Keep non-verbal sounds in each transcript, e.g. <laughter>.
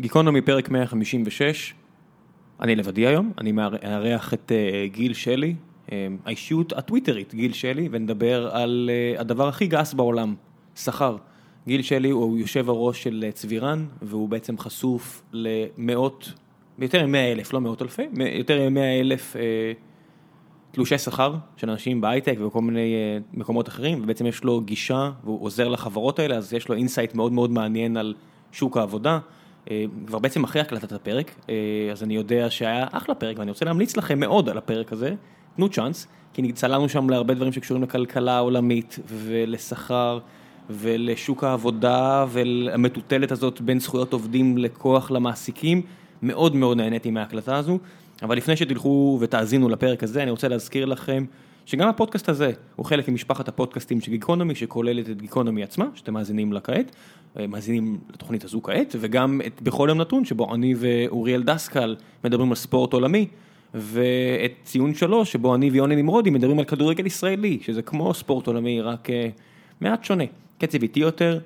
גיקונומי פרק 156, אני לבדי היום, אני מארח את אה, גיל שלי, אה, האישיות הטוויטרית גיל שלי, ונדבר על אה, הדבר הכי גס בעולם, שכר. גיל שלי הוא יושב הראש של צבירן, והוא בעצם חשוף למאות, יותר מ-100 אלף, לא מאות אלפי, יותר מ-100 אלף תלושי שכר של אנשים בהייטק ובכל מיני מקומות אחרים, ובעצם יש לו גישה, והוא עוזר לחברות האלה, אז יש לו insight מאוד מאוד מעניין על שוק העבודה. אה, כבר בעצם אחרי הקלטת הפרק, אה, אז אני יודע שהיה אחלה פרק ואני רוצה להמליץ לכם מאוד על הפרק הזה, תנו צ'אנס, כי צללנו שם להרבה דברים שקשורים לכלכלה העולמית ולשכר ולשוק העבודה ולמטוטלת הזאת בין זכויות עובדים לכוח למעסיקים, מאוד מאוד נהניתי מההקלטה הזו, אבל לפני שתלכו ותאזינו לפרק הזה, אני רוצה להזכיר לכם שגם הפודקאסט הזה הוא חלק ממשפחת הפודקאסטים של גיקונומי, שכוללת את גיקונומי עצמה, שאתם מאזינים לה כעת, אה, מאזינים לתוכנית הזו כעת, וגם את בכל יום נתון, שבו אני ואוריאל דסקל מדברים על ספורט עולמי, ואת ציון שלוש, שבו אני ויוני נמרודי מדברים על כדורגל ישראלי, שזה כמו ספורט עולמי, רק אה, מעט שונה, קצב איטי יותר.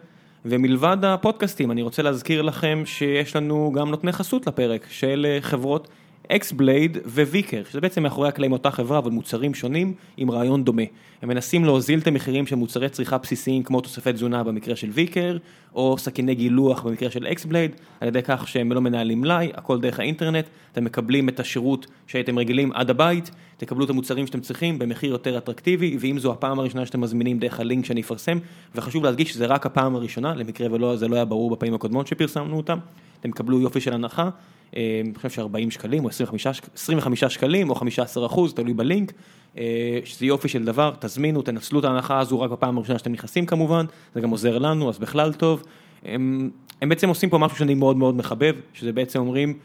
ומלבד הפודקאסטים, אני רוצה להזכיר לכם שיש לנו גם נותני חסות לפרק של אה, חברות אקסבלייד וויקר, שזה בעצם מאחורי הקלעים אותה חברה, אבל מוצרים שונים עם רעיון דומה. הם מנסים להוזיל את המחירים של מוצרי צריכה בסיסיים כמו תוספי תזונה במקרה של ויקר, או סכיני גילוח במקרה של אקסבלייד, על ידי כך שהם לא מנהלים מלאי, הכל דרך האינטרנט, אתם מקבלים את השירות שהייתם רגילים עד הבית, תקבלו את המוצרים שאתם צריכים במחיר יותר אטרקטיבי, ואם זו הפעם הראשונה שאתם מזמינים דרך הלינק שאני אפרסם, וחשוב להדגיש שזה רק הפעם הראשונה, למקרה וזה לא היה ברור בפעמים הקודמות שפרסמנו אותם, אתם קבלו יופי של הנחה. אה, אני חושב ש-40 שקלים או 25, 25 שקלים או 15 אחוז, תלוי בלינק, אה, שזה יופי של דבר, תזמינו, תנצלו את ההנחה הזו רק בפעם הראשונה שאתם נכנסים כמובן, זה גם עוזר לנו, אז בכלל טוב. הם, הם בעצם עושים פה משהו שאני מאוד מאוד מחבב, שזה בעצם אומרים,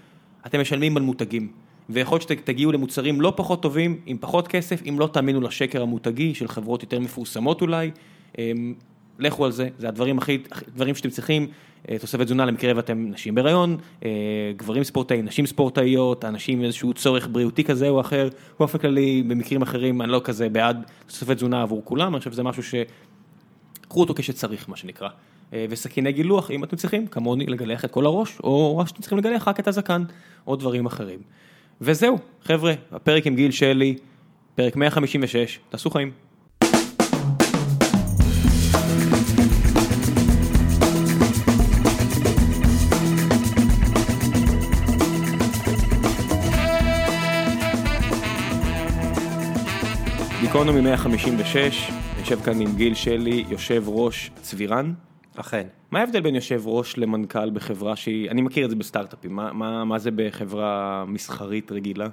אתם משלמים על מותגים. ויכול להיות שתגיעו למוצרים לא פחות טובים, עם פחות כסף, אם לא תאמינו לשקר המותגי של חברות יותר מפורסמות אולי. לכו על זה, זה הדברים הכי, דברים שאתם צריכים, אה, תוספת תזונה למקרה ואתם נשים בהיריון, אה, גברים ספורטאים, נשים ספורטאיות, אנשים עם איזשהו צורך בריאותי כזה או אחר, באופן כללי, במקרים אחרים אני לא כזה בעד תוספת תזונה עבור כולם, אני חושב שזה משהו ש... קחו אותו כשצריך, מה שנקרא. אה, וסכיני גילוח, אם אתם צריכים, כמוני, לגלח את כל הראש, או רק שאתם צריכים לגלח רק את הזקן, או דברים אחרים. וזהו, חבר'ה, הפרק עם גיל שלי, פרק 156, תעשו חיים. גיקונומי 156, יושב כאן עם גיל שלי, יושב ראש צבירן. אכן. מה ההבדל בין יושב ראש למנכ"ל בחברה שהיא, אני מכיר את זה בסטארט-אפים, מה, מה, מה זה בחברה מסחרית רגילה?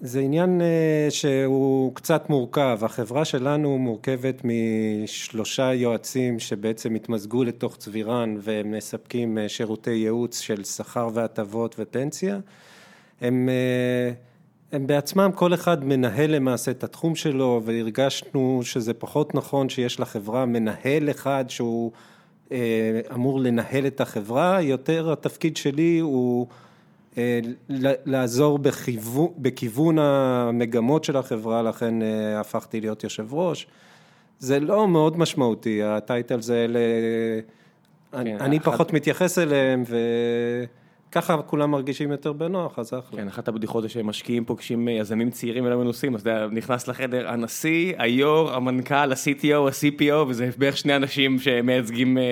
זה עניין uh, שהוא קצת מורכב, החברה שלנו מורכבת משלושה יועצים שבעצם התמזגו לתוך צבירן והם מספקים uh, שירותי ייעוץ של שכר והטבות ופנסיה. הם uh, הם בעצמם, כל אחד מנהל למעשה את התחום שלו, והרגשנו שזה פחות נכון שיש לחברה מנהל אחד שהוא אה, אמור לנהל את החברה, יותר התפקיד שלי הוא אה, לעזור בכיוון, בכיוון המגמות של החברה, לכן אה, הפכתי להיות יושב ראש. זה לא מאוד משמעותי, הטייטל זה אלה, כן, אני, אני פחות מתייחס אליהם ו... ככה כולם מרגישים יותר בנוח, אז אחלה. כן, אחת הבדיחות זה שהם משקיעים פוגשים יזמים צעירים ולא מנוסים, אז אתה נכנס לחדר הנשיא, היו"ר, המנכ"ל, ה-CTO, ה-CPO, וזה בערך שני אנשים שמייצגים אה,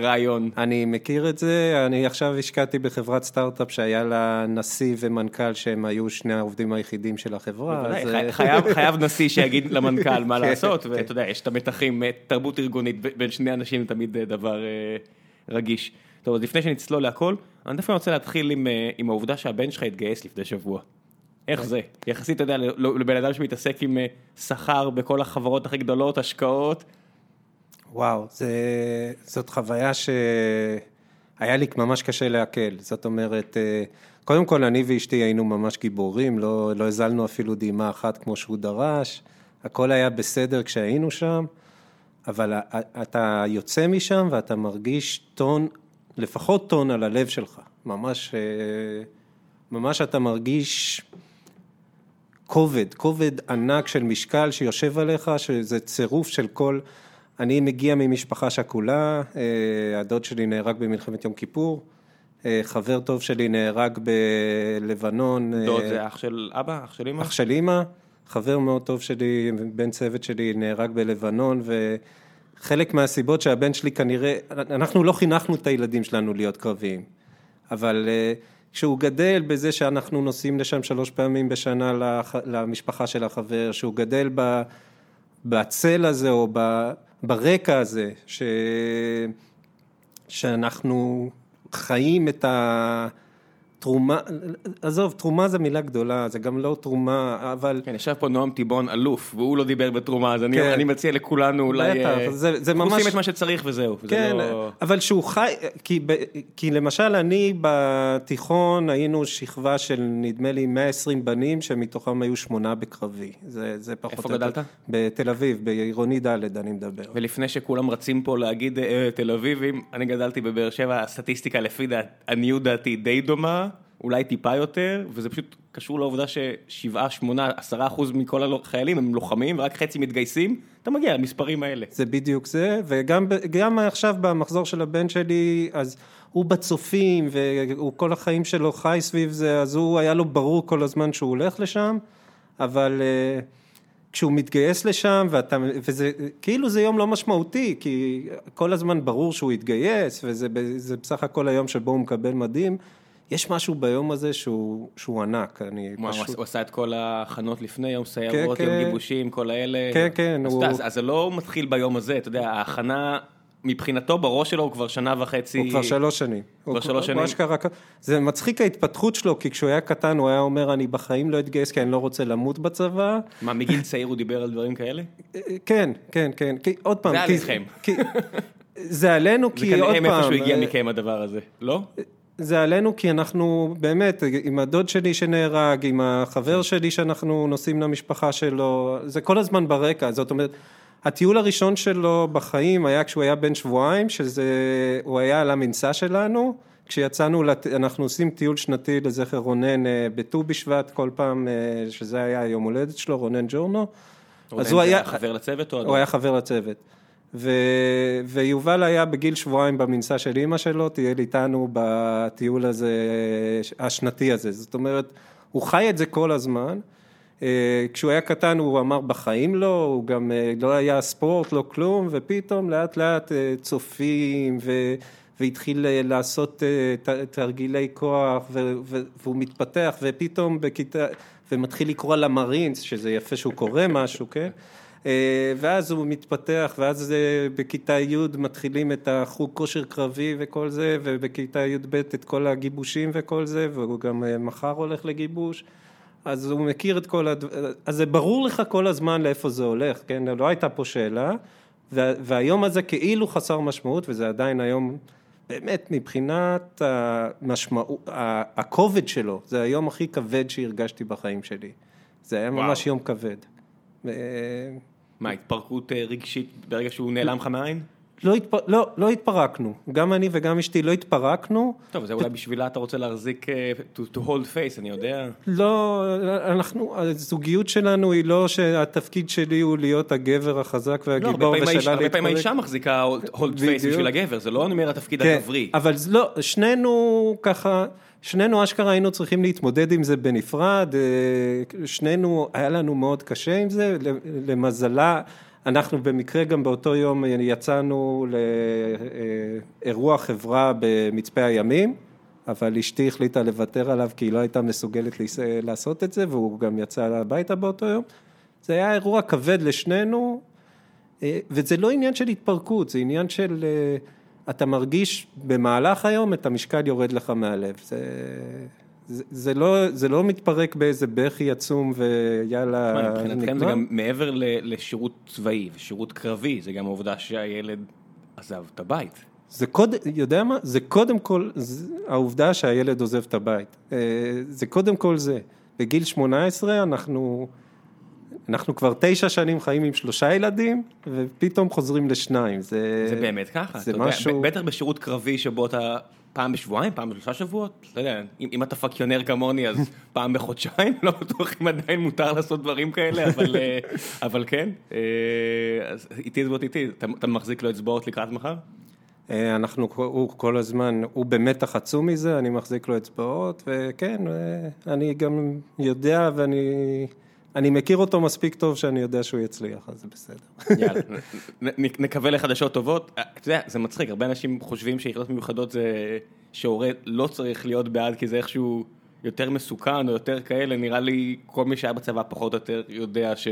רעיון. אני מכיר את זה, אני עכשיו השקעתי בחברת סטארט-אפ שהיה לה נשיא ומנכ"ל שהם היו שני העובדים היחידים של החברה. בוודאי, אז... חייב, <laughs> חייב נשיא שיגיד למנכ"ל מה <laughs> כן, לעשות, כן. ואתה יודע, יש את המתחים, אה, תרבות ארגונית בין שני אנשים תמיד אה, דבר רגיש. טוב, אז לפני שנצלול להכל, אני דווקא רוצה להתחיל עם, אה, עם העובדה שהבן שלך התגייס לפני שבוע. איך זה? יחסית, אתה יודע, לבן אדם שמתעסק עם אה, שכר בכל החברות הכי גדולות, השקעות. וואו, זה, זאת חוויה שהיה לי ממש קשה לעכל. זאת אומרת, אה, קודם כל אני ואשתי היינו ממש גיבורים, לא, לא הזלנו אפילו דהימה אחת כמו שהוא דרש, הכל היה בסדר כשהיינו שם, אבל אתה יוצא משם ואתה מרגיש טון לפחות טון על הלב שלך, ממש, אה, ממש אתה מרגיש כובד, כובד ענק של משקל שיושב עליך, שזה צירוף של כל, אני מגיע ממשפחה שכולה, אה, הדוד שלי נהרג במלחמת יום כיפור, אה, חבר טוב שלי נהרג בלבנון. דוד זה אח של אבא, אח של אמא? אח של אמא, חבר מאוד טוב שלי, בן צוות שלי נהרג בלבנון, וחלק מהסיבות שהבן שלי כנראה, אנחנו לא חינכנו את הילדים שלנו להיות קרביים, אבל כשהוא גדל בזה שאנחנו נוסעים לשם שלוש פעמים בשנה למשפחה של החבר, שהוא גדל בצל הזה או ברקע הזה, ש... שאנחנו חיים את ה... תרומה, עזוב, תרומה זו מילה גדולה, זה גם לא תרומה, אבל... כן, ישב פה נועם טיבון אלוף, והוא לא דיבר בתרומה, אז כן. אני מציע לכולנו אולי... בטח, זה, זה ממש... עושים את מה שצריך וזהו. כן, לא... אבל שהוא חי, כי, כי למשל אני בתיכון היינו שכבה של נדמה לי 120 בנים, שמתוכם היו שמונה בקרבי. זה, זה פחות... איפה גדלת? בתל אביב, בעירוני ד' אני מדבר. ולפני שכולם רצים פה להגיד אה, תל אביבים, אני גדלתי בבאר שבע, הסטטיסטיקה לפי דעת, עניות דעתי די דומה. אולי טיפה יותר, וזה פשוט קשור לעובדה ששבעה, שמונה, עשרה אחוז מכל החיילים הם לוחמים ורק חצי מתגייסים, אתה מגיע למספרים האלה. זה בדיוק זה, וגם עכשיו במחזור של הבן שלי, אז הוא בצופים, והוא כל החיים שלו חי סביב זה, אז הוא, היה לו ברור כל הזמן שהוא הולך לשם, אבל... אה, כשהוא מתגייס לשם, ואתה, וזה, כאילו זה יום לא משמעותי, כי כל הזמן ברור שהוא יתגייס, וזה בסך הכל היום שבו הוא מקבל מדים, יש משהו ביום הזה שהוא, שהוא ענק, אני מה, פשוט... הוא עשה את כל ההכנות לפני, יום סיירות, כן, יום כן. גיבושים, כל האלה. כן, כן. אז, הוא... אז, אז זה לא מתחיל ביום הזה, אתה יודע, ההכנה... מבחינתו בראש שלו הוא כבר שנה וחצי. הוא כבר שלוש שנים. כבר הוא שלוש שנים. שקרה, זה מצחיק ההתפתחות שלו, כי כשהוא היה קטן הוא היה אומר אני בחיים לא אתגייס כי אני לא רוצה למות בצבא. מה, מגיל צעיר הוא דיבר על דברים כאלה? כן, כן, כן. כי, עוד פעם. זה עליכם. זה עלינו כי עוד פעם. זה כנראה מאיפה שהוא הגיע אה, מכם הדבר הזה, לא? זה עלינו כי אנחנו באמת, עם הדוד שלי שנהרג, עם החבר שלי שאנחנו נוסעים למשפחה שלו, זה כל הזמן ברקע, זאת אומרת, הטיול הראשון שלו בחיים היה כשהוא היה בן שבועיים, שזה, הוא היה על המנסה שלנו, כשיצאנו, אנחנו עושים טיול שנתי לזכר רונן אה, בט"ו בשבט כל פעם, אה, שזה היה יום הולדת שלו, רונן ג'ורנו. רונן זה היה חבר לצוות או הוא היה חבר לצוות. ו... ויובל היה בגיל שבועיים במנסה של אימא שלו, טייל איתנו בטיול הזה, השנתי הזה, זאת אומרת, הוא חי את זה כל הזמן. אה, כשהוא היה קטן הוא אמר בחיים לא, הוא גם אה, לא היה ספורט, לא כלום, ופתאום לאט לאט אה, צופים ו... והתחיל לעשות תרגילי כוח והוא מתפתח ופתאום בכיתה, ומתחיל לקרוא למרינס, שזה יפה שהוא קורא משהו, כן? אה, ואז הוא מתפתח, ואז בכיתה י' מתחילים את החוג כושר קרבי וכל זה, ובכיתה י"ב את כל הגיבושים וכל זה, והוא גם אה, מחר הולך לגיבוש. אז הוא מכיר את כל הד... אז זה ברור לך כל הזמן לאיפה זה הולך, כן? לא הייתה פה שאלה, והיום הזה כאילו חסר משמעות, וזה עדיין היום, באמת, מבחינת המשמעות, הכובד שלו, זה היום הכי כבד שהרגשתי בחיים שלי. זה היה ממש וואו. יום כבד. מה, התפרקות אה, רגשית ברגע שהוא נעלם לך מהעין? לא, התפ... לא, לא התפרקנו, גם אני וגם אשתי לא התפרקנו. טוב, זה אולי בשבילה אתה רוצה להחזיק, אה, to, to hold face, אני יודע. לא, אנחנו, הזוגיות שלנו היא לא שהתפקיד שלי הוא להיות הגבר החזק והגיבור לא, ושלה להתפרק. הרבה פעמים האישה מחזיקה hold face בשביל הגבר, זה לא אני אומר התפקיד כן, הגברי. אבל לא, שנינו ככה... שנינו אשכרה היינו צריכים להתמודד עם זה בנפרד, אה, שנינו, היה לנו מאוד קשה עם זה, למזלה, אנחנו במקרה גם באותו יום יצאנו לאירוע חברה במצפה הימים, אבל אשתי החליטה לוותר עליו כי היא לא הייתה מסוגלת לעשות את זה, והוא גם יצא הביתה באותו יום. זה היה אירוע כבד לשנינו, אה, וזה לא עניין של התפרקות, זה עניין של... אה, אתה מרגיש במהלך היום את המשקל יורד לך מהלב. זה, זה, זה, לא, זה לא מתפרק באיזה בכי עצום ויאללה, מבחינתכם זה גם מעבר לשירות צבאי ושירות קרבי, זה גם העובדה שהילד עזב את הבית. זה קודם, יודע מה? זה קודם כל זה העובדה שהילד עוזב את הבית. אה, זה קודם כל זה. בגיל 18 אנחנו... אנחנו כבר תשע שנים חיים עם שלושה ילדים, ופתאום חוזרים לשניים, זה... זה באמת ככה, זה משהו... יודע, בטח בשירות קרבי שבו אתה פעם בשבועיים, פעם בשלושה שבועות, לא יודע, אם, אם אתה פקיונר כמוני אז <laughs> פעם בחודשיים, <laughs> לא בטוח אם עדיין מותר לעשות דברים כאלה, אבל, אה, <laughs> אבל כן, אה, אז איתי זה איתי, אתה, אתה מחזיק לו אצבעות לקראת מחר? אה, אנחנו, הוא כל הזמן, הוא במתח עצום מזה, אני מחזיק לו אצבעות, וכן, אני גם יודע ואני אני מכיר אותו מספיק טוב שאני יודע שהוא יצליח, אז זה בסדר. יאללה, נקווה לחדשות טובות. אה, אתה יודע, זה מצחיק, הרבה אנשים חושבים שיחידות מיוחדות זה שהורה לא צריך להיות בעד, כי זה איכשהו יותר מסוכן או יותר כאלה, נראה לי כל מי שהיה בצבא פחות או יותר יודע ש...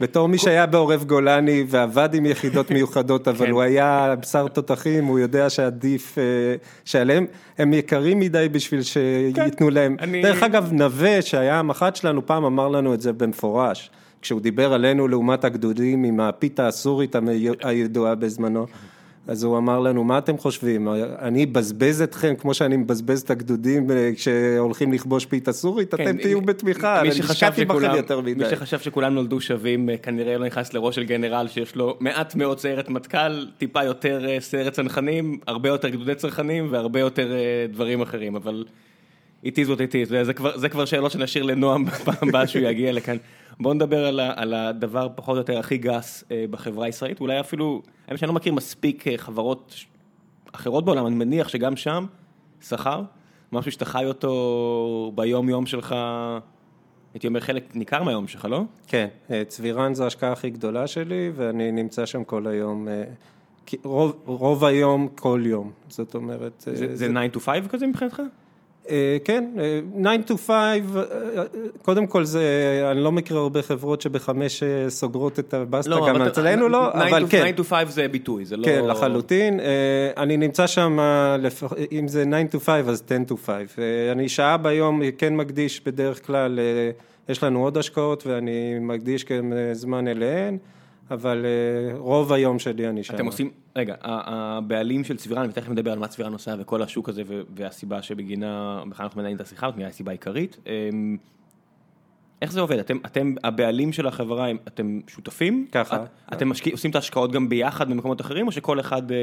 בתור מי שהיה בעורב גולני ועבד עם יחידות <laughs> מיוחדות, אבל כן. הוא היה בשר תותחים, הוא יודע שעדיף, אה, שעליהם, הם יקרים מדי בשביל שייתנו כן. להם. דרך אגב, נווה, שהיה המח"ט שלנו, פעם אמר לנו את זה במפורש, כשהוא דיבר עלינו לעומת הגדודים עם הפיתה הסורית הידועה בזמנו. אז הוא אמר לנו, מה אתם חושבים, אני אבזבז אתכם כמו שאני מבזבז את הגדודים אה, כשהולכים לכבוש פיתה סורית, כן, אתם תהיו בתמיכה, אני השקעתי בכם יותר מדי. מי שחשב שכולם נולדו שווים, אה, כנראה לא נכנס לראש של גנרל שיש לו מעט מאוד סיירת מטכ"ל, טיפה יותר אה, סיירת צנחנים, הרבה יותר גדודי צנחנים והרבה יותר דברים אחרים, אבל it is what it is, זה כבר שאלות שנשאיר לנועם <laughs> בפעם הבאה שהוא יגיע לכאן. בואו נדבר על, על הדבר פחות או יותר הכי גס אה, בחברה הישראלית, אולי אפילו, האמת שאני לא מכיר מספיק אה, חברות אחרות בעולם, אני מניח שגם שם, שכר, משהו שאתה חי אותו ביום יום שלך, הייתי אומר חלק ניכר מהיום שלך, לא? כן, אה, צבירן זו ההשקעה הכי גדולה שלי, ואני נמצא שם כל היום. רוב, רוב היום, כל יום, זאת אומרת... זה, זה 9 to 5 כזה מבחינתך? אה, כן, 9 אה, to 5, אה, קודם כל זה, אני לא מכיר הרבה חברות שבחמש סוגרות את הבסטה, לא, גם אצלנו לא, אבל כן. 9 to 5 זה ביטוי, זה לא... כן, לחלוטין. אני נמצא שם, אם זה 9 to 5 אז 10 to 5. אני שעה ביום כן מקדיש בדרך כלל, יש לנו עוד השקעות ואני מקדיש זמן אליהן. אבל אה, רוב היום שלי אני שם. אתם עושים, רגע, הבעלים של צבירן, ותכף נדבר על מה צבירן עושה וכל השוק הזה והסיבה שבגינה, בכלל אנחנו מנהלים את השיחה הזאת, הסיבה העיקרית. אמ, איך זה עובד? אתם, אתם הבעלים של החברה, אתם שותפים? ככה. אתם משקיע, עושים את ההשקעות גם ביחד במקומות אחרים, או שכל אחד אה,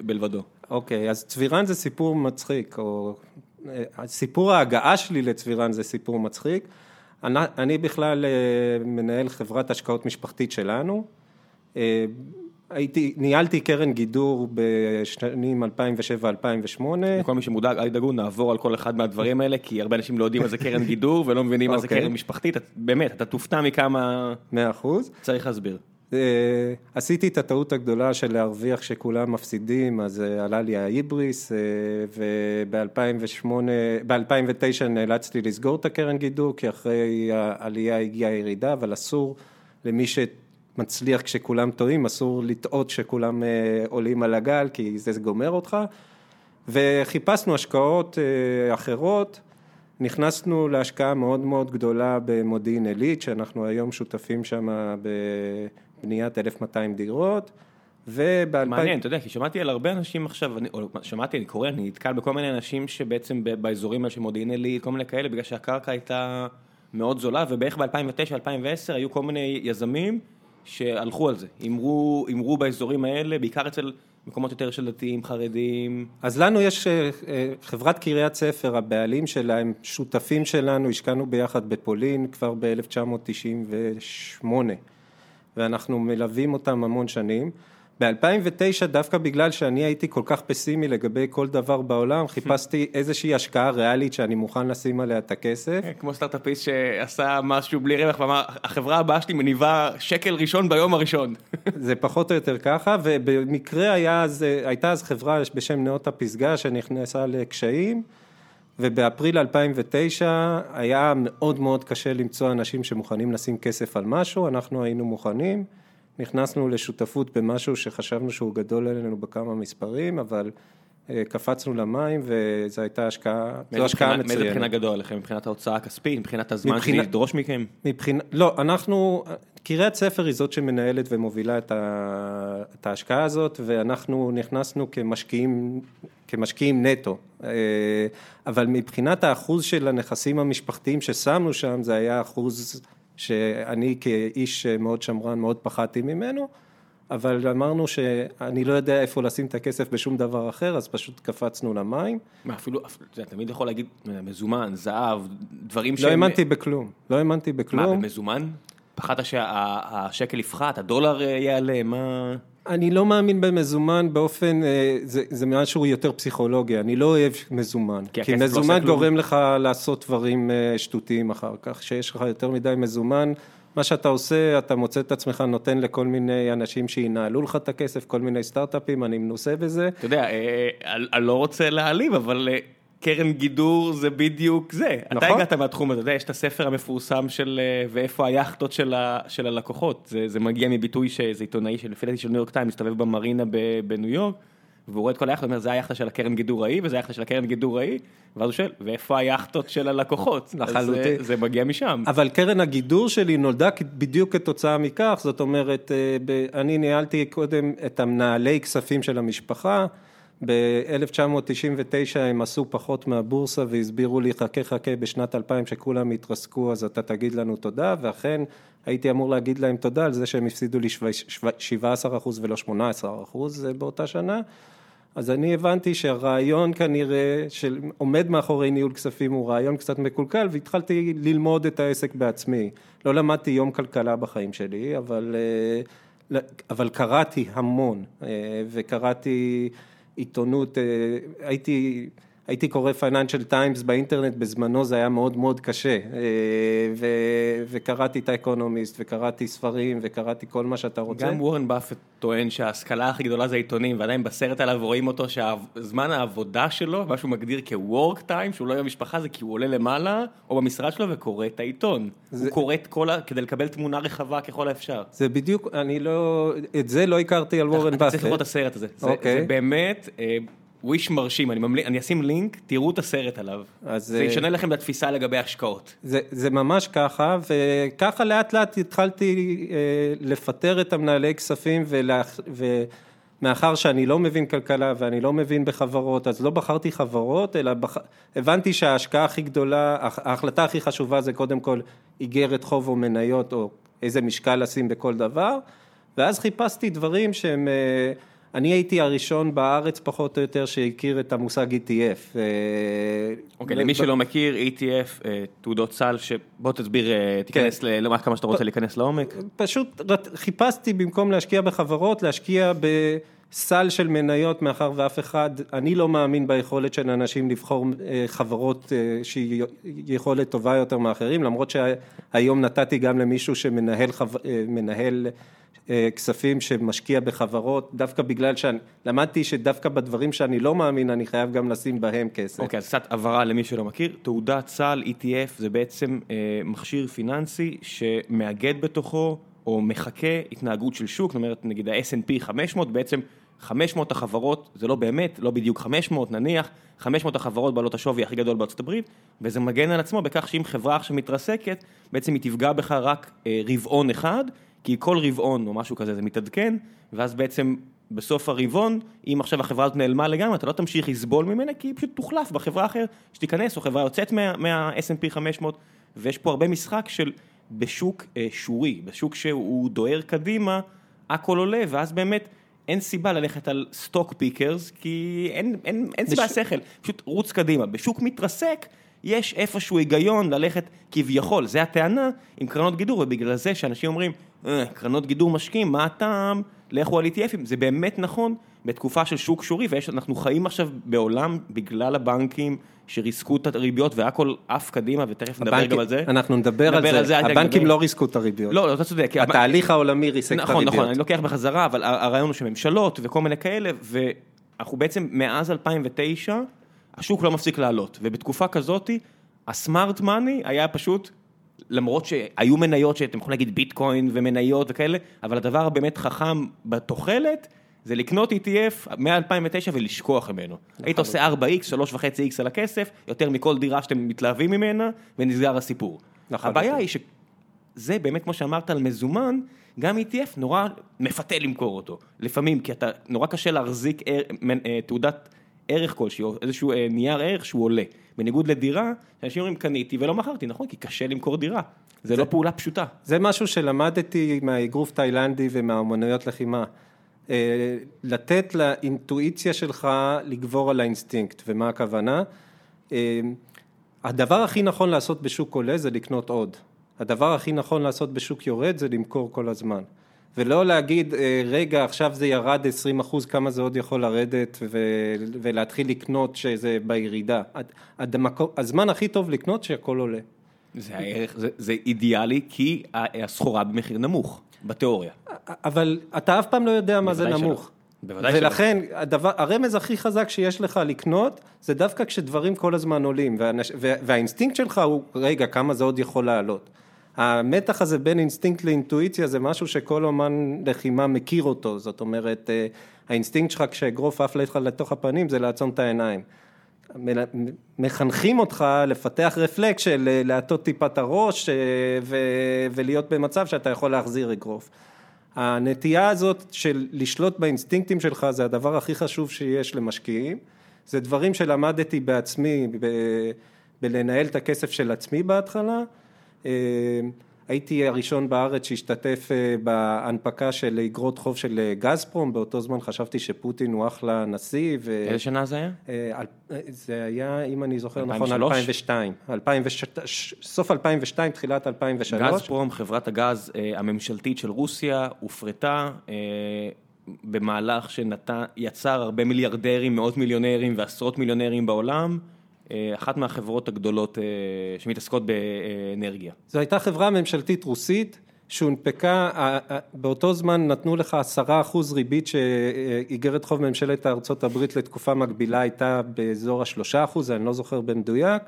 בלבדו? אוקיי, אז צבירן זה סיפור מצחיק, או... אה, סיפור ההגעה שלי לצבירן זה סיפור מצחיק. אני, אני בכלל מנהל חברת השקעות משפחתית שלנו. אה, הייתי, ניהלתי קרן גידור בשנים 2007-2008. לכל מי שמודאג, אל תדאגו, נעבור על כל אחד מהדברים האלה, כי הרבה אנשים לא יודעים מה זה קרן גידור ולא מבינים מה זה אוקיי. קרן משפחתית, באמת, אתה תופתע מכמה... מאה אחוז. צריך להסביר. אה, עשיתי את הטעות הגדולה של להרוויח כשכולם מפסידים, אז אה, עלה לי ההיבריס, וב-2008, ב-2009 נאלצתי לסגור את הקרן גידור, כי אחרי העלייה הגיעה ירידה, אבל אסור למי ש... מצליח כשכולם טועים, אסור לטעות כשכולם אה, עולים על הגל, כי זה גומר אותך. וחיפשנו השקעות אה, אחרות, נכנסנו להשקעה מאוד מאוד גדולה במודיעין עילית, שאנחנו היום שותפים שם בבניית 1,200 דירות. וב מעניין, אתה יודע, כי שמעתי על הרבה אנשים עכשיו, אני, או שמעתי, אני קורא, אני נתקל בכל מיני אנשים שבעצם באזורים האלה של מודיעין עילית, כל מיני כאלה, בגלל שהקרקע הייתה מאוד זולה, ובערך ב-2009-2010 היו כל מיני יזמים שהלכו על זה, הימרו, באזורים האלה, בעיקר אצל מקומות יותר של דתיים, חרדים. אז לנו יש אה, חברת קריית ספר, הבעלים שלה הם שותפים שלנו, השקענו ביחד בפולין כבר ב-1998, ואנחנו מלווים אותם המון שנים. ב-2009, דווקא בגלל שאני הייתי כל כך פסימי לגבי כל דבר בעולם, <laughs> חיפשתי איזושהי השקעה ריאלית שאני מוכן לשים עליה את הכסף. כן, כמו סטארט-אפיסט שעשה משהו בלי רווח ואמר, החברה הבאה שלי מניבה שקל ראשון ביום הראשון. <laughs> זה פחות או יותר ככה, ובמקרה היה אז, הייתה אז חברה בשם נאות הפסגה שנכנסה לקשיים. ובאפריל 2009 היה מאוד מאוד קשה למצוא אנשים שמוכנים לשים כסף על משהו, אנחנו היינו מוכנים. נכנסנו לשותפות במשהו שחשבנו שהוא גדול עלינו בכמה מספרים, אבל אה, קפצנו למים וזו הייתה השקעה, זו השקעה מצוינת. מאיזה בחינה גדול עליכם? מבחינת ההוצאה הכספית? מבחינת הזמן מבחינה, לדרוש מכם? מבחינה, לא, אנחנו, קריית ספר היא זאת שמנהלת ומובילה את, ה, את ההשקעה הזאת ואנחנו נכנסנו כמשקיעים, כמשקיעים נטו, אה, אבל מבחינת האחוז של הנכסים המשפחתיים ששמנו שם זה היה אחוז שאני כאיש מאוד שמרן מאוד פחדתי ממנו, אבל אמרנו שאני לא יודע איפה לשים את הכסף בשום דבר אחר, אז פשוט קפצנו למים. מה, אפילו, אתה תמיד יכול להגיד מזומן, זהב, דברים שהם... לא האמנתי בכלום, לא האמנתי בכלום. מה, במזומן? פחדת שהשקל יפחת, הדולר יעלה, מה... אני לא מאמין במזומן באופן, אה, זה, זה משהו יותר פסיכולוגי, אני לא אוהב מזומן. כי כי לא מזומן כלום. גורם לך לעשות דברים אה, שטותיים אחר כך, כשיש לך יותר מדי מזומן, מה שאתה עושה, אתה מוצא את עצמך נותן לכל מיני אנשים שינהלו לך את הכסף, כל מיני סטארט-אפים, אני מנוסה בזה. אתה יודע, אה, אני לא רוצה להעליב, אבל קרן גידור זה בדיוק זה. אתה נכון. הגעת מהתחום הזה, אתה יודע, יש את הספר המפורסם של אה, ואיפה היאכטות של ה- של הלקוחות. זה- זה מגיע מביטוי שאיזה עיתונאי של לפי דעתי של ניו יורק טיים מסתובב במרינה בניו יורק, והוא רואה את כל היאכטות, הוא אומר, זה היאכטה של הקרן גידור ההיא, וזה היאכטה של הקרן גידור ההיא, ואז הוא שואל, ואיפה היאכטות של הלקוחות? אז, אה, לחלוטין. זה מגיע משם. אבל קרן הגידור שלי נולדה בדיוק כתוצאה מכך, זאת אומרת, אה, אני ניהלתי קודם את המנהלי כספים של המשפחה, ב-1999 הם עשו פחות מהבורסה והסבירו לי חכה חכה בשנת 2000 שכולם התרסקו אז אתה תגיד לנו תודה ואכן הייתי אמור להגיד להם תודה על זה שהם הפסידו לי שו- שו- 17% ולא 18% באותה שנה אז אני הבנתי שהרעיון כנראה של עומד מאחורי ניהול כספים הוא רעיון קצת מקולקל והתחלתי ללמוד את העסק בעצמי. לא למדתי יום כלכלה בחיים שלי, אבל, אה, אבל קראתי המון אה, וקראתי עיתונות, אה, הייתי, הייתי קורא פייננשל טיימס באינטרנט בזמנו זה היה מאוד מאוד קשה אה, ו, וקראתי את האקונומיסט וקראתי ספרים וקראתי כל מה שאתה רוצה. גם וורן באפט טוען שההשכלה הכי גדולה זה עיתונים, ועדיין בסרט עליו רואים אותו שהזמן העבודה שלו, מה שהוא מגדיר כ-work time, שהוא לא עם המשפחה, זה כי הוא עולה למעלה, או במשרד שלו וקורא את העיתון. זה- הוא קורא את כל ה... כדי לקבל תמונה רחבה ככל האפשר. זה בדיוק, אני לא, את זה לא הכרתי על וורן באפט. צריך לראות את הסרט הזה. זה- אוקיי. זה באמת וויש מרשים, אני ממליץ, אני אשים לינק, תראו את הסרט עליו. אז, זה אה, ישנה לכם את התפיסה לגבי השקעות. זה, זה ממש ככה, וככה לאט לאט התחלתי אה, לפטר את המנהלי כספים, ולאח, ומאחר שאני לא מבין כלכלה ואני לא מבין בחברות, אז לא בחרתי חברות, אלא בח... הבנתי שההשקעה הכי גדולה, הח- ההחלטה הכי חשובה זה קודם כל איגרת חוב או מניות, או איזה משקל לשים בכל דבר, ואז חיפשתי דברים שהם... אה, אני הייתי הראשון בארץ פחות או יותר שהכיר את המושג ETF. אה, אוקיי, ב- למי ב- שלא מכיר, ETF, אה, תעודות סל, שבוא תסביר, אה, תיכנס ל... לא כמה שאתה רוצה להיכנס לעומק. פשוט חיפשתי במקום להשקיע בחברות, להשקיע בסל של מניות, מאחר ואף אחד, אני לא מאמין ביכולת של אנשים לבחור אה, חברות אה, שהיא יכולת טובה יותר מאחרים, למרות שהיום נתתי גם למישהו שמנהל. אה, מנהל, כספים שמשקיע בחברות, דווקא בגלל שאני, למדתי שדווקא בדברים שאני לא מאמין, אני חייב גם לשים בהם כסף. אוקיי, אז קצת הבהרה למי שלא מכיר, תעודת סל ETF זה בעצם אה, מכשיר פיננסי שמאגד בתוכו או מחקה התנהגות של שוק, זאת אומרת נגיד ה-S&P 500, בעצם 500 החברות, זה לא באמת, לא בדיוק 500 נניח, 500 החברות בעלות השווי הכי גדול בארצות הברית, וזה מגן על עצמו בכך שאם חברה עכשיו מתרסקת, בעצם היא תפגע בך רק אה, רבעון אחד, כי כל רבעון או משהו כזה זה מתעדכן, ואז בעצם בסוף הרבעון, אם עכשיו החברה הזאת נעלמה לגמרי, אתה לא תמשיך לסבול ממנה, כי היא פשוט תוחלף בחברה אחרת שתיכנס, או חברה יוצאת מה- מה-S&P 500, ויש פה הרבה משחק של בשוק אה, שורי, בשוק שהוא דוהר קדימה, הכל עולה, ואז באמת אין סיבה ללכת על סטוק פיקרס, כי אין, אין, אין סיבה בש- לשכל, פשוט רוץ קדימה. בשוק מתרסק, יש איפשהו היגיון ללכת כביכול, זה הטענה עם קרנות גידור, ובגלל זה שאנשים אומרים, אה, קרנות גידור משקיעים, מה הטעם, לכו על ETFים, זה באמת נכון בתקופה של שוק שורי, ואנחנו חיים עכשיו בעולם בגלל הבנקים שריסקו את הריביות והכל עף קדימה, ותכף נדבר גם על זה. אנחנו נדבר על זה, הבנקים. לא ריסקו את הריביות. לא, לא, אתה צודק. התהליך העולמי ריסק את נכון, הריביות. נכון, אני לוקח בחזרה, אבל הרעיון הוא שממשלות וכל מיני כאלה, ואנחנו בעצם מאז 2009, השוק לא מפסיק לעלות, ובתקופה כזאתי, הסמארט מאני היה פשוט, למרות שהיו מניות שאתם יכולים להגיד ביטקוין ומניות וכאלה, אבל הדבר הבאמת חכם בתוחלת, זה לקנות ETF מ-2009 ולשכוח ממנו. היית עושה 4X, 3.5X על הכסף, יותר מכל דירה שאתם מתלהבים ממנה, ונסגר הסיפור. לחלוטין. הבעיה היא ש... זה באמת כמו שאמרת על מזומן, גם ETF נורא מפתה למכור אותו. לפעמים, כי אתה, נורא קשה להחזיק אה, תעודת ערך כלשהי, או איזשהו אה, נייר ערך שהוא עולה. בניגוד לדירה, אנשים אומרים קניתי ולא מכרתי, נכון? כי קשה למכור דירה. זה לא פעולה פשוטה. זה משהו שלמדתי מהאגרוף תאילנדי ומהאומנויות לחימה. אה, לתת לאינטואיציה שלך לגבור על האינסטינקט, ומה הכוונה? אה, הדבר הכי נכון לעשות בשוק עולה זה לקנות עוד. הדבר הכי נכון לעשות בשוק יורד זה למכור כל הזמן. ולא להגיד, אה, רגע, עכשיו זה ירד 20 אחוז, כמה זה עוד יכול לרדת, ו- ולהתחיל לקנות שזה בירידה. הדמקו, הזמן הכי טוב לקנות שהכל עולה. זה הערך, זה, זה אידיאלי כי הסחורה במחיר נמוך, בתיאוריה. אבל אתה אף פעם לא יודע מה זה נמוך. בוודאי שלא. ולכן הדבר, הרמז הכי חזק שיש לך לקנות, זה דווקא כשדברים כל הזמן עולים, והאנש, והאינסטינקט שלך הוא, רגע, כמה זה עוד יכול לעלות. המתח הזה בין אינסטינקט לאינטואיציה זה משהו שכל אומן לחימה מכיר אותו, זאת אומרת, אה, האינסטינקט שלך כשאגרוף עף לך לתוך הפנים זה לעצום את העיניים. מחנכים אותך לפתח רפלקס של אה, להטות טיפה את הראש אה, ולהיות במצב שאתה יכול להחזיר אגרוף. הנטייה הזאת של לשלוט באינסטינקטים שלך זה הדבר הכי חשוב שיש למשקיעים, זה דברים שלמדתי בעצמי ב- בלנהל את הכסף של עצמי בהתחלה, אה, הייתי הראשון בארץ שהשתתף אה, בהנפקה של אגרות חוב של אה, גזפרום, באותו זמן חשבתי שפוטין הוא אחלה נשיא. ו... איזה שנה זה היה? זה היה, אם אני זוכר נכון, 2002. 2002. סוף 2002, תחילת 2003. גזפרום, חברת הגז הממשלתית של רוסיה, הופרטה. במהלך שיצר הרבה מיליארדרים, מאות מיליונרים ועשרות מיליונרים בעולם. אה, אחת מהחברות הגדולות אה, שמתעסקות באנרגיה. זו הייתה חברה ממשלתית רוסית שהונפקה, באותו זמן נתנו לך עשרה אחוז ריבית שאיגרת חוב ממשלת ארצות הברית לתקופה מקבילה הייתה באזור השלושה אחוז, אני לא זוכר במדויק.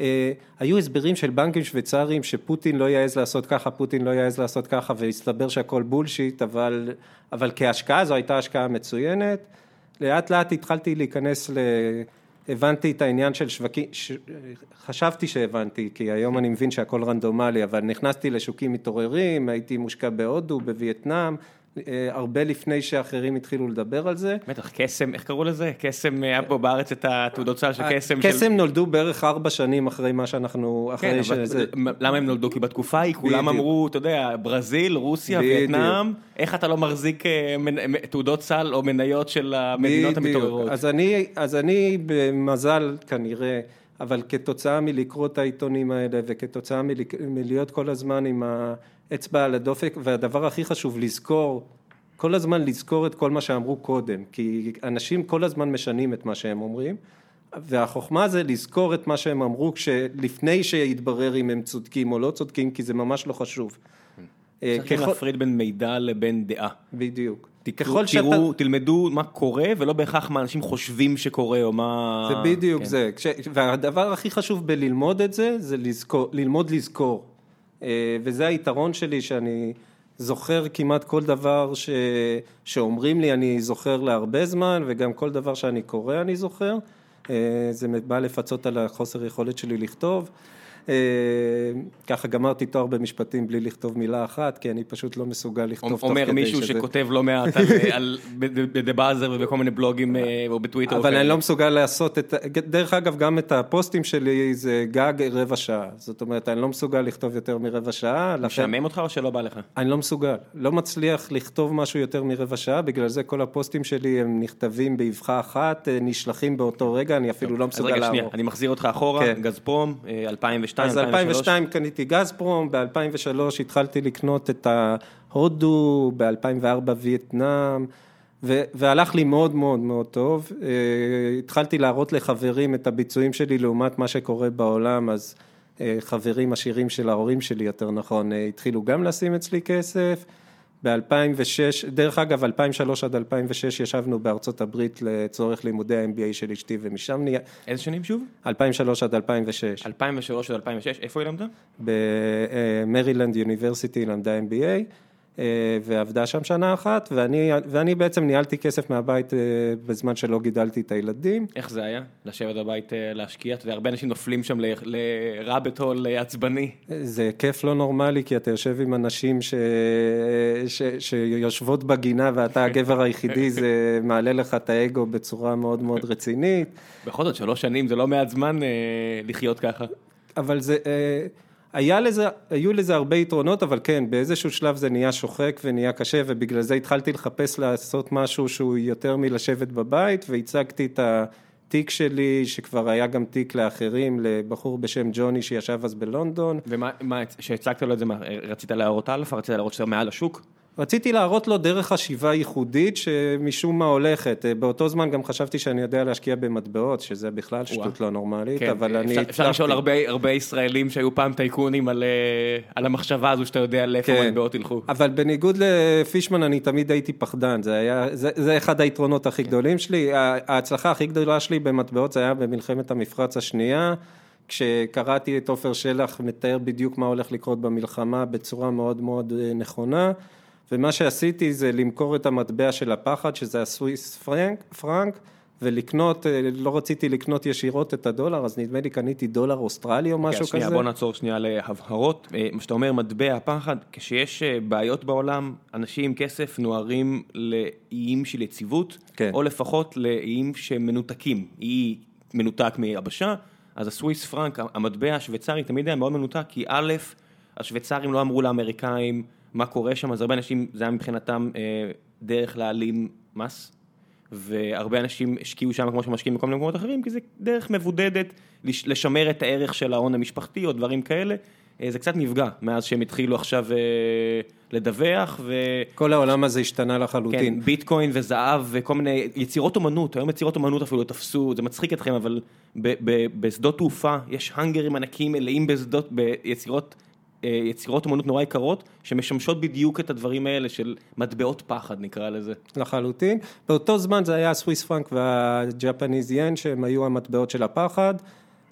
אה, היו הסברים של בנקים שוויצריים שפוטין לא יעז לעשות ככה, פוטין לא יעז לעשות ככה והסתבר שהכל בולשיט, אבל, אבל כהשקעה זו הייתה השקעה מצוינת. לאט לאט התחלתי להיכנס ל... הבנתי את העניין של שווקים, ש... חשבתי שהבנתי, כי היום אני מבין שהכל רנדומלי, אבל נכנסתי לשוקים מתעוררים, הייתי מושקע בהודו, בווייטנאם, הרבה לפני שאחרים התחילו לדבר על זה. בטח, קסם, איך קראו לזה? קסם, היה פה בארץ את התעודות סל של אה, קסם. קסם נולדו בערך ארבע שנים אחרי מה שאנחנו, אחרי כן, שזה... למה הם נולדו? כי בתקופה ההיא כולם אמרו, אתה יודע, ברזיל, רוסיה, וייטנאם, איך אתה לא מחזיק אה, תעודות סל או מניות של המדינות המתעוררות? אז אני במזל כנראה... אבל כתוצאה מלקרוא את העיתונים האלה וכתוצאה מלהיות כל הזמן עם האצבע על הדופק והדבר הכי חשוב לזכור כל הזמן לזכור את כל מה שאמרו קודם כי אנשים כל הזמן משנים את מה שהם אומרים והחוכמה זה לזכור את מה שהם אמרו לפני שיתברר אם הם צודקים או לא צודקים כי זה ממש לא חשוב. צריכים להפריד בין מידע לבין דעה. בדיוק. ככל שאתה... תראו, תלמדו מה קורה ולא בהכרח מה אנשים חושבים שקורה או מה... זה בדיוק כן. זה, כש... והדבר הכי חשוב בללמוד את זה, זה לזכור, ללמוד לזכור. אה, וזה היתרון שלי שאני זוכר כמעט כל דבר ש... שאומרים לי אני זוכר להרבה זמן וגם כל דבר שאני קורא אני זוכר. אה, זה בא לפצות על החוסר יכולת שלי לכתוב. אה, ככה גמרתי תואר במשפטים בלי לכתוב מילה אחת, כי אני פשוט לא מסוגל לכתוב תוך כדי שזה... אומר מישהו שכותב לא מעט על <laughs> בדה באזר ובכל מיני בלוגים אה, או בטוויטר. אבל אני לא מסוגל לעשות את... דרך אגב, גם את הפוסטים שלי זה גג רבע שעה. זאת אומרת, אני לא מסוגל לכתוב יותר מרבע שעה. משעמם אותך או שלא בא לך? אני לא מסוגל. לא מצליח לכתוב משהו יותר מרבע שעה, בגלל זה כל הפוסטים שלי הם נכתבים באבחה אחת, אה, נשלחים באותו רגע, אני אפילו לא מסוגל לעבור. אז רגע, שנייה, אני מחזיר אותך אחורה, כן. גזפרום, 2002. 2002, אז 2002 קניתי גזפרום, ב-2003 התחלתי לקנות את ההודו, ב-2004 וייטנאם, והלך לי מאוד מאוד מאוד טוב. אה, התחלתי להראות לחברים את הביצועים שלי לעומת מה שקורה בעולם, אז אה, חברים עשירים של ההורים שלי, יותר נכון, אה, התחילו גם לשים אצלי כסף. ב-2006, דרך אגב, 2003 עד 2006 ישבנו בארצות הברית לצורך לימודי ה-MBA של אשתי ומשם נהיה... איזה שנים שוב? 2003 עד 2006. 2003 עד 2006, איפה היא למדה? במרילנד יוניברסיטי היא למדה MBA. אה, ועבדה שם שנה אחת, ואני, ואני בעצם ניהלתי כסף מהבית אה, בזמן שלא גידלתי את הילדים. איך זה היה? לשבת בבית אה, להשקיע? אתה יודע, הרבה אנשים נופלים שם לרביט הול עצבני. זה כיף לא נורמלי, כי אתה יושב עם אנשים ש... ש... שיושבות בגינה ואתה <laughs> הגבר היחידי, זה מעלה לך את האגו בצורה מאוד מאוד רצינית. בכל זאת, שלוש שנים זה לא מעט זמן לחיות ככה. אבל זה... היה לזה, היו לזה הרבה יתרונות, אבל כן, באיזשהו שלב זה נהיה שוחק ונהיה קשה, ובגלל זה התחלתי לחפש לעשות משהו שהוא יותר מלשבת בבית, והצגתי את התיק שלי, שכבר היה גם תיק לאחרים, לבחור בשם ג'וני שישב אז בלונדון. ומה, כשהצגת לו את זה, מה, רצית להראות אלפא, רצית להראות שאתה מעל השוק? רציתי להראות לו דרך חשיבה ייחודית שמשום מה הולכת. באותו זמן גם חשבתי שאני יודע להשקיע במטבעות, שזה בכלל שטות לא נורמלית, כן, אבל אני הצלחתי. אפשר לשאול הרבה, הרבה ישראלים שהיו פעם טייקונים על, אה, על המחשבה הזו שאתה יודע לאיפה כן. מטבעות ילכו. אבל בניגוד לפישמן אני תמיד הייתי פחדן, זה היה, זה, זה אחד היתרונות הכי גדולים שלי. ההצלחה הכי גדולה שלי במטבעות זה היה במלחמת המפרץ השנייה. כשקראתי את עופר שלח מתאר בדיוק מה הולך לקרות במלחמה בצורה מאוד מאוד אה, נכונה. ומה שעשיתי זה למכור את המטבע של הפחד, שזה הסוויס פרנק, פרנק, ולקנות, אה, לא רציתי לקנות ישירות את הדולר, אז נדמה לי קניתי דולר אוסטרלי או משהו כן, שנייה, כזה. בוא נעצור שנייה להבהרות. אה, מה שאתה אומר, מטבע הפחד, כשיש אה, בעיות בעולם, אנשים עם כסף נוהרים לאיים של יציבות, כן. או לפחות לאיים שמנותקים. אי מנותק מיבשה, אז הסוויס פרנק, המטבע השוויצרי, תמיד היה מאוד מנותק, כי א', השוויצרים לא אמרו לאמריקאים מה קורה שם, אז הרבה אנשים, זה היה מבחינתם אה, דרך להעלים מס. והרבה אנשים השקיעו שם כמו שמשקיעים בכל מיני מקומות אחרים, כי זה דרך מבודדת לש- לשמר את הערך של ההון המשפחתי או דברים כאלה. אה, זה קצת נפגע מאז שהם התחילו עכשיו אה, לדווח, ו... כל העולם הזה השתנה כן, לחלוטין. ביטקוין וזהב וכל מיני יצירות אומנות, היום יצירות אומנות אפילו תפסו, זה מצחיק אתכם, אבל ב- ב- בשדות תעופה יש האנגרים ענקים מלאים בשדות, ביצירות יצירות אומנות נורא יקרות, שמשמשות בדיוק את הדברים האלה של מטבעות פחד נקרא לזה. לחלוטין. באותו זמן זה היה ה Swiss franc וה Japanese yen שהם היו המטבעות של הפחד.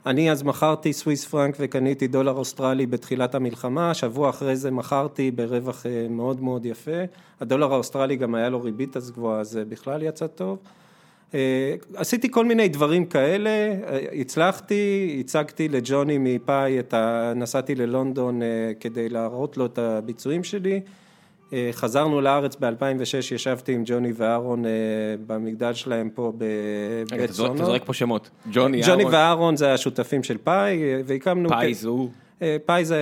אני אז מכרתי Swiss franc וקניתי דולר אוסטרלי בתחילת המלחמה, שבוע אחרי זה מכרתי ברווח אה, מאוד מאוד יפה. הדולר האוסטרלי גם היה לו ריבית אז גבוהה, אז זה בכלל יצא טוב. אה, עשיתי כל מיני דברים כאלה, אה, הצלחתי, הצגתי לג'וני מפאי את ה... נסעתי ללונדון אה, כדי להראות לו את הביצועים שלי. אה, חזרנו לארץ ב-2006, ישבתי עם ג'וני ואהרון אה, במגדל שלהם פה בבית זורק- אתה סונו. זורק פה שמות. ג'וני, ג'וני אהרון, ואהרון זה השותפים של פאי, והקמנו... פייז הוא. אה, פאי זה,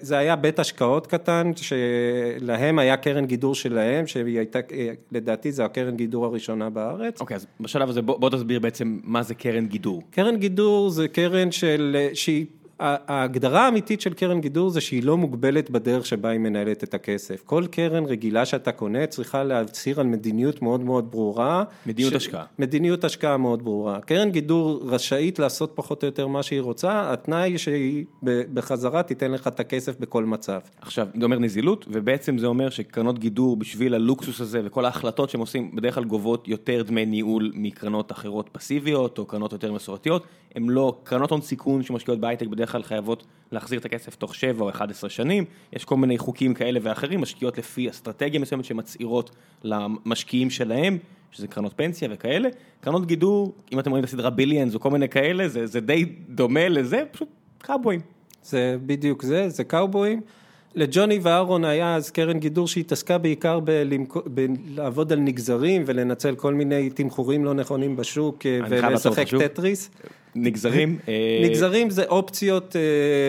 זה היה בית השקעות קטן, שלהם היה קרן גידור שלהם, שהיא הייתה, אה, לדעתי זו הקרן גידור הראשונה בארץ. אוקיי, אז בשלב הזה בוא בוא תסביר בעצם מה זה קרן גידור. קרן גידור זה קרן של, שהיא, ההגדרה האמיתית של קרן גידור זה שהיא לא מוגבלת בדרך שבה היא מנהלת את הכסף. כל קרן רגילה שאתה קונה צריכה להצהיר על מדיניות מאוד מאוד ברורה. מדיניות השקעה. מדיניות השקעה מאוד ברורה. קרן גידור רשאית לעשות פחות או יותר מה שהיא רוצה, התנאי שהיא בחזרה תיתן לך את הכסף בכל מצב. עכשיו, זה אומר נזילות, ובעצם זה אומר שקרנות גידור בשביל הלוקסוס הזה וכל ההחלטות שהם עושים, בדרך כלל גובות יותר דמי ניהול מקרנות אחרות פסיביות, או קרנות יותר מסורתיות, הם לא, קרנות הון סיכון שמשקיעות בהייטק בדרך כלל חייבות להחזיר את הכסף תוך 7 או 11 שנים, יש כל מיני חוקים כאלה ואחרים, משקיעות לפי אסטרטגיה מסוימת שמצהירות למשקיעים שלהם, שזה קרנות פנסיה וכאלה, קרנות גידור, אם אתם רואים את הסדרה ביליאנס או כל מיני כאלה, זה, זה די דומה לזה, פשוט קאבויים. זה בדיוק זה, זה קאובויים. לג'וני ואהרון היה אז קרן גידור שהתעסקה בעיקר בלמכ- בלעבוד על נגזרים ולנצל כל מיני תמחורים לא נכונים בשוק אה, ולשחק. טטריס. נגזרים. אה, נגזרים זה אופציות אה,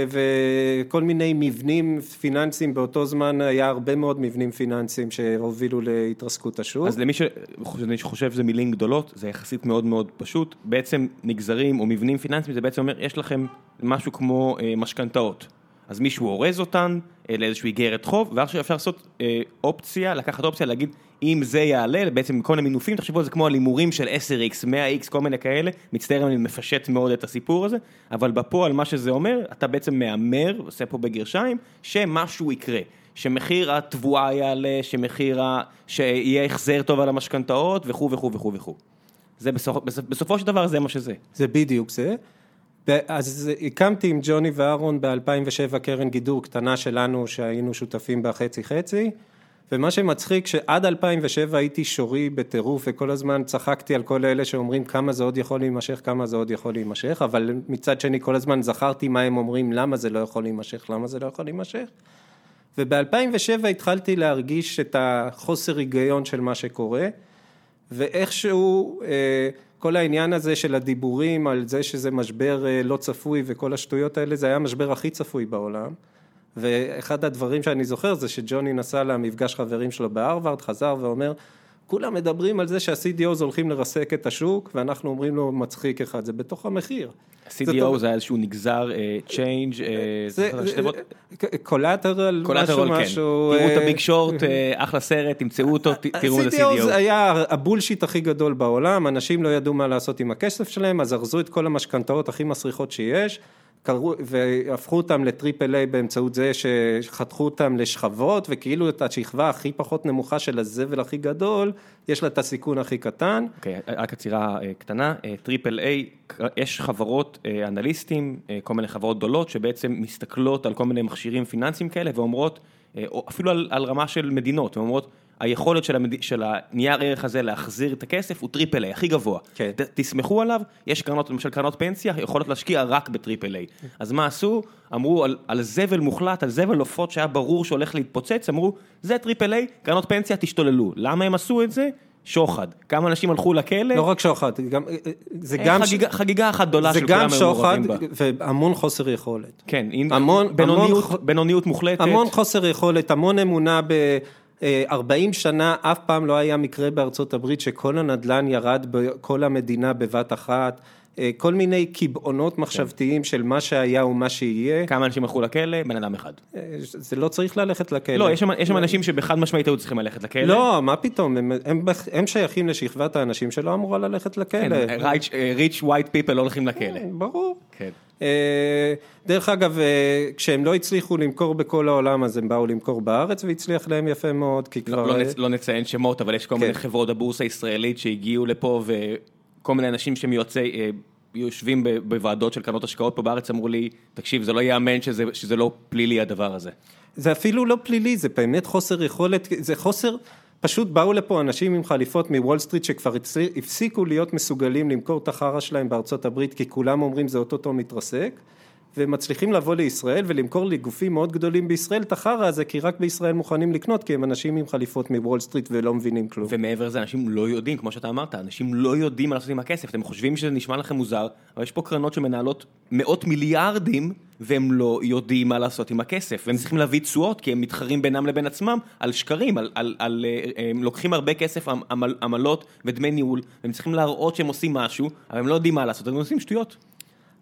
וכל מיני מבנים פיננסיים, באותו זמן היה הרבה מאוד מבנים פיננסיים שהובילו להתרסקות השוק. אז למי שחושב שזה מילים גדולות, זה יחסית מאוד מאוד פשוט. בעצם נגזרים או מבנים פיננסיים, זה בעצם אומר, יש לכם משהו כמו אה, משכנתאות. אז מישהו אורז אותן לאיזושהי איגרת חוב, ועכשיו אפשר לעשות אופציה, לקחת אופציה, להגיד, אם זה יעלה, בעצם כל מיני מינופים, תחשבו על זה כמו על הימורים של 10x, 100x, כל מיני כאלה, מצטער אם אני מפשט מאוד את הסיפור הזה, אבל בפועל מה שזה אומר, אתה בעצם מהמר, עושה פה בגרשיים, שמשהו יקרה. שמחיר התבואה יעלה, שמחיר ה... שיהיה החזר טוב על המשכנתאות וכו' וכו' וכו' וכו'. זה בסופ... בסופו של דבר זה מה שזה. זה בדיוק זה. אז הקמתי עם ג'וני ואהרון ב-2007 קרן גידור קטנה שלנו שהיינו שותפים בה חצי חצי ומה שמצחיק שעד 2007 הייתי שורי בטירוף וכל הזמן צחקתי על כל אלה שאומרים כמה זה עוד יכול להימשך, כמה זה עוד יכול להימשך, אבל מצד שני כל הזמן זכרתי מה הם אומרים, למה זה לא יכול להימשך, למה זה לא יכול להימשך. וב-2007 התחלתי להרגיש את החוסר היגיון של מה שקורה, ואיכשהו אה, כל העניין הזה של הדיבורים על זה שזה משבר אה, לא צפוי וכל השטויות האלה, זה היה המשבר הכי צפוי בעולם. ואחד הדברים שאני זוכר זה שג'וני נסע למפגש חברים שלו בהרווארד, חזר ואומר, כולם מדברים על זה שה-CDOs הולכים לרסק את השוק, ואנחנו אומרים לו מצחיק אחד, זה בתוך המחיר. CDO זה היה איזשהו נגזר, צ'יינג', קולטרל, משהו משהו. תראו את ה Big Short, אחלה סרט, תמצאו אותו, תראו את ה-CDO. CDO היה ה bullshit הכי גדול בעולם, אנשים לא ידעו מה לעשות עם הכסף שלהם, אז ארזו את כל המשכנתאות הכי מסריחות שיש. קראו, והפכו אותם ל triple A באמצעות זה שחתכו אותם לשכבות וכאילו את השכבה הכי פחות נמוכה של הזבל הכי גדול, יש לה את הסיכון הכי קטן. אוקיי, okay, רק עצירה קטנה, triple A, יש חברות אנליסטים, כל מיני חברות גדולות שבעצם מסתכלות על כל מיני מכשירים פיננסיים כאלה ואומרות, אפילו על, על רמה של מדינות, ואומרות היכולת של, המד... של הנייר ערך הזה להחזיר את הכסף הוא triple A, הכי גבוה. כן. ת, תסמכו עליו, יש קרנות, למשל קרנות פנסיה, יכולות להשקיע רק ב triple A. אז מה עשו? אמרו על, על זבל מוחלט, על זבל עופות שהיה ברור שהולך להתפוצץ, אמרו, זה triple A, קרנות פנסיה תשתוללו. למה הם עשו את זה? שוחד. כמה אנשים הלכו לכלא? לא רק שוחד, גם, זה גם... חגיגה, ש... חגיגה אחת גדולה של כולם היו מעורבים בה. זה גם שוחד והמון חוסר יכולת. כן, המון, בינוניות, המון, בינוניות מוחלטת. המון חוסר יכולת, המון אמונה ב... 40 שנה אף פעם לא היה מקרה בארצות הברית שכל הנדלן ירד בכל המדינה בבת אחת, כל מיני קיבעונות מחשבתיים של מה שהיה ומה שיהיה. כמה אנשים הלכו לכלא? בן אדם אחד. זה לא צריך ללכת לכלא. לא, יש שם אנשים שבחד משמעית היו צריכים ללכת לכלא. לא, מה פתאום, הם, הם, הם שייכים לשכבת האנשים שלא אמורה ללכת לכלא. כן, rich white people לא הולכים לכלא. ברור. כן. דרך אגב, כשהם לא הצליחו למכור בכל העולם, אז הם באו למכור בארץ והצליח להם יפה מאוד, כי כבר... לא, לא נציין שמות, אבל יש כל מיני חברות הבורסה הישראלית שהגיעו לפה וכל מיני אנשים שהם יוצאי... יושבים בוועדות של קרנות השקעות פה בארץ, אמרו לי, תקשיב, זה לא ייאמן שזה, שזה לא פלילי הדבר הזה. זה אפילו לא פלילי, זה באמת חוסר יכולת, זה חוסר, פשוט באו לפה אנשים עם חליפות מוול סטריט שכבר הפסיקו להיות מסוגלים למכור את החרא שלהם בארצות הברית, כי כולם אומרים זה אוטוטו מתרסק. ומצליחים לבוא לישראל ולמכור לגופים מאוד גדולים בישראל את החרא הזה, כי רק בישראל מוכנים לקנות, כי הם אנשים עם חליפות מוול סטריט ולא מבינים כלום. ומעבר לזה, אנשים לא יודעים, כמו שאתה אמרת, אנשים לא יודעים מה לעשות עם הכסף, אתם חושבים שזה נשמע לכם מוזר, אבל יש פה קרנות שמנהלות מאות מיליארדים, והם לא יודעים מה לעשות עם הכסף, והם צריכים להביא תשואות, כי הם מתחרים בינם לבין עצמם על שקרים, על, על, על, הם לוקחים הרבה כסף, עמל, עמלות ודמי ניהול, והם צריכים להראות שהם עושים משהו, אבל הם לא יודעים מה לעשות, הם עושים שטויות.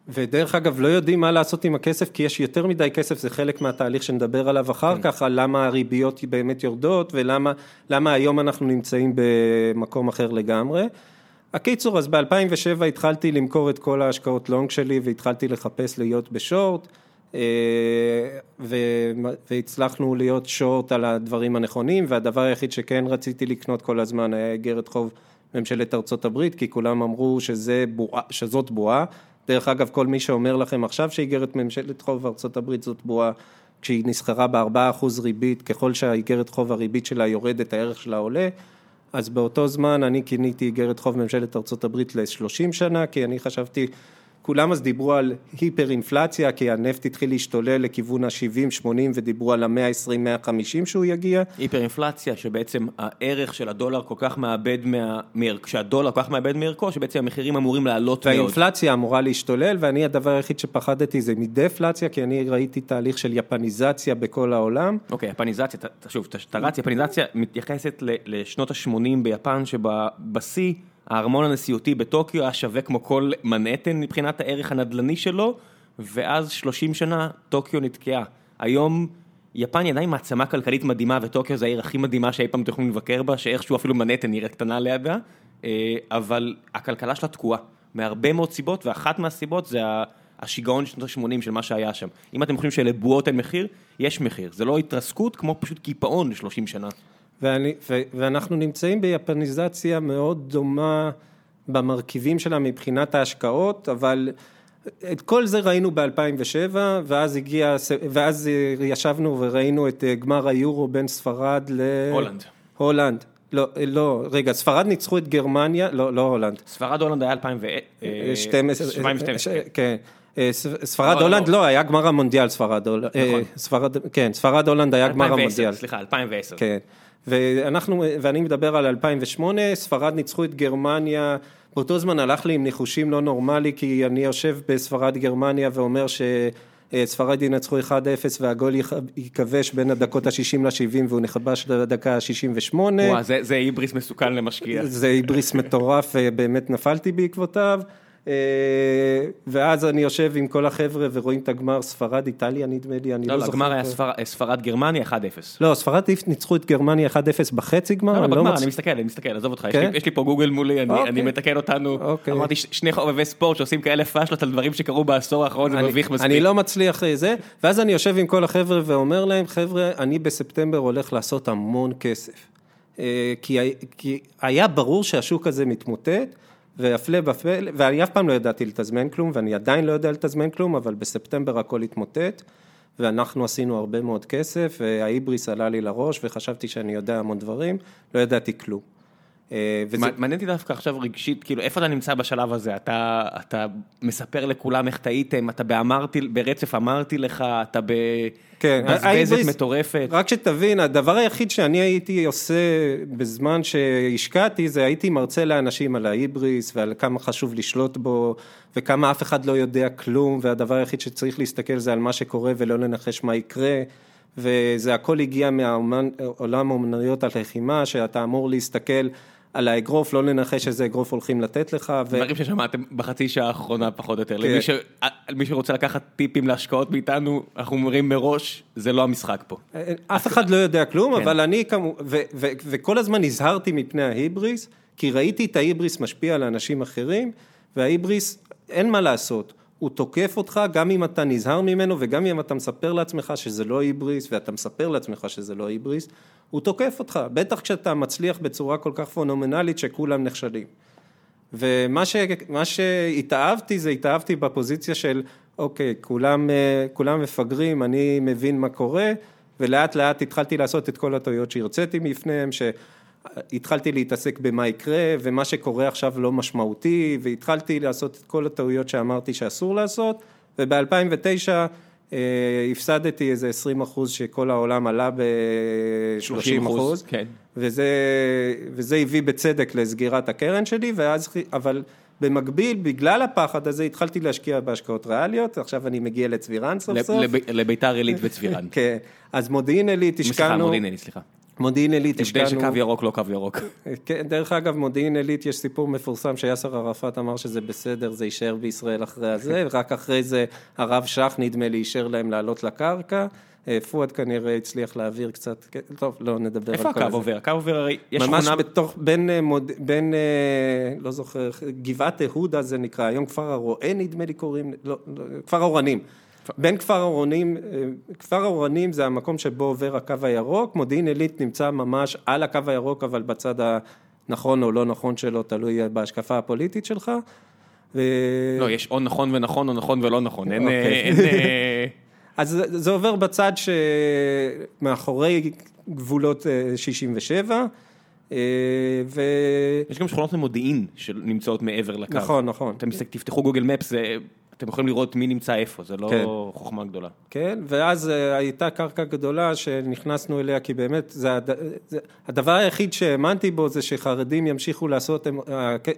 ודרך אגב לא יודעים מה לעשות עם הכסף כי יש יותר מדי כסף, זה חלק מהתהליך שנדבר עליו אחר כן. כך, על למה הריביות באמת יורדות ולמה היום אנחנו נמצאים במקום אחר לגמרי. הקיצור, אז ב-2007 התחלתי למכור את כל ההשקעות לונג שלי והתחלתי לחפש להיות בשורט אה, והצלחנו להיות שורט על הדברים הנכונים והדבר היחיד שכן רציתי לקנות כל הזמן היה אגרת חוב ממשלת ארצות הברית כי כולם אמרו שזה בועה, שזאת בועה דרך אגב, כל מי שאומר לכם עכשיו שאיגרת ממשלת חוב הברית זאת בועה, כשהיא נסחרה ב-4% ריבית, ככל שהאיגרת חוב הריבית שלה יורדת, הערך שלה עולה, אז באותו זמן אני כיניתי איגרת חוב ממשלת הברית ל-30 שנה, כי אני חשבתי כולם אז דיברו על היפר אינפלציה, כי הנפט התחיל להשתולל לכיוון ה-70-80 ודיברו על ה-120-150 שהוא יגיע. היפר אינפלציה, שבעצם הערך של הדולר כל כך מאבד מה... שהדולר כל כך מאבד מערכו, שבעצם המחירים אמורים לעלות מאוד. והאינפלציה אמורה להשתולל, ואני הדבר היחיד שפחדתי זה מדפלציה, כי אני ראיתי תהליך של יפניזציה בכל העולם. אוקיי, יפניזציה, שוב, אתה רץ, יפניזציה מתייחסת לשנות ה-80 ביפן, שבשיא... הארמון הנשיאותי בטוקיו היה שווה כמו כל מנהטן מבחינת הערך הנדל"ני שלו, ואז 30 שנה טוקיו נתקעה. היום יפן היא עדיין מעצמה כלכלית מדהימה, וטוקיו זה העיר הכי מדהימה שאי פעם יכולים לבקר בה, שאיכשהו אפילו מנהטן נראית קטנה לידה, אה, אבל הכלכלה שלה תקועה, מהרבה מאוד סיבות, ואחת מהסיבות זה השיגעון שנות ה-80 של מה שהיה שם. אם אתם חושבים שלבועות אין מחיר, יש מחיר. זה לא התרסקות כמו פשוט קיפאון ל-30 שנה. ואני, ו, ואנחנו נמצאים ביפניזציה מאוד דומה במרכיבים שלה מבחינת ההשקעות, אבל את כל זה ראינו ב-2007, ואז הגיע, ואז ישבנו וראינו את גמר היורו בין ספרד ל... הולנד. הולנד. לא, לא, רגע, ספרד ניצחו את גרמניה, לא, לא הולנד. ספרד הולנד היה 2012. כן. ספרד לא, הולנד לא. לא, היה גמר המונדיאל ספרד הולנד. נכון. כן, ספרד הולנד היה גמר המונדיאל. סליחה, 2010. כן. ואנחנו, ואני מדבר על 2008, ספרד ניצחו את גרמניה, באותו זמן הלך לי עם ניחושים לא נורמלי, כי אני יושב בספרד גרמניה ואומר ש... אה, ספרד ינצחו 1-0 והגול יכ- ייכבש בין הדקות ה-60 ל-70 והוא נכבש לדקה ה-68. וואו, זה זה היבריס מסוכן למשקיע. זה היבריס מטורף, ובאמת נפלתי בעקבותיו. אה, ואז אני יושב עם כל החבר'ה ורואים את הגמר ספרד, איטליה נדמה לי, אני לא, לא לא, זוכר. הגמר היה ספר- ספרד גרמניה 1-0. לא, ספרד ניצחו את גרמניה 1-0 בחצי גמר, לא, לא, אני לא בגמר, מצ- אני מסתכל, אני מסתכל, עזוב אותך, יש כן? לי- יש לי פה גוגל מולי, אני- אוקיי. אני מתקן אותנו, אוקיי. אמרתי שני חובבי ספורט שעושים כאלה פאשלות על דברים שקרו בעשור האחרון, זה מביך מספיק. אני לא מצליח אה, זה, ואז אני יושב עם כל החבר'ה ואומר להם, חבר'ה, אני בספטמבר הולך לעשות המון כסף. אה, כי, כי היה ברור שהשוק הזה מתמוטט, והפלא ופלא, ואני אף פעם לא ידעתי לתזמן כלום, ואני עדיין לא יודע לתזמן כלום, אבל בספטמבר הכל התמוטט, ואנחנו עשינו הרבה מאוד כסף, וההיבריס עלה לי לראש, וחשבתי שאני יודע המון דברים, לא ידעתי כלום. אה, וזה, מעניין אותי דווקא עכשיו רגשית, כאילו איפה אתה נמצא בשלב הזה? אתה, אתה מספר לכולם איך טעיתם, אתה באמרתי, ברצף אמרתי לך, אתה כן, בבזבזת ההיבריס- מטורפת. רק שתבין, הדבר היחיד שאני הייתי עושה בזמן שהשקעתי, זה הייתי מרצה לאנשים על ההיבריס ועל כמה חשוב לשלוט בו, וכמה אף אחד לא יודע כלום, והדבר היחיד שצריך להסתכל זה על מה שקורה ולא לנחש מה יקרה, וזה הכל הגיע מעולם אומנויות הלחימה, שאתה אמור להסתכל על האגרוף, לא לנחש איזה אגרוף הולכים לתת לך, ו... דברים ששמעתם בחצי שעה האחרונה פחות או יותר. כן. למי ש- מי שרוצה לקחת טיפים להשקעות מאיתנו, אנחנו אומרים מראש, זה לא המשחק פה. אף אחד לא יודע כלום, כן. אבל אני כמו, ו- ו- וכל הזמן נזהרתי מפני ההיבריס, כי ראיתי את ההיבריס משפיע על אנשים אחרים, וההיבריס, אין מה לעשות, הוא תוקף אותך גם אם אתה נזהר ממנו וגם אם אתה מספר לעצמך שזה לא היבריס, ואתה מספר לעצמך שזה לא היבריס, הוא תוקף אותך, בטח כשאתה מצליח בצורה כל כך פונומנלית שכולם נכשלים. ומה ש, שהתאהבתי זה התאהבתי בפוזיציה של אוקיי, כולם, אה, כולם מפגרים, אני מבין מה קורה, ולאט לאט התחלתי לעשות את כל הטעויות שהרציתי מפניהם, שהתחלתי להתעסק במה יקרה, ומה שקורה עכשיו לא משמעותי, והתחלתי לעשות את כל הטעויות שאמרתי שאסור לעשות, וב-2009 אה, הפסדתי איזה 20 אחוז שכל העולם עלה ב-30 אחוז. כן. וזה, וזה הביא בצדק לסגירת הקרן שלי, ואז, אבל במקביל, בגלל הפחד הזה, התחלתי להשקיע בהשקעות ריאליות, עכשיו אני מגיע לצבירן סוף לב- סוף. לב- לביתר עילית וצבירן. <laughs> כן, אז מודיעין עילית סליחה, השקענו, מודיעין עילית, סליחה. מודיעין עילית הבדל השקענו, שקו ירוק לא קו ירוק. <laughs> כן, דרך אגב, מודיעין עילית יש סיפור מפורסם שיאסר ערפאת אמר שזה בסדר, זה יישאר בישראל אחרי הזה, <laughs> רק אחרי זה הרב שך נדמה לי אישר להם לעלות לקרקע, אה, פואד כנראה הצליח להעביר קצת, כן, טוב, לא נדבר על איפה כל הקו זה. עובר? הקו עובר הרי, יש ממש שכונה... בתוך, בין, אה, מוד, בין, אה, לא זוכר, גבעת אהודה זה נקרא, היום כפר הרועה נדמה לי קוראים, לא, לא, כפר אורנים. בין כפר אורנים, אה, כפר אורנים זה המקום שבו עובר הקו הירוק, מודיעין עילית נמצא ממש על הקו הירוק, אבל בצד הנכון או לא נכון שלו, תלוי בהשקפה הפוליטית שלך. ו... לא, יש או נכון ונכון או נכון ולא נכון. אין... אוקיי. אין, אה, <laughs> אז זה- עובר בצד שמאחורי גבולות אה, 67, אה, ו... יש גם שכונות למודיעין שנמצאות מעבר לקו. נכון, נכון. אתם מסתכל- תפתחו גוגל מפס, זה- אתם יכולים לראות מי נמצא איפה, זה כן. לא חוכמה גדולה. כן, ואז אה, הייתה קרקע גדולה שנכנסנו אליה, כי באמת, זה, הד- זה, הדבר היחיד שהאמנתי בו זה שחרדים ימשיכו לעשות,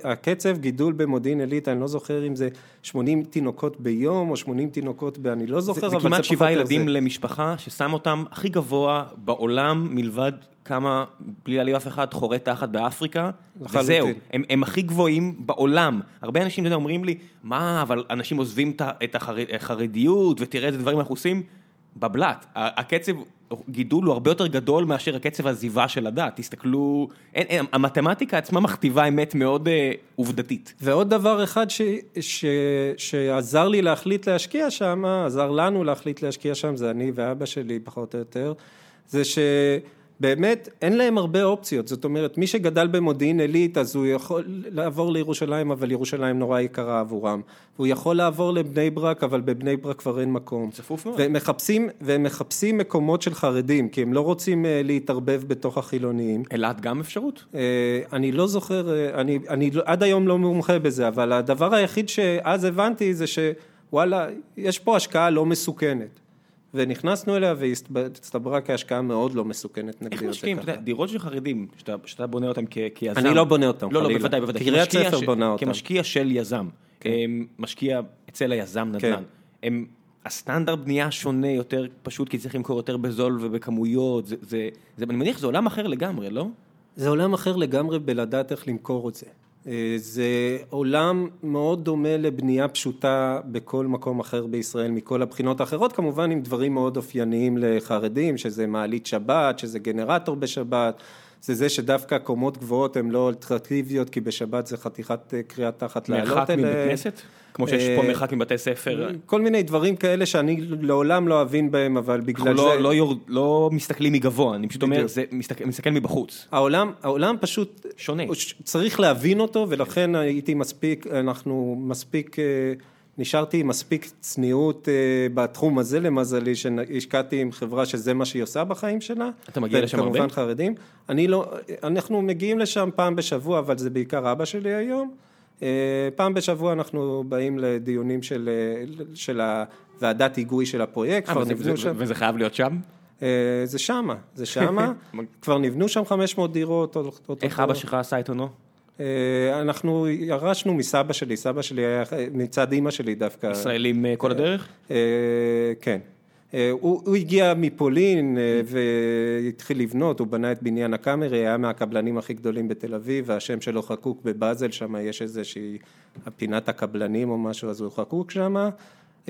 הקצב גידול במודיעין עילית, אני לא זוכר אם זה 80 תינוקות ביום או 80 תינוקות ב... אני לא זוכר, זה, זה אבל כמעט זה שבעה פחות או ילדים יותר זה. למשפחה, ששם אותם הכי גבוה בעולם, מלבד כמה, בלי להעליב אף אחד, חורי תחת באפריקה. וזהו, הם, הם הכי גבוהים בעולם. הרבה אנשים, אתה יודע, אומרים לי, מה, אבל אנשים עוזבים את החרדיות, ותראה איזה דברים אנחנו עושים. בבלת, הקצב גידול הוא הרבה יותר גדול מאשר הקצב עזיבה של הדת, תסתכלו, אין, אין, המתמטיקה עצמה מכתיבה אמת מאוד אה, עובדתית. ועוד דבר אחד ש, ש, שעזר לי להחליט להשקיע שם, עזר לנו להחליט להשקיע שם, זה אני ואבא שלי פחות או יותר, זה שבאמת אין להם הרבה אופציות, זאת אומרת מי שגדל במודיעין עילית אז הוא יכול לעבור לירושלים אבל ירושלים נורא יקרה עבורם, הוא יכול לעבור לבני ברק אבל בבני ברק כבר אין מקום, צפוף מאוד. והם מחפשים, והם מחפשים מקומות של חרדים כי הם לא רוצים אה, להתערבב בתוך החילוניים אילת גם אפשרות? אה, אני לא זוכר, אה, אני, אני לא- עד היום לא מומחה בזה, אבל הדבר היחיד שאז הבנתי זה שוואלה, יש פה השקעה לא מסוכנת. ונכנסנו אליה והצטברה כהשקעה מאוד לא מסוכנת, איך נגדיר את זה משקיעים, אתה ככה. יודע, דירות של חרדים, שאתה, שאתה בונה אותם כ, כיזם. אני לא בונה אותם, לא, לא. בוודאי, בוודאי. קריית ספר ש- בונה אותם. כן. כמשקיע של יזם, הם, משקיע אצל היזם נדל"ן, הם, הסטנדרט בנייה שונה, יותר פשוט, כי צריך למכור יותר בזול ובכמויות, זה, זה, זה, אני מניח שזה עולם אחר לגמרי, לא? זה עולם אחר לגמרי בלדעת איך למכור את זה. אה, זה עולם מאוד דומה לבנייה פשוטה בכל מקום אחר בישראל מכל הבחינות האחרות, כמובן עם דברים מאוד אופייניים לחרדים, שזה מעלית שבת, שזה גנרטור בשבת, זה זה שדווקא קומות גבוהות הן לא אולטרטיביות, כי בשבת זה חתיכת אה, קריאה תחת לעלות אליהן. מרחק מבית כנסת? כמו שיש פה אה, מרחק מבתי ספר. כל מיני דברים כאלה שאני לעולם לא אבין בהם, אבל בגלל לא- זה... אנחנו לא לא מסתכלים מגבוה, אני פשוט אומר, זה מסתכל מבחוץ. העולם העולם פשוט... שונה. צריך להבין אותו, ולכן הייתי מספיק, אנחנו מספיק... אה, נשארתי עם מספיק צניעות בתחום הזה למזלי, שהשקעתי עם חברה שזה מה שהיא עושה בחיים שלה. אתה מגיע לשם הרבה? וכמובן חרדים. אני לא, אנחנו מגיעים לשם פעם בשבוע, אבל זה בעיקר אבא שלי היום. אה, פעם בשבוע אנחנו באים לדיונים של, של הוועדת היגוי של הפרויקט, כבר נבנו שם. וזה חייב להיות שם? אה, זה שמה, זה שמה, <laughs> כבר נבנו שם 500 דירות. איך אבא שלך עשה את עונו? אה, אנחנו ירשנו מסבא שלי, סבא שלי היה מצד אימא שלי דווקא. ישראלים כל הדרך? כן. אה, הוא, הוא הגיע מפולין אה, והתחיל לבנות, הוא בנה את בניין הקאמרי, היה מהקבלנים הכי גדולים בתל אביב, והשם שלו חקוק בבאזל, שם יש איזושהי פינת הקבלנים או משהו, אז הוא חקוק שם.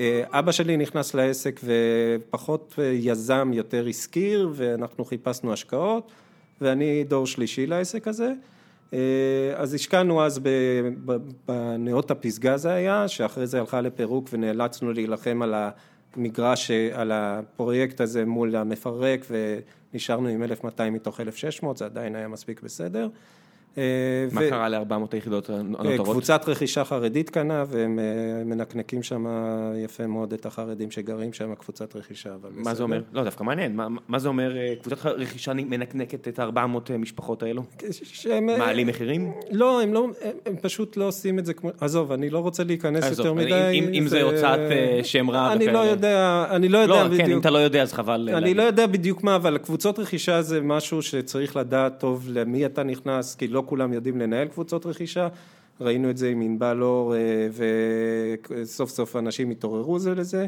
אה, אבא שלי נכנס לעסק ופחות יזם, יותר השכיר, ואנחנו חיפשנו השקעות, ואני דור שלישי לעסק הזה. אז השקענו אז בנאות הפסגה זה היה, שאחרי זה הלכה לפירוק ונאלצנו להילחם על ה... מגרש על הפרויקט הזה מול המפרק ונשארנו עם 1200 מתוך 1600, זה עדיין היה מספיק בסדר. אה, מה ו... קרה לארבע היחידות הנותרות? קבוצת רכישה חרדית קנה והם אה, מנקנקים שם יפה מאוד את החרדים שגרים שם, קבוצת רכישה. מה בסדר. זה אומר? לא, דווקא מעניין, מה, מה זה אומר אה, קבוצת רכישה מנקנקת את הארבע מאות משפחות האלו? שהם... מעלים מחירים? לא, הם, לא, הם, הם פשוט לא עושים את זה כמו, עזוב, אני לא רוצה להיכנס עזוב, יותר מדי. אם, אם זה הוצאת שם רע אני לא יודע, אני לא יודע לא, בדיוק. כן, אם אתה לא יודע אז חבל. אני להגיד. לא יודע בדיוק מה, אבל קבוצות רכישה זה משהו שצריך לדעת טוב למי אתה נכנס, כי לא כולם יודעים לנהל קבוצות רכישה, ראינו את זה עם ענבל אור אה, וסוף סוף אנשים התעוררו זה לזה,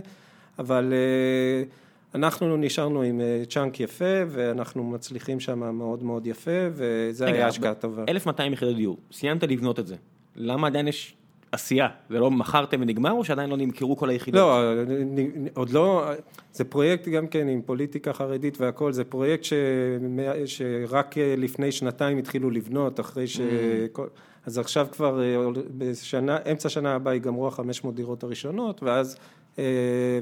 אבל אה, אנחנו נשארנו עם אה, צ'אנק יפה ואנחנו מצליחים שם מאוד מאוד יפה וזה היה השקעה טובה. 1200 יחידות דיור, סיימת לבנות את זה, למה עדיין יש עשייה, זה לא מכרתם ונגמר או שעדיין לא נמכרו כל היחידות? לא, עוד לא, זה פרויקט גם כן עם פוליטיקה חרדית והכל, זה פרויקט ש... שרק לפני שנתיים התחילו לבנות, אחרי ש... Mm. אז עכשיו כבר בשנה, אמצע שנה הבאה ייגמרו החמש מאות דירות הראשונות, ואז אה,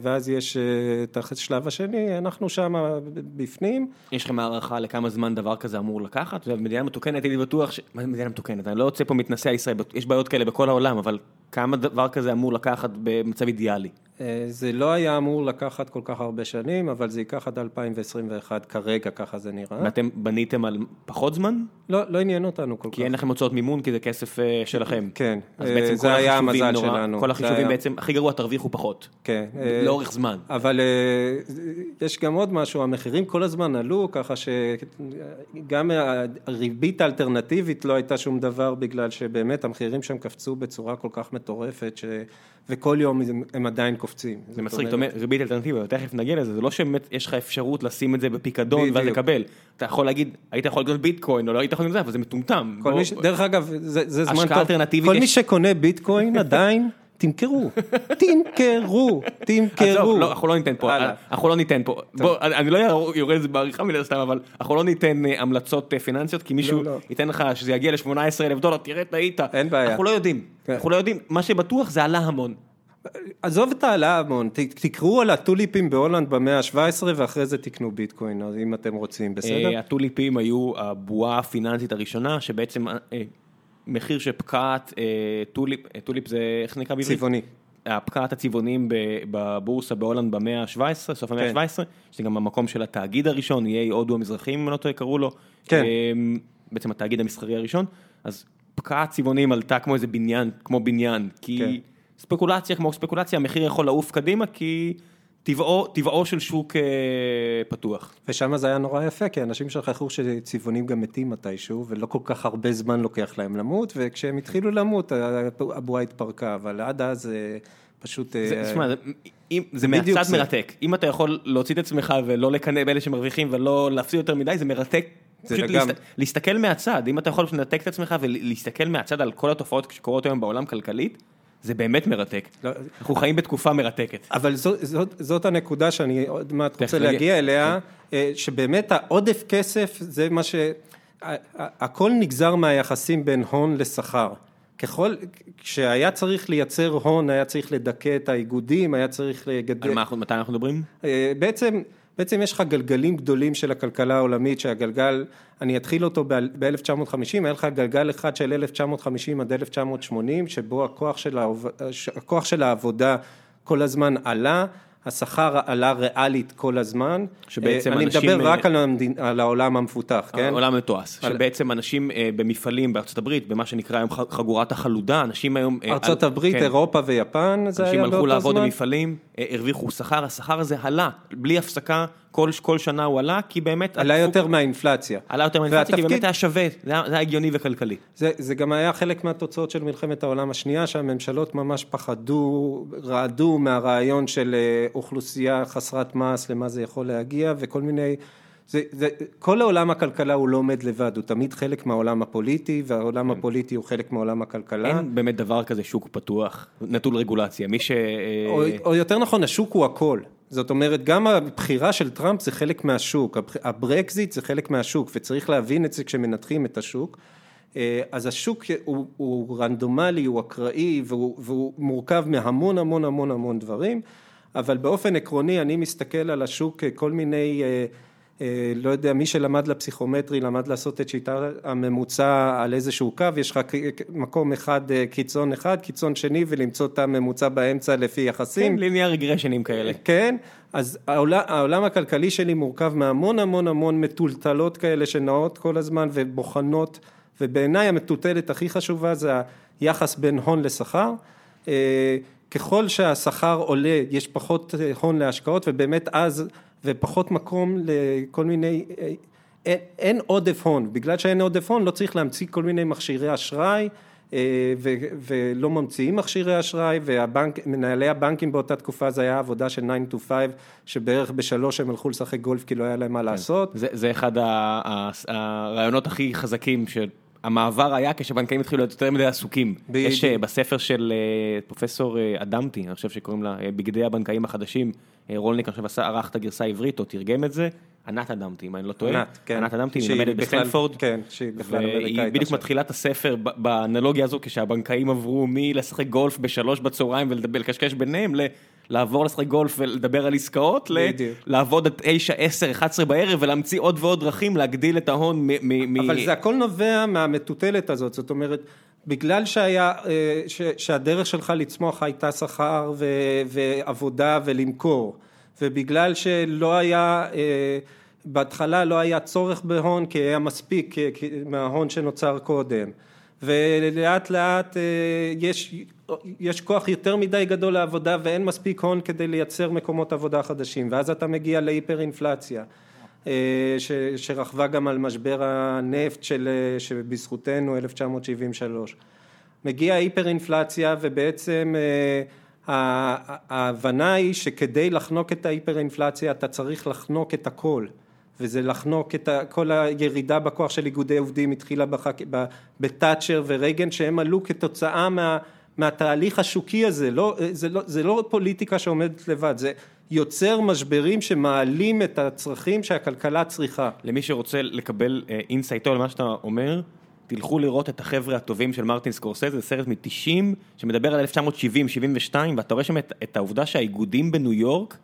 ואז יש אה, את השלב השני, אנחנו שם בפנים. יש לכם הערכה לכמה זמן דבר כזה אמור לקחת? במדינה מתוקנת הייתי בטוח ש... מה זה מדינה מתוקנת? אני לא יוצא פה מתנשא ישראל, יש בעיות כאלה בכל העולם, אבל כמה דבר כזה אמור לקחת במצב אידיאלי? אה, זה לא היה אמור לקחת כל כך הרבה שנים, אבל זה ייקח עד 2021 כרגע, ככה זה נראה. ואתם בניתם על פחות זמן? לא, לא עניין אותנו כל כי כך. כי אין לכם הוצאות מימון, כי זה כסף שלכם. כן, זה היה המזל נורא, שלנו. כל החישובים היה... בעצם, הכי גרוע, תרוויחו פחות. כן. לאורך זמן. אבל יש גם עוד משהו, המחירים כל הזמן עלו, ככה שגם הריבית האלטרנטיבית לא הייתה שום דבר, בגלל שבאמת המחירים שם קפצו בצורה כל כך מטורפת, ש... וכל יום הם עדיין קופצים. זה מצחיק, אתה אומר ריבית אלטרנטיבית, תכף נגיע לזה, זה לא שבאמת יש לך אפשרות לשים את זה בפיקדון ואז לקבל. אתה יכול להגיד, היית יכול לקנות ביטקוין או לא היית יכול לקנות זה, אבל זה מטומטם. דרך אגב, זה זמן טוב. כל מי שקונה ביטקוין <laughs> עדיין... תמכרו, תמכרו, תמכרו. לא, אנחנו לא ניתן פה, אנחנו לא ניתן פה. בוא, אני לא יורד בעריכה מן הסתם, אבל אנחנו לא ניתן אה, המלצות אה, פיננסיות, כי מישהו לא, לא. ייתן לך שזה יגיע ל-18 אלף דולר, תראה, טעית. אין בעיה. אנחנו לא יודעים, כן. אנחנו לא יודעים, מה שבטוח זה עלה המון. עזוב את העלה המון, תקראו על הטוליפים בהולנד במאה ה-17 ואחרי זה תקנו ביטקוין, אם אתם רוצים, בסדר? אה, הטוליפים היו הבועה הפיננסית הראשונה, שבעצם מחיר של פקעת אה, טוליפ, אה, טוליפ זה איך נקרא בעברית? צבעוני. הפקעת הצבעונים בבורסה בהולנד במאה ה-17, סוף המאה ה-17, כן. שזה גם המקום של התאגיד הראשון, אי הודו המזרחית, אם אני לא טועה, קראו לו. כן. אמ, בעצם התאגיד המסחרי הראשון, אז פקעת צבעונים עלתה כמו איזה בניין, כמו בניין, כי כן. ספקולציה כמו ספקולציה, המחיר יכול לעוף קדימה, כי... טבעו, של שוק אה, פתוח. ושם זה היה נורא יפה, כי אנשים שכחו שצבעונים גם מתים מתישהו, ולא כל כך הרבה זמן לוקח להם למות, וכשהם התחילו למות, הבועה התפרקה, אבל עד אז פשוט... זה, אה, תשמע, זה- מהצד. מרתק. אם אתה יכול להוציא את עצמך ולא לקנא באלה שמרוויחים ולא להפסיד יותר מדי, זה מרתק. פשוט להסתכל מהצד, אם אתה יכול לנתק את עצמך ולהסתכל מהצד על כל התופעות שקורות היום בעולם כלכלית, זה באמת מרתק. לא, אנחנו חיים בתקופה מרתקת. אבל זאת, זאת, זאת הנקודה שאני עוד מעט רוצה. להגיע אליה, אה, שבאמת העודף כסף זה מה ש... הכל נגזר מהיחסים בין הון לשכר. ככל, כשהיה צריך לייצר הון, היה צריך לדכא את האיגודים, היה צריך לגדל... על מה אנחנו, מתי אנחנו מדברים? אה, בעצם, בעצם יש לך גלגלים גדולים של הכלכלה העולמית, שהגלגל, אני אתחיל אותו ב-1950, היה לך גלגל אחד של 1950 עד 1980, שבו הכוח של, העוב... הכוח של העבודה כל הזמן עלה, השכר עלה ריאלית כל הזמן. שבעצם אה, אני אנשים, מדבר רק אה, על, המדין, על העולם המפותח, כן? העולם מתועש, על- שבעצם אנשים אה, במפעלים בארצות הברית, במה שנקרא היום חגורת החלודה, אנשים היום... ארצות על- הברית, כן. אירופה ויפן, זה אנשים היה הלכו באותו לעבוד זמן. במפעלים, אה, הרוויחו שכר, השכר הזה עלה, בלי הפסקה, כל, כל שנה הוא עלה, כי באמת... עלה התפוק- יותר מהאינפלציה. עלה יותר מהאינפלציה, כי והתפקיד- באמת היה שווה, זה היה זה היה הגיוני וכלכלי. זה, זה גם היה חלק מהתוצאות של מלחמת העולם השנייה, שהממשלות ממש פחדו, רעדו מהרעיון של אה, אוכלוסייה חסרת מעש, למה זה יכול להגיע, וכל מיני... זה, זה, כל העולם הכלכלה הוא לא עומד לבד, הוא תמיד חלק מהעולם הפוליטי, והעולם הפוליטי הוא חלק מהעולם הכלכלה. אין באמת דבר כזה שוק פתוח, נטול רגולציה. מי ש... אה, או, או יותר נכון, השוק הוא הכל. זאת אומרת, גם הבחירה של טראמפ זה חלק מהשוק, הברקזיט זה חלק מהשוק, וצריך להבין את זה כשמנתחים את השוק. אה, אז השוק הוא, הוא רנדומלי, הוא אקראי, והוא, והוא מורכב מהמון המון המון המון דברים, אבל באופן עקרוני אני מסתכל על השוק ככל מיני... אה, אה, לא יודע, מי שלמד לפסיכומטרי, למד לעשות את שיטת הממוצע על איזשהו קו, יש לך מקום אחד, אה, קיצון אחד, קיצון שני, ולמצוא את הממוצע באמצע לפי יחסים. כן, ליניאר רגרשנים כאלה. כן, אז העולם, העולם הכלכלי שלי מורכב מהמון המון המון מטולטלות כאלה שנעות כל הזמן ובוחנות, ובעיניי המטוטלת הכי חשובה זה היחס בין הון לשכר. אה, ככל שהשכר עולה, יש פחות אה, הון להשקעות, ובאמת אז, ופחות מקום לכל מיני... אין, אין עודף הון, בגלל שאין עודף הון לא צריך להמציא כל מיני מכשירי אשראי אה, ו, ולא ממציאים מכשירי אשראי והבנק, מנהלי הבנקים באותה תקופה זה היה עבודה של 9 to 5 שבערך בשלוש הם הלכו לשחק גולף כי לא היה להם מה לעשות. זה, זה אחד הרעיונות הכי חזקים שהמעבר היה כשבנקאים התחילו להיות יותר מדי עסוקים. יש אה, בספר של אה, פרופסור אה, אדמתי, אני חושב שקוראים לה בגדי הבנקאים החדשים, רולניק עכשיו עשה, ערך את הגרסה העברית או תרגם את זה, ענת אדמתי, אם אני לא טועה. ענת, כן. ענת אדמתי, שהיא מלמדת בסטנפורד. כן, שהיא בכלל אמריקאית והיא בדיוק עכשיו. מתחילה את הספר באנלוגיה הזו, כשהבנקאים עברו מלשחק גולף בשלוש בצהריים ולקשקש ביניהם. לעבור לשחק גולף ולדבר על עסקאות, ל-. לעבוד עד 9, 10, 11 בערב ולהמציא עוד ועוד דרכים להגדיל את ההון מ... מ- מ- אבל זה הכל נובע מהמטוטלת הזאת, זאת אומרת, בגלל שהיה, אה, ש, שהדרך שלך לצמוח הייתה שכר ו, ועבודה ולמכור, ובגלל שלא היה, אה, בהתחלה לא היה צורך בהון כי היה מספיק אה, מההון שנוצר קודם, ולאט לאט יש, יש כוח יותר מדי גדול לעבודה ואין מספיק הון כדי לייצר מקומות עבודה חדשים, ואז אתה מגיע להיפר אינפלציה. אה, ש- שרכבה גם על משבר הנפט של, אה, שבזכותנו 1973. מגיעה היפר אינפלציה ובעצם אה, ההבנה היא שכדי לחנוק את ההיפר אינפלציה אתה צריך לחנוק את הכל וזה לחנוק את כל הירידה בכוח של איגודי עובדים התחילה בתאצ'ר ורייגן שהם עלו כתוצאה מה... מהתהליך השוקי הזה, לא, זה, לא, זה לא פוליטיקה שעומדת לבד, זה יוצר משברים שמעלים את הצרכים שהכלכלה צריכה. למי שרוצה לקבל insight ו על מה שאתה אומר, תלכו לראות את החבר'ה הטובים של מרטין סקורסזה, זה סרט מ-90 שמדבר על 1970-72 ואתה רואה שם את, את העובדה שהאיגודים בניו יורק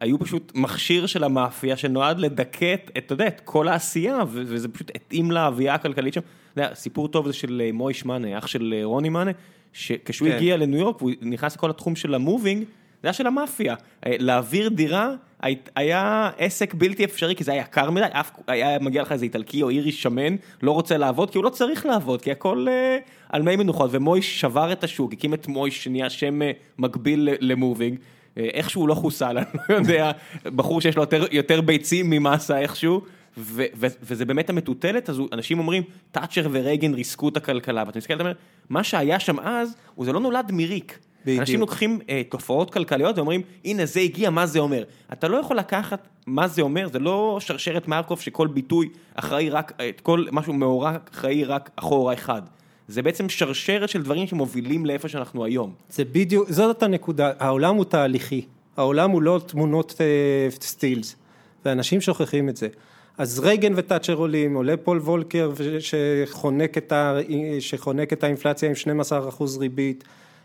היו פשוט מכשיר של המאפיה שנועד לדכא את, אתה יודע, את כל העשייה וזה פשוט התאים לאווירה הכלכלית שם. אתה יודע, סיפור טוב זה של אה, מויש מאנה, אח של אה, רוני מאנה, שכשהוא כן. הגיע לניו יורק והוא נכנס לכל התחום של המובינג, זה היה של המאפיה. אה, להעביר דירה הי- היה עסק בלתי אפשרי, כי זה היה יקר מדי, אף היה מגיע לך איזה איטלקי או אירי שמן, לא רוצה לעבוד, כי הוא לא צריך לעבוד, כי הכל אה, על מי מנוחות, ומויש שבר את השוק, הקים את מויש, שנהיה שם אה, מקביל למובינג. אה, איכשהו לא חוסל, <laughs> אני לא יודע, בחור שיש לו יותר, יותר ביצים ממאסה איכשהו, ו- ו- וזה באמת המטוטלת הזו, אנשים אומרים, תאצ'ר ורייגן ריסקו את הכלכלה, ואתה מסתכל, אתה אומר, מה שהיה שם אז, זה לא נולד מריק. בדיוק. אנשים לוקחים אה, תופעות כלכליות ואומרים, הנה זה הגיע, מה זה אומר? אתה לא יכול לקחת מה זה אומר, זה לא שרשרת מרקוב שכל ביטוי אחראי רק, אה, כל משהו מאורע אחראי רק אחורה אחד. זה בעצם שרשרת של דברים שמובילים לאיפה שאנחנו היום. זה בדיוק, זאת הנקודה, העולם הוא תהליכי, העולם הוא לא תמונות אה, סטילס, ואנשים שוכחים את זה. אז רייגן ותאצ'ר עולים, עולה פול וולקר שחונק את, ה, שחונק את האינפלציה עם 12 אחוז ריבית,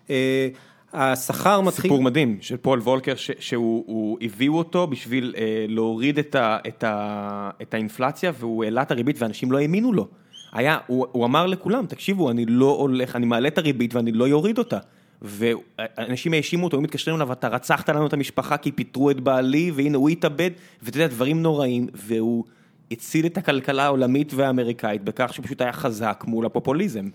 אה, השכר מתחיל... סיפור מדהים של פול וולקר, ש, שהוא הוא, הביאו אותו בשביל אה, להוריד את, ה, את, ה, את האינפלציה והוא העלה את הריבית ואנשים לא האמינו לו. היה, הוא, הוא אמר לכולם, תקשיבו, אני לא הולך, אני מעלה את הריבית ואני לא יוריד אותה. ואנשים האשימו אותו, היו מתקשרים אליו, אתה רצחת לנו את המשפחה כי פיטרו את בעלי, והנה הוא התאבד, ואתה יודע, דברים נוראים, והוא הציל את הכלכלה העולמית והאמריקאית בכך שהוא פשוט היה חזק מול הפופוליזם.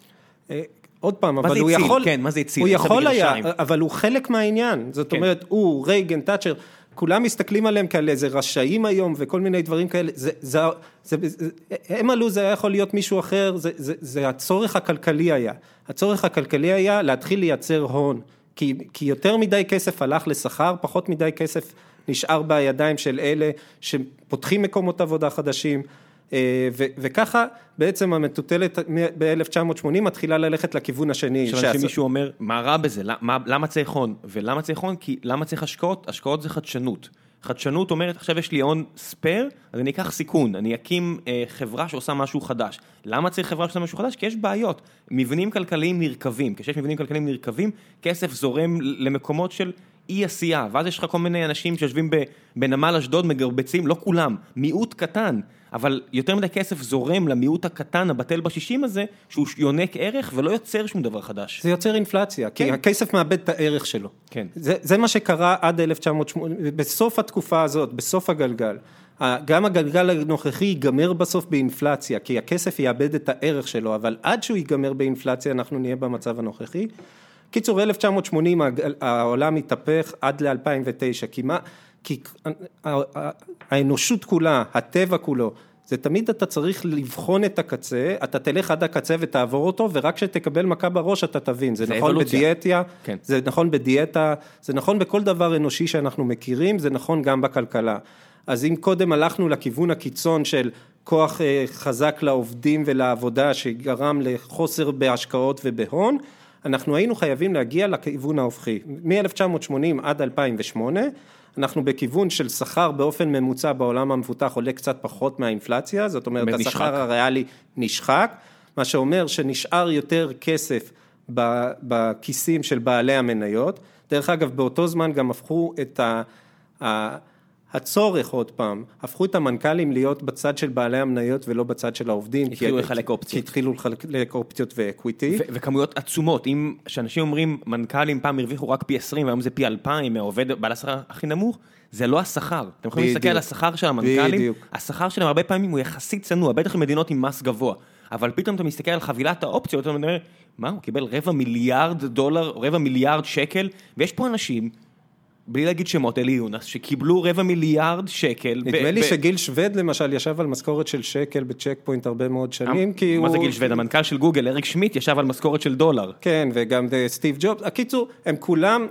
אה, עוד פעם, אבל הוא? יכול, כן, מה זה הציל? הוא יכול היה? אבל הוא חלק מהעניין, זאת כן. אומרת, הוא, רייגן, תאצ'ר, כולם מסתכלים עליהם כאלה איזה רשעים היום וכל מיני דברים כאלה, זה, זה, זה, זה, הם עלו, זה היה יכול להיות מישהו אחר, זה, זה, זה הצורך הכלכלי היה, הצורך הכלכלי היה להתחיל לייצר הון, כי, כי יותר מדי כסף הלך לשכר, פחות מדי כסף נשאר בידיים של אלה שפותחים מקומות עבודה חדשים, אה, ו- וככה בעצם המטוטלת ב-1980 מתחילה ללכת לכיוון השני. עכשיו שהס- אנשים מישהו אומר, מה רע בזה? למה, למה צריך הון? ולמה צריך הון? כי למה צריך השקעות? השקעות זה חדשנות. חדשנות אומרת, עכשיו יש לי הון ספייר, אז אני אקח סיכון, אני אקים אה, חברה שעושה משהו חדש. למה צריך חברה שעושה משהו חדש? כי יש בעיות. מבנים כלכליים נרקבים. כשיש מבנים כלכליים נרקבים, כסף זורם למקומות של אי עשייה, ואז יש לך כל מיני אנשים שיושבים בנמל אשדוד מגרבצים, לא כולם, מיעוט קטן, אבל יותר מדי כסף זורם למיעוט הקטן, הבטל בשישים הזה, שהוא יונק ערך ולא יוצר שום דבר חדש. זה יוצר אינפלציה, כי כן. הכסף מאבד את הערך שלו. כן. זה, זה מה שקרה עד 1980, בסוף התקופה הזאת, בסוף הגלגל. גם הגלגל הנוכחי ייגמר בסוף באינפלציה, כי הכסף יאבד את הערך שלו, אבל עד שהוא ייגמר באינפלציה אנחנו נהיה במצב הנוכחי. קיצור, 1980 הגל- העולם התהפך עד ל-2009, כי מה, כי האנושות כולה, הטבע כולו, זה תמיד אתה צריך לבחון את הקצה, אתה תלך עד הקצה ותעבור אותו, ורק כשתקבל מכה בראש אתה תבין, זה, זה נכון אבולוציה. בדיאטה, כן. זה נכון בדיאטה, זה נכון בכל דבר אנושי שאנחנו מכירים, זה נכון גם בכלכלה. אז אם קודם הלכנו לכיוון הקיצון של כוח אה, חזק לעובדים ולעבודה שגרם לחוסר בהשקעות ובהון, אנחנו היינו חייבים להגיע לכיוון ההופכי. מ-1980 עד 2008, אנחנו בכיוון של שכר באופן ממוצע בעולם המפותח עולה קצת פחות מהאינפלציה, זאת אומרת נשחק. השכר הריאלי נשחק, מה שאומר שנשאר יותר כסף בכיסים של בעלי המניות. דרך אגב, באותו זמן גם הפכו את ה... הצורך עוד פעם, הפכו את המנכ"לים להיות בצד של בעלי המניות ולא בצד של העובדים. התחילו לחלק אופציות. כי התחילו לחלק אופציות ואקוויטי. וכמויות עצומות, אם, כשאנשים אומרים מנכ"לים פעם הרוויחו רק פי 20 והיום זה פי 2,000 מהעובד בעל השכר הכי נמוך, זה לא השכר. אתם יכולים להסתכל. על השכר של המנכ"לים. השכר שלהם הרבה פעמים הוא יחסית צנוע, בטח במדינות עם מס גבוה. אבל פתאום אתה מסתכל על חבילת האופציות, אתה אומר, מה, הוא קיבל רבע מיליארד דולר, רבע מיליארד שקל, ויש פה אנשים, בלי להגיד שמות, אלי יונס, שקיבלו רבע מיליארד שקל. נדמה לי שגיל שווד למשל ישב על משכורת של שקל בצ'ק פוינט הרבה מאוד שנים, כי הוא... מה זה גיל שווד? המנכ"ל של גוגל, אריק שמיט, ישב על משכורת של דולר. כן, וגם זה סטיב ג'ובס. הקיצור, הם כולם,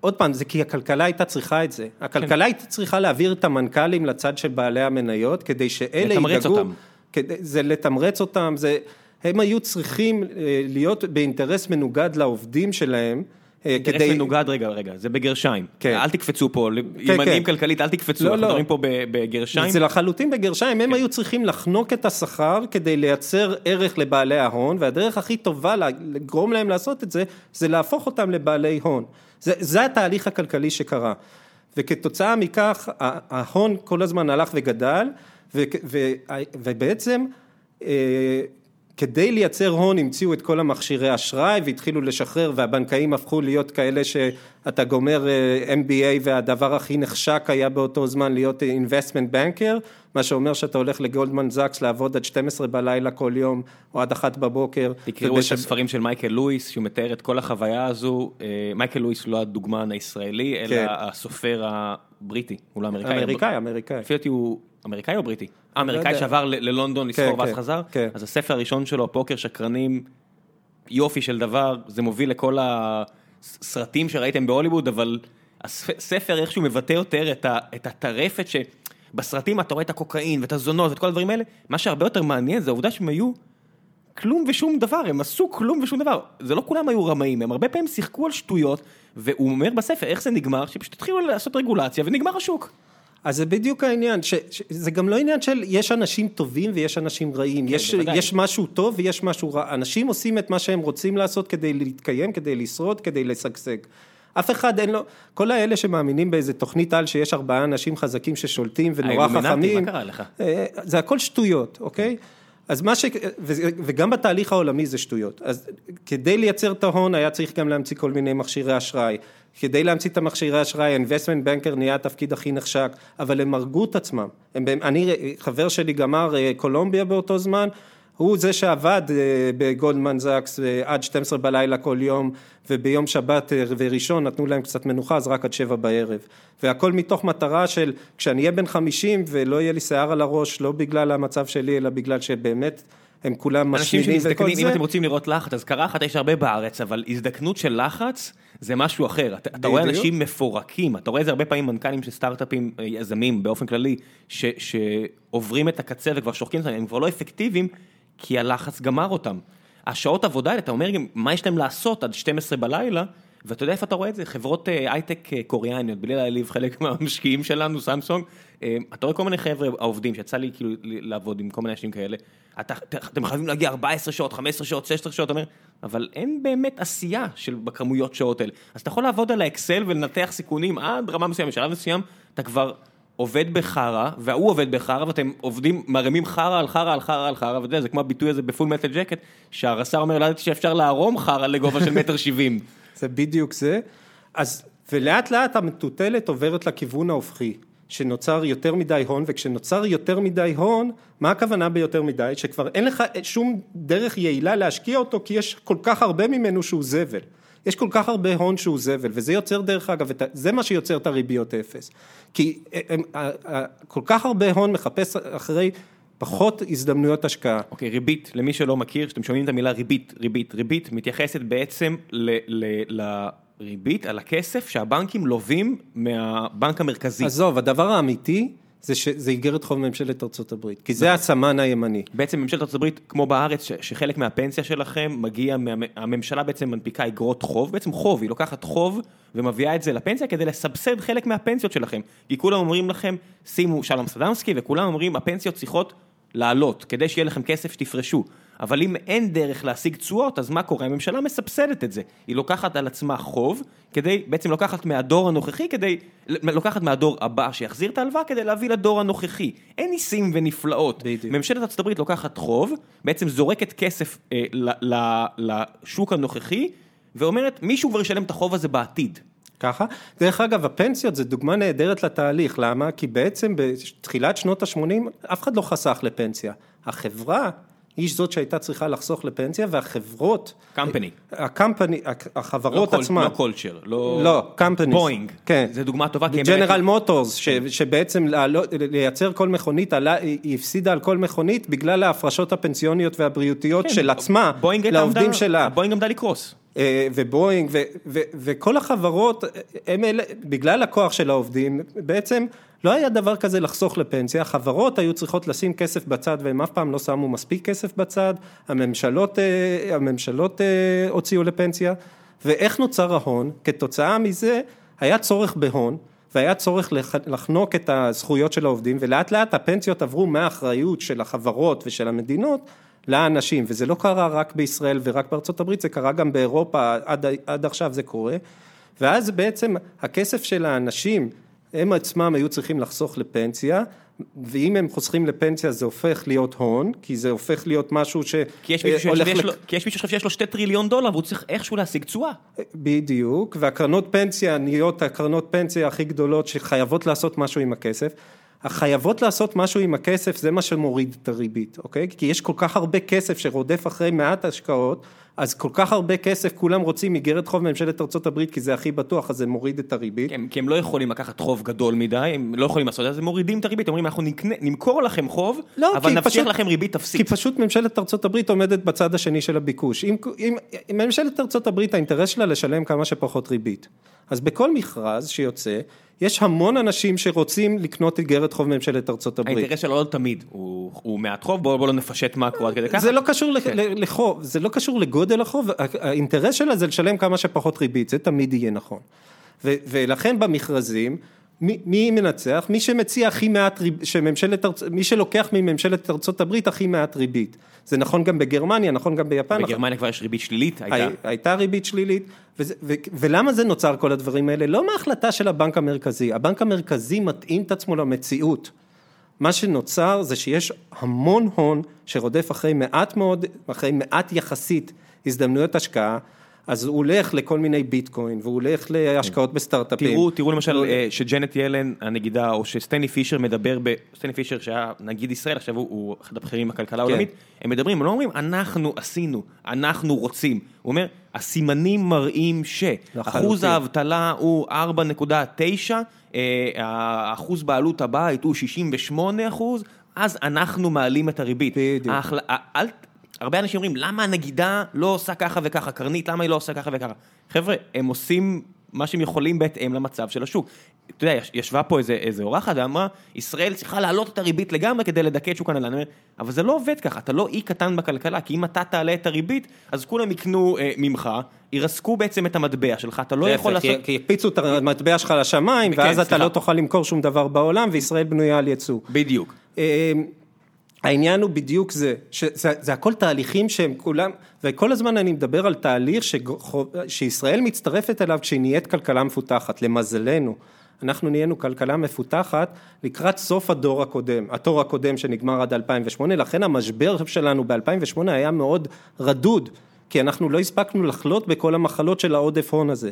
עוד פעם, זה כי הכלכלה הייתה צריכה את זה. הכלכלה הייתה צריכה להעביר את המנכ"לים לצד של בעלי המניות, כדי שאלה לתמרץ ידאגו... אותם. כדי, זה לתמרץ אותם, זה... הם היו צריכים אה, להיות באינטרס מנוגד לעובדים שלהם, אה, אינטרס מנוגד, רגע, רגע, זה בגרשיים. כן. אל תקפצו פה, כן, ימנים כן. כלכלית, אל תקפצו, לא, אנחנו לא. מדברים פה ב- בגרשיים. זה לחלוטין בגרשיים, כן. הם היו צריכים לחנוק את השכר כדי לייצר ערך לבעלי ההון, והדרך הכי טובה לגרום להם לעשות את זה, זה להפוך אותם לבעלי הון. זה, זה התהליך הכלכלי שקרה. וכתוצאה מכך, ההון כל הזמן הלך וגדל, ו, ו, ובעצם, אה, כדי לייצר הון המציאו את כל המכשירי אשראי והתחילו לשחרר והבנקאים הפכו להיות כאלה שאתה גומר אה, MBA והדבר הכי נחשק היה באותו זמן להיות investment banker, מה שאומר שאתה הולך לגולדמן זאקס לעבוד עד 12 בלילה כל יום או עד אחת בבוקר. תקראו את ובש- הספרים של מייקל לואיס, שהוא מתאר את כל החוויה הזו. אה, מייקל לואיס לא הדוגמן הישראלי, אלא כן. הסופר הבריטי, הוא לא אמריקאי. אמריקאי, אמריקאי. לפי דעתי הוא אמריקאי או בריטי? אה, אמריקאי. שעבר ללונדון כן, לסחור ואז כן, חזר? כן. אז הספר הראשון שלו, פוקר שקרנים, יופי של דבר, זה מוביל לכל. הסרטים שראיתם בהוליווד, אבל הספר איכשהו מבטא יותר את, ה, את הטרפת שבסרטים אתה רואה את הקוקאין ואת הזונות ואת כל הדברים האלה, מה שהרבה יותר מעניין זה העובדה שהם היו כלום ושום דבר, הם עשו כלום ושום דבר. זה לא כולם היו רמאים, הם הרבה פעמים שיחקו על שטויות, והוא אומר בספר איך זה נגמר, שפשוט התחילו לעשות רגולציה ונגמר השוק. אז זה בדיוק העניין, ש, ש, זה גם לא עניין של יש אנשים טובים ויש אנשים רעים, כן, יש, יש משהו טוב ויש משהו רע, אנשים עושים את מה שהם רוצים לעשות כדי להתקיים, כדי לשרוד, כדי לשגשג. אף אחד אין לו, כל האלה שמאמינים באיזה תוכנית על שיש ארבעה אנשים חזקים ששולטים ונורא חכמים, מה קרה לך? אה, זה הכל שטויות, אוקיי? אז מה ש... וגם בתהליך העולמי זה שטויות. אז כדי לייצר את ההון היה צריך גם להמציא כל מיני מכשירי אשראי. כדי להמציא את המכשירי אשראי, ה-investment banker נהיה התפקיד הכי נחשק, אבל הם הרגו את עצמם. הם, אני, חבר שלי גמר אה, קולומביה באותו זמן, הוא זה שעבד אה, בגולדמן זאקס אה, עד 12 בלילה כל יום וביום שבת וראשון נתנו להם קצת מנוחה אז רק עד שבע בערב והכל מתוך מטרה של כשאני אהיה בן 50 ולא יהיה לי שיער על הראש לא בגלל המצב שלי אלא בגלל שבאמת הם כולם משמינים וכל זה. אם אתם רוצים לראות לחץ אז קרחת יש הרבה בארץ אבל הזדקנות של לחץ זה משהו אחר, אתה, אתה רואה אנשים מפורקים, אתה רואה את זה הרבה פעמים מנכ"לים של סטארט-אפים, יזמים באופן כללי, ש, שעוברים את הקצה וכבר שוחקים אותם, הם כבר לא אפקטיביים, כי הלחץ גמר אותם. השעות עבודה האלה, אתה אומר גם, מה יש להם לעשות עד 12 בלילה, ואתה יודע איפה אתה רואה את זה? חברות אה, הייטק אה, קוריאניות, בלי להעליב חלק מהמשקיעים שלנו, סמסונג, אה, אתה רואה כל מיני חבר'ה העובדים, שיצא לי כאילו לעבוד עם כל מיני אנשים כאלה, אתה, אתם חייבים להגיע 14 שעות, 15 שעות, 16 שעות, אומר, אבל אין באמת עשייה של בכמויות שעות האלה. אז אתה יכול לעבוד על האקסל ולנתח סיכונים עד רמה מסוימת, בשלב מסוים אתה כבר עובד בחרא, והוא עובד בחרא, ואתם עובדים, מרימים חרא על חרא על חרא על חרא, ואתה יודע, זה כמו הביטוי הזה בפול מטל ג'קט, שהרס"ר אומר, לא ידעתי שאפשר לערום חרא לגובה של מטר שבעים. זה בדיוק זה. אז, ולאט לאט המטוטלת עוברת לכיוון ההופכי, שנוצר יותר מדי הון, וכשנוצר יותר מדי הון, מה הכוונה ביותר מדי? שכבר אין לך שום דרך יעילה להשקיע אותו, כי יש כל כך הרבה ממנו שהוא זבל. יש כל כך הרבה הון שהוא זבל, וזה יוצר דרך אגב, זה מה שיוצר את הריביות אפס. כי הם, כל כך הרבה הון מחפש אחרי פחות הזדמנויות השקעה. אוקיי, okay, ריבית, למי שלא מכיר, כשאתם שומעים את המילה ריבית, ריבית, ריבית, מתייחסת בעצם ל... ל, ל ריבית על הכסף שהבנקים לווים מהבנק המרכזי. עזוב, הדבר האמיתי זה שזה איגרת חוב ממשלת ארצות הברית, כי זה נכון. הסמן הימני. בעצם ממשלת ארצות הברית, כמו בארץ, שחלק מהפנסיה שלכם מגיע, הממשלה בעצם מנפיקה איגרות חוב, בעצם חוב, היא לוקחת חוב ומביאה את זה לפנסיה כדי לסבסד חלק מהפנסיות שלכם. כי כולם אומרים לכם, שימו שלום סדמסקי, וכולם אומרים, הפנסיות צריכות לעלות, כדי שיהיה לכם כסף שתפרשו. אבל אם אין דרך להשיג תשואות, אז מה קורה? הממשלה מסבסדת את זה. היא לוקחת על עצמה חוב, כדי, בעצם לוקחת מהדור הנוכחי כדי, לוקחת מהדור הבא שיחזיר את ההלוואה כדי להביא לדור הנוכחי. אין ניסים ונפלאות. בדיוק. ממשלת ארצות הברית לוקחת חוב, בעצם זורקת כסף אה, ל, ל, לשוק הנוכחי, ואומרת, מישהו כבר ישלם את החוב הזה בעתיד. ככה. דרך אגב, הפנסיות זה דוגמה נהדרת לתהליך, למה? כי בעצם בתחילת שנות ה-80 אף אחד לא חסך לפנסיה. החברה היא זאת שהייתה צריכה לחסוך לפנסיה, והחברות... קמפני. הקמפני, החברות לא עצמן. לא קולצ'ר, לא... לא, קמפניס. בואינג. כן. זה דוגמה טובה. ג'נרל מוטורס, שבעצם לייצר כל מכונית, היא הפסידה על כל מכונית בגלל ההפרשות הפנסיוניות והבריאותיות כן, של עצמה, לעובדים שלה. בואינג עמדה לקרוס. אה, ובואינג, וכל החברות, הם אלה, בגלל הכוח של העובדים, בעצם לא היה דבר כזה לחסוך לפנסיה, החברות היו צריכות לשים כסף בצד והם אף פעם לא שמו מספיק כסף בצד, הממשלות, אה, הממשלות אה, הוציאו לפנסיה, ואיך נוצר ההון? כתוצאה מזה היה צורך בהון, והיה צורך לחנוק את הזכויות של העובדים, ולאט לאט הפנסיות עברו מהאחריות של החברות ושל המדינות לאנשים, וזה לא קרה רק בישראל ורק בארצות הברית, זה קרה גם באירופה, עד, עד עכשיו זה קורה, ואז בעצם הכסף של האנשים הם עצמם היו צריכים לחסוך לפנסיה, ואם הם חוסכים לפנסיה זה הופך להיות הון, כי זה הופך להיות משהו ש... כי יש מישהו. יש מישהו שיש לו שתי טריליון דולר והוא צריך איכשהו להשיג תשואה. בדיוק, והקרנות פנסיה נהיות הקרנות פנסיה הכי גדולות שחייבות לעשות משהו עם הכסף. החייבות לעשות משהו עם הכסף זה מה שמוריד את הריבית, אוקיי? כי יש כל כך הרבה כסף שרודף אחרי מעט השקעות, אז כל כך הרבה כסף, כולם רוצים איגרת חוב ממשלת ארה"ב כי זה הכי בטוח, אז זה מוריד את הריבית. כי הם, כי הם לא יכולים לקחת חוב גדול מדי, הם לא יכולים לעשות את זה, אז הם מורידים את הריבית, אומרים אנחנו נקנה, נמכור לכם חוב, לא, אבל כי נבטיח פשוט- לכם ריבית כי אפסית. פשוט ממשלת הברית עומדת בצד השני של הביקוש. אם, אם, אם ממשלת הברית האינטרס שלה לשלם כמה שפחות ריבית. אז בכל מכרז שיוצא, יש המון אנשים שרוצים לקנות איגרת חוב ממשלת ארצות הברית. האינטרס שלו לא תמיד, הוא, הוא מעט חוב, בואו בוא לא נפשט מקרו עד כדי ככה. זה לא קשור כן. לחוב, זה לא קשור לגודל החוב, ה- האינטרס שלה זה לשלם כמה שפחות ריבית, זה תמיד יהיה נכון. ו- ולכן במכרזים, מי, מי מנצח? מי שמציע הכי מעט ריבית, שממשלת, מי שלוקח מממשלת ארצות הברית הכי מעט ריבית. זה נכון גם בגרמניה, נכון גם ביפן. נכון- בגרמניה כבר יש ריבית שלילית, הייתה. הי- הייתה ריבית שלילית, וזה, ו, ולמה זה נוצר כל הדברים האלה? לא מההחלטה של הבנק המרכזי, הבנק המרכזי מתאים את עצמו למציאות. מה שנוצר זה שיש המון הון שרודף אחרי מעט מאוד, אחרי מעט יחסית הזדמנויות השקעה, אז הוא הולך לכל מיני ביטקוין, והוא הולך להשקעות בסטארט-אפים. תראו, תראו למשל אה, שג'נט ילן הנגידה, או שסטני פישר מדבר, ב... סטני פישר שהיה נגיד ישראל, עכשיו הוא- הוא אחד הבכירים בכלכלה העולמית, הם מדברים, הם לא אומרים אנחנו עשינו, אנחנו רוצים, הוא אומר, הסימנים מראים שאחוז לחלוטין. האבטלה הוא 4.9, אה, האחוז בעלות הבית הוא 68 אחוז, אז אנחנו מעלים את הריבית. בדיוק. ההחל... אל... הרבה אנשים אומרים, למה הנגידה לא עושה ככה וככה, קרנית, למה היא לא עושה ככה וככה? חבר'ה, הם עושים מה שהם יכולים בהתאם למצב של השוק. אתה יודע, יש- ישבה פה איזה, איזה אורחת ואמרה, ישראל צריכה להעלות את הריבית לגמרי כדי לדכא את שוק הנדל"ן. אני אומר, אבל זה לא עובד ככה, אתה לא אי קטן בכלכלה, כי אם אתה תעלה את הריבית, אז כולם יקנו אה, ממך, ירסקו בעצם את המטבע שלך, אתה לא יכול להפך, לעשות... כי יקפיצו את המטבע שלך לשמיים, כן, ואז אתה. לא תוכל למכור שום דבר בעולם, וישראל בנויה על יצוא. בדיוק. העניין הוא בדיוק זה, שזה זה הכל תהליכים שהם כולם, וכל הזמן אני מדבר על תהליך שגו- שישראל מצטרפת אליו כשהיא נהיית כלכלה מפותחת, למזלנו. אנחנו נהיינו כלכלה מפותחת לקראת סוף הדור הקודם, התור הקודם שנגמר עד 2008, לכן המשבר שלנו ב-2008 היה מאוד רדוד, כי אנחנו לא הספקנו לחלות בכל המחלות של העודף הון הזה.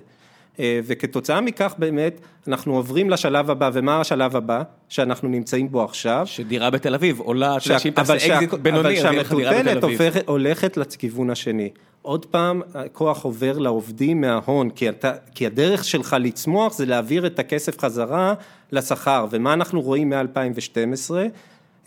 אה, וכתוצאה מכך באמת אנחנו עוברים לשלב הבא, ומה השלב הבא שאנחנו נמצאים בו עכשיו? שדירה בתל אביב עולה, אתה יודע, שאם אבל תעשה אקזיט שה- בינוני, אבל אז יהיה לך דירה בתל שהמטוטלת הולכת לכיוון השני. עוד פעם, הכוח עובר לעובדים מההון, כי, אתה, כי הדרך שלך לצמוח זה להעביר את הכסף חזרה לשכר, ומה אנחנו רואים מ-2012?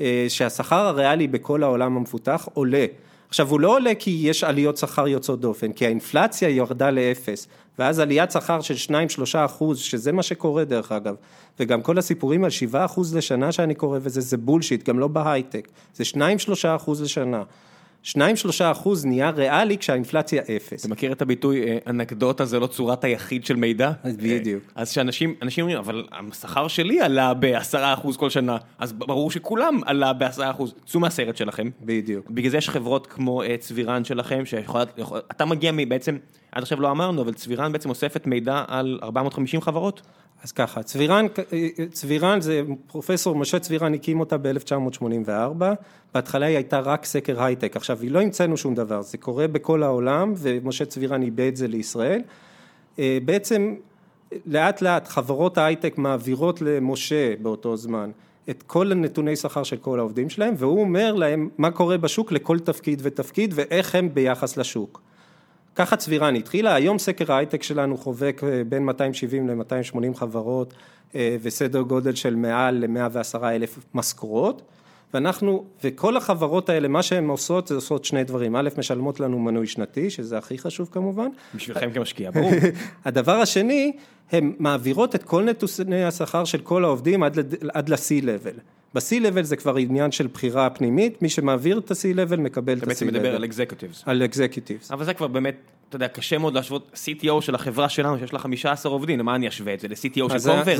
אה, שהשכר הריאלי בכל העולם המפותח עולה. עכשיו, הוא לא עולה כי יש עליות שכר יוצאות דופן, כי האינפלציה ירדה לאפס, ואז עליית שכר של 2-3 אחוז, שזה מה שקורה דרך אגב, וגם כל הסיפורים על 7 אחוז לשנה שאני קורא וזה, זה בולשיט, גם לא בהייטק, זה 2-3 אחוז לשנה. 2-3 אחוז נהיה ריאלי כשהאינפלציה אפס. אתה מכיר את הביטוי אה, אנקדוטה זה לא צורת היחיד של מידע? בדיוק. אה, אז שאנשים אנשים אומרים, אבל השכר שלי עלה בעשרה אחוז כל שנה, אז ברור שכולם עלה בעשרה אחוז. צאו מהסרט שלכם. בדיוק. בגלל זה יש חברות כמו אה, צבירן שלכם, שיכולה, יכול- אתה מגיע מבעצם, עד עכשיו לא אמרנו, אבל צבירן בעצם אוספת מידע על 450 חברות. אז ככה, צבירן, צבירן זה, פרופסור משה צבירן הקים אותה ב-1984, בהתחלה היא הייתה רק סקר הייטק, עכשיו היא לא המצאנו שום דבר, זה קורה בכל העולם ומשה צבירן איבד את זה לישראל, אה, בעצם לאט לאט חברות ההייטק מעבירות למשה באותו זמן את כל הנתוני שכר של כל העובדים שלהם והוא אומר להם מה קורה בשוק לכל תפקיד ותפקיד ואיך הם ביחס לשוק. ככה צבירן התחילה, היום סקר ההייטק שלנו חובק אה, בין 270 ל-280 חברות אה, וסדר גודל של מעל ל-110 אלף משכורות ואנחנו, וכל החברות האלה, מה שהן עושות זה עושות שני דברים, א', משלמות לנו מנוי שנתי, שזה הכי חשוב כמובן, בשבילכם כמשקיע, ברור. <laughs> הדבר השני, הן מעבירות את כל נתוני השכר של כל העובדים עד, עד ל-C-Level. ב-C-Level זה כבר עניין של בחירה פנימית, מי שמעביר את ה-C-Level מקבל את אתה בעצם מדבר על ה-C-Level. executives. על executives. אבל זה כבר באמת, אתה יודע, קשה מאוד להשוות CTO של החברה שלנו, שיש לה 15 עובדים, למה אני אשווה את זה? ל-CTO של קונברס?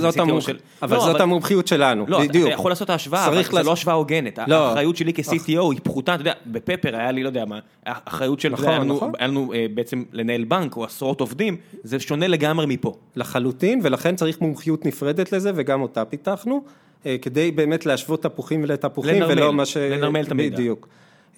אבל לא, זאת המומחיות שלנו, לא, אתה- בדיוק. אתה יכול לעשות השוואה, אבל צריך זה לא השוואה הוגנת. לא. האחריות שלי כ-CTO היא פחותה, אתה יודע, בפפר היה לי, לא יודע מה, האחריות של, נכון, היה לנו- נכון. היה לנו אה, בעצם לנהל בנק או עשרות עובדים, זה שונה לגמרי מפה. לחלוטין, ולכן צריך מומחיות נפרדת לזה, וגם אותה פיתחנו, כדי באמת להשוות תפוחים לתפוחים, לנרמל, ולא מה ש... לנרמל את המידע. בדיוק.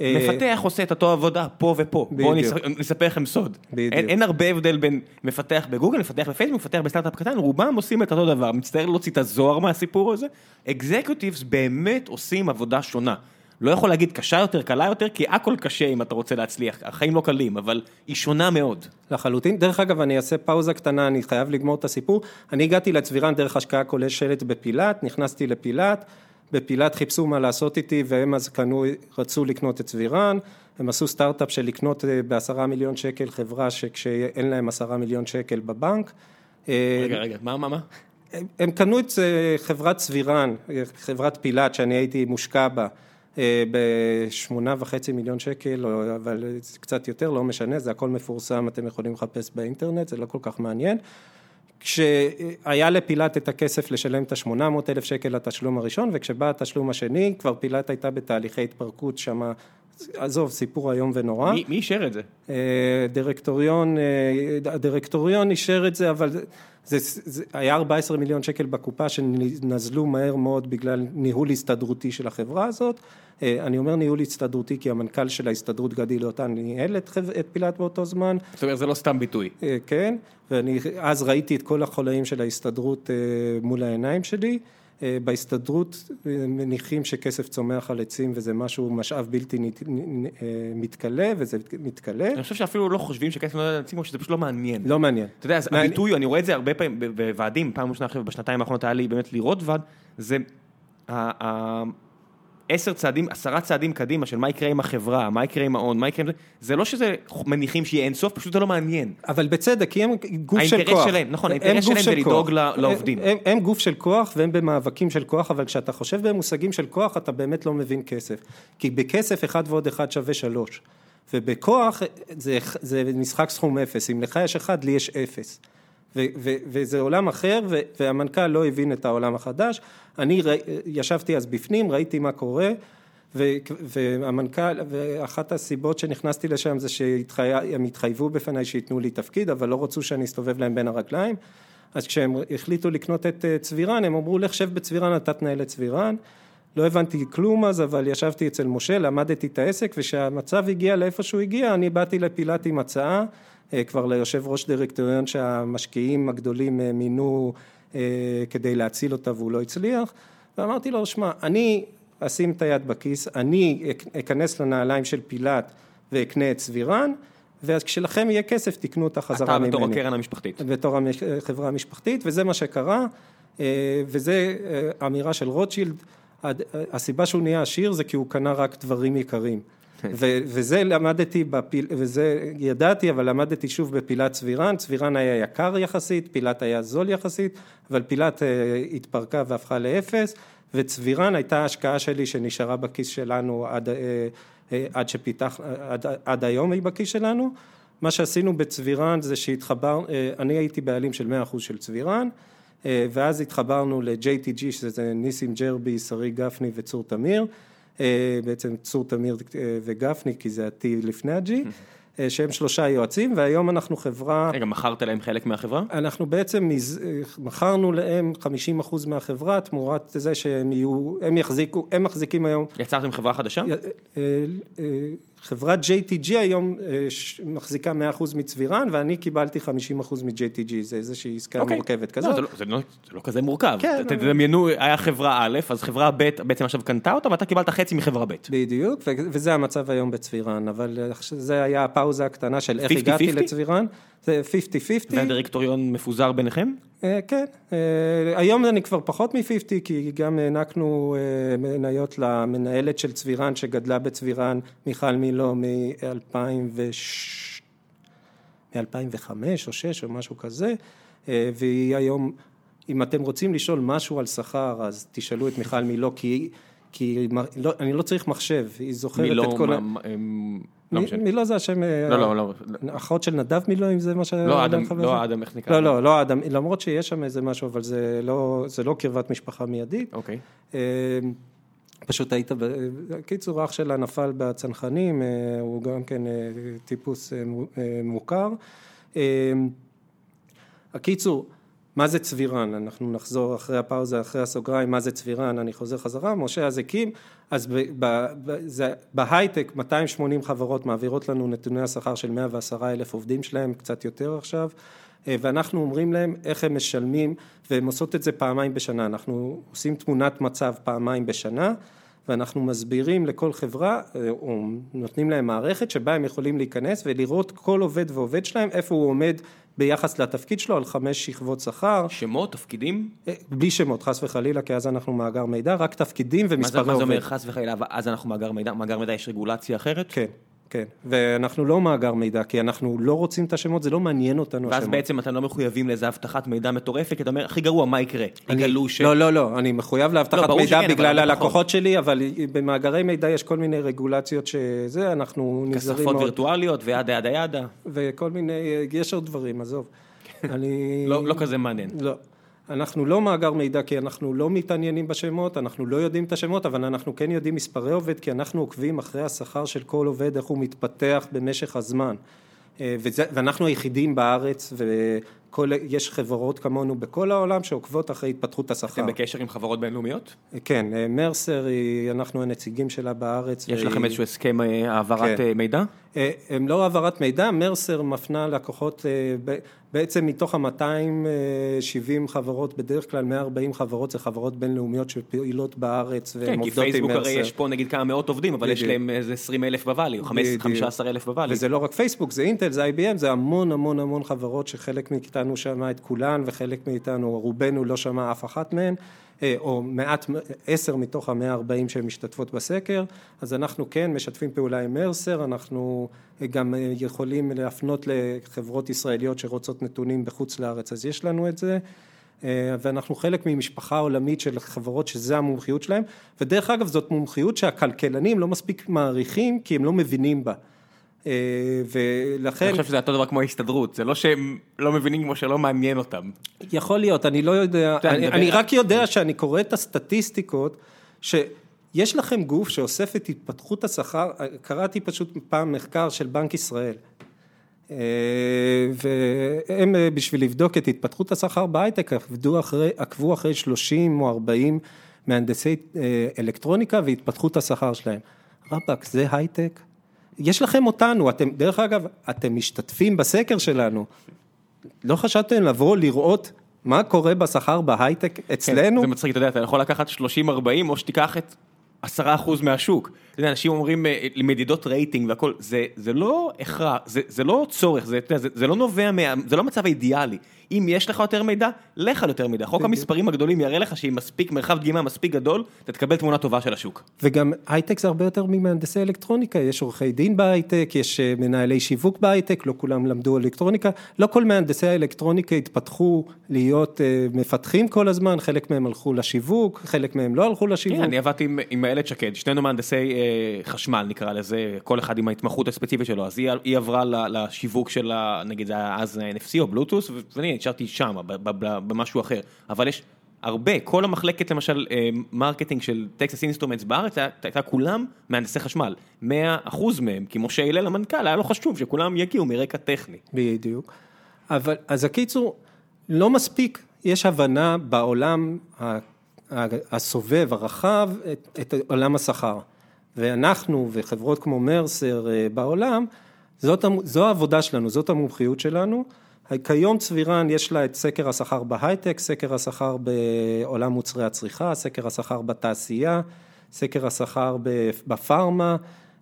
אה, מפתח עושה את אותו עבודה פה ופה, בואו בדיוק. נספר לכם סוד. בדיוק. אין, אין הרבה הבדל בין מפתח בגוגל, מפתח בפייסבוק, מפתח בסטארט-אפ קטן, רובם עושים את אותו דבר, מצטער להוציא את הזוהר מהסיפור הזה. אקזקיוטיבס באמת עושים עבודה שונה. לא יכול להגיד קשה יותר, קלה יותר, כי הכל קשה אם אתה רוצה להצליח, החיים לא קלים, אבל היא שונה מאוד. לחלוטין. דרך אגב, אני אעשה פאוזה קטנה, אני חייב לגמור את הסיפור. אני הגעתי לצבירן דרך השקעה כוללת בפילת, נכנסתי לפילת, בפילת חיפשו מה לעשות איתי, והם אז קנו, רצו לקנות את צבירן, הם עשו סטארט-אפ של לקנות אה, בעשרה מיליון שקל חברה שכשאין להם עשרה מיליון שקל בבנק. אה, רגע, רגע, מה, מה, מה? הם קנו את אה, חברת צבירן, חברת פילת שאני הייתי מושקע בה. בשמונה וחצי מיליון שקל, אבל קצת יותר, לא משנה, זה הכל מפורסם, אתם יכולים לחפש באינטרנט, זה לא כל כך מעניין. כשהיה לפילת את הכסף לשלם את ה-800 אלף שקל לתשלום הראשון, וכשבא התשלום השני, כבר פילת הייתה בתהליכי התפרקות שם, עזוב, סיפור איום ונורא. מי אישר את זה? אה, דירקטוריון, אה, הדירקטוריון אישר את זה, אבל זה, זה היה 14 מיליון שקל בקופה שנזלו מהר מאוד בגלל ניהול הסתדרותי של החברה הזאת. אה, אני אומר ניהול הסתדרותי כי המנכ"ל של ההסתדרות גדי לאותן ניהל את, את פילת באותו זמן. זאת אומרת זה לא סתם ביטוי. כן, ואני אז ראיתי את כל החולאים של ההסתדרות מול העיניים שלי. בהסתדרות מניחים שכסף צומח על עצים וזה משהו, משאב בלתי מתכלה וזה מתכלה. אני חושב שאפילו לא חושבים שכסף צומח על עצים או שזה פשוט לא מעניין. לא מעניין. אתה יודע, הביטוי, אני רואה את זה הרבה פעמים בוועדים, פעם ראשונה בשנתיים האחרונות היה לי באמת לראות ועד, זה עשר צעדים, עשרה צעדים קדימה של מה יקרה עם החברה, מה יקרה עם ההון, מה יקרה עם זה, זה לא שזה מניחים שיהיה אינסוף, פשוט זה לא מעניין. אבל בצדק, כי הם גוף של כוח. האינטרס שלהם, נכון, האינטרס שלהם זה לדאוג לעובדים. הם, הם גוף של כוח והם במאבקים של כוח, אבל כשאתה חושב במושגים של כוח, אתה באמת לא מבין כסף. כי בכסף אחד ועוד אחד שווה שלוש. ובכוח זה, זה משחק סכום אפס, אם לך יש אחד, לי יש אפס. וזה עולם אחר, והמנכ"ל לא הבין את העולם החדש. אני ישבתי אז בפנים, ראיתי מה קורה, והמנכ"ל, ואחת הסיבות שנכנסתי לשם זה שהם התחייבו בפניי שייתנו לי תפקיד, אבל לא רצו שאני אסתובב להם בין הרגליים. אז כשהם החליטו לקנות את אה, צבירן, הם אמרו, לך שב בצבירן, אתה תנהל את צבירן. לא הבנתי כלום אז, אבל ישבתי אצל משה, למדתי את העסק, וכשהמצב הגיע לאיפה שהוא הגיע, אני באתי לפילת עם הצעה. אה, כבר ליושב ראש דירקטוריון שהמשקיעים הגדולים אה, מינו כדי להציל אותה והוא לא הצליח, ואמרתי לו, שמע, אני אשים את היד בכיס, אני אכנס לנעליים של פילת ואקנה את סבירן, ואז כשלכם יהיה כסף תקנו אותה חזרה ממני. אתה בתור הקרן המשפחתית. בתור החברה המשפחתית, וזה מה שקרה, וזה אמירה של רוטשילד, הסיבה שהוא נהיה עשיר זה כי הוא קנה רק דברים יקרים. וזה למדתי, בפיל, וזה ידעתי, אבל למדתי שוב בפילת צבירן, צבירן היה יקר יחסית, פילת היה זול יחסית, אבל פילת אה, התפרקה והפכה לאפס, וצבירן הייתה השקעה שלי שנשארה בכיס שלנו עד, אה, אה, עד שפיתח, עד, עד היום היא בכיס שלנו. מה שעשינו בצבירן זה שהתחבר, אני הייתי בעלים של 100% של צבירן, ואז התחברנו ל-JTG, שזה ניסים ג'רבי, שרי גפני וצור תמיר. אה, בעצם צור תמיר אה, וגפני, כי זה ה-T לפני ה-G, <laughs> אה, שהם שלושה יועצים, והיום אנחנו חברה... רגע, מכרת להם חלק מהחברה? אנחנו בעצם מכרנו להם 50 אחוז מהחברה, תמורת זה שהם יהיו, הם יחזיקו, הם מחזיקים היום... יצרתם חברה חדשה? חברת JTG היום מחזיקה 100% מצבירן, ואני קיבלתי 50% מ-JTG, זה איזושהי עסקה okay. אוקיי. מורכבת כזאת. לא, זה, לא, זה, לא, זה לא כזה מורכב. כן. תדמיינו, היה חברה א', אז חברה ב' בעצם עכשיו קנתה אותה, ואתה קיבלת חצי מחברה ב'. בדיוק, וזה המצב היום בצבירן, אבל זה היה הפאוזה הקטנה של איך 50, הגעתי 50? לצבירן. זה 50-50. והדירקטוריון מפוזר ביניכם? אה, כן, אה, היום אני כבר פחות מ-50, כי גם הענקנו אה, מניות למנהלת של צבירן, שגדלה בצבירן, מיכל מילו, מ-2005 או 6 או משהו כזה, והיא היום, אם אתם רוצים לשאול משהו על שכר, אז תשאלו את מיכל מילו, כי... כי לא, אני לא צריך מחשב, היא זוכרת מילו, את כל ה... לא משנה. מילו זה השם, לא, לא, לא. אחות של נדב מילו, אם זה מה ש... לא אדם, לא אדם, איך נקרא? לא, לא, לא אדם, למרות שיש שם איזה משהו, אבל זה לא, זה לא קרבת משפחה מיידית. אוקיי. פשוט היית, בקיצור, אח שלה נפל בצנחנים, הוא גם כן טיפוס מוכר. הקיצור, מה זה צבירן? אנחנו נחזור אחרי הפאוזה, אחרי הסוגריים, מה זה צבירן? אני חוזר חזרה, משה אז הקים, אז בהייטק 280 חברות מעבירות לנו נתוני השכר של 110 אלף עובדים שלהם, קצת יותר עכשיו, אה, ואנחנו אומרים להם איך הם משלמים, והם עושות את זה פעמיים בשנה, אנחנו עושים תמונת מצב פעמיים בשנה, ואנחנו מסבירים לכל חברה, או נותנים להם מערכת שבה הם יכולים להיכנס ולראות כל עובד ועובד שלהם, איפה הוא עומד ביחס לתפקיד שלו על חמש שכבות שכר. שמות, תפקידים? בלי שמות, חס וחלילה, כי אז אנחנו מאגר מידע, רק תפקידים ומספרי עובד. מה זה אומר חס וחלילה, אז אנחנו מאגר מידע, מאגר מידע יש רגולציה אחרת? כן. כן, ואנחנו לא מאגר מידע, כי אנחנו לא רוצים את השמות, זה לא מעניין אותנו ואז השמות. בעצם אתם לא מחויבים לאיזה אבטחת מידע מטורפת, כי אתה אומר, הכי גרוע, מה יקרה? יגלו ש... לא, לא, לא, אני מחויב לאבטחת ברור מידע שכן, אבל בגלל לא הלקוחות שלי, אבל במאגרי מידע יש כל מיני רגולציות שזה, אנחנו נזהרים כספות מאוד, וירטואליות וידה ידה ידה. וכל מיני, יש עוד דברים, עזוב. אני... לא לא כזה מעניין. לא. אנחנו לא מאגר מידע כי אנחנו לא מתעניינים בשמות, אנחנו לא יודעים את השמות, אבל אנחנו כן יודעים מספרי עובד, כי אנחנו עוקבים אחרי השכר של כל עובד, איך הוא מתפתח במשך הזמן. אה, וזה, ואנחנו היחידים בארץ, ויש חברות כמונו בכל העולם שעוקבות אחרי התפתחות השכר. אתם בקשר עם חברות בינלאומיות? כן, אה, מרסר, היא, אנחנו הנציגים שלה בארץ. יש והיא- לכם איזשהו הסכם אה, העברת כן. אה, מידע? אה, הם לא העברת מידע, מרסר מפנה לקוחות, אה, בעצם מתוך ה-270 חברות, בדרך כלל 140 חברות זה חברות בינלאומיות שפעילות בארץ כן, והן כי עובדות עם פייסבוק הרי מרסר. יש פה נגיד כמה מאות עובדים, אבל יש. להם איזה 20 אלף בוואלי, או בדיוק. 15 אלף בוואלי. וזה לא רק פייסבוק, זה אינטל, זה IBM, זה המון המון המון חברות שחלק מאיתנו שמע את כולן וחלק מאיתנו, רובנו לא שמע אף אחת מהן, או מעט, עשר מתוך המאה ארבעים שהן משתתפות בסקר, אז אנחנו כן משתפים פעולה עם מרסר, אנחנו גם אה, יכולים להפנות לחברות ישראליות שרוצות נתונים בחוץ לארץ, אז יש לנו את זה. אה, ואנחנו חלק ממשפחה עולמית של חברות שזה המומחיות שלהם, ודרך אגב זאת מומחיות שהכלכלנים לא מספיק מעריכים כי הם לא מבינים בה. אה, ולכן, אני חושב שזה אותו דבר כמו ההסתדרות, זה לא שהם לא מבינים כמו שלא מעניין אותם. יכול להיות, אני לא יודע, אני, אני רק יודע שאני קורא את הסטטיסטיקות, שיש לכם גוף שאוסף את התפתחות השכר, קראתי פשוט פעם מחקר של בנק ישראל, אה, והם אה, בשביל לבדוק את התפתחות השכר בהייטק עבדו אחרי, עקבו אחרי 30 או 40 מהנדסי אלקטרוניקה והתפתחות השכר שלהם. רבאק, זה הייטק? יש לכם אותנו, אתם, דרך אגב, אתם משתתפים בסקר שלנו. לא חשבתם לבוא לראות מה קורה בשכר בהייטק אצלנו? זה מצחיק, אתה יודע, אתה יכול לקחת 30-40 או שתיקח את 10% מהשוק. אתה יודע, אנשים אומרים אה, מדידות רייטינג והכל, זה, זה לא הכרח, זה, זה לא צורך, זה, לא נובע מה... זה לא המצב האידיאלי. אם יש לך יותר מידע, לך על יותר מידע. חוק. המספרים הגדולים יראה לך שעם מספיק, מרחב דגימה מספיק גדול, אתה תקבל תמונה טובה של השוק. וגם הייטק זה הרבה יותר ממהנדסי אלקטרוניקה, יש עורכי דין בהייטק, יש אה, מנהלי שיווק בהייטק, לא כולם למדו אלקטרוניקה, לא כל מהנדסי האלקטרוניקה התפתחו להיות אה, מפתחים כל הזמן, חלק מהם הלכו לשיווק, חלק מהם לא הלכו לשיווק. אני עבדתי עם- איילת שקד, שנינו מהנדסי חשמל נקרא לזה, כל אחד עם ההתמחות הספציפית שלו, אז היא, היא עברה לשיווק של, ה- נגיד זה היה אז NFC או בלוטוס, ואני נשארתי שם, במשהו אחר, אבל יש הרבה, כל המחלקת למשל אה, marketing של טקסס אינסטרומנטס בארץ, הייתה, כולם מהנדסי חשמל, 100% מהם, כי משה הלל המנכ"ל, היה לו חשוב שכולם יגיעו מרקע טכני. בדיוק. אבל, אז הקיצור, לא מספיק, יש הבנה בעולם ה- הסובב, הרחב, את, את עולם השכר. ואנחנו וחברות כמו מרסר אה, בעולם, זאת, זו העבודה שלנו, זאת המומחיות שלנו. כיום צבירן יש לה את סקר השכר בהייטק, סקר השכר בעולם מוצרי הצריכה, סקר השכר בתעשייה, סקר השכר בפארמה,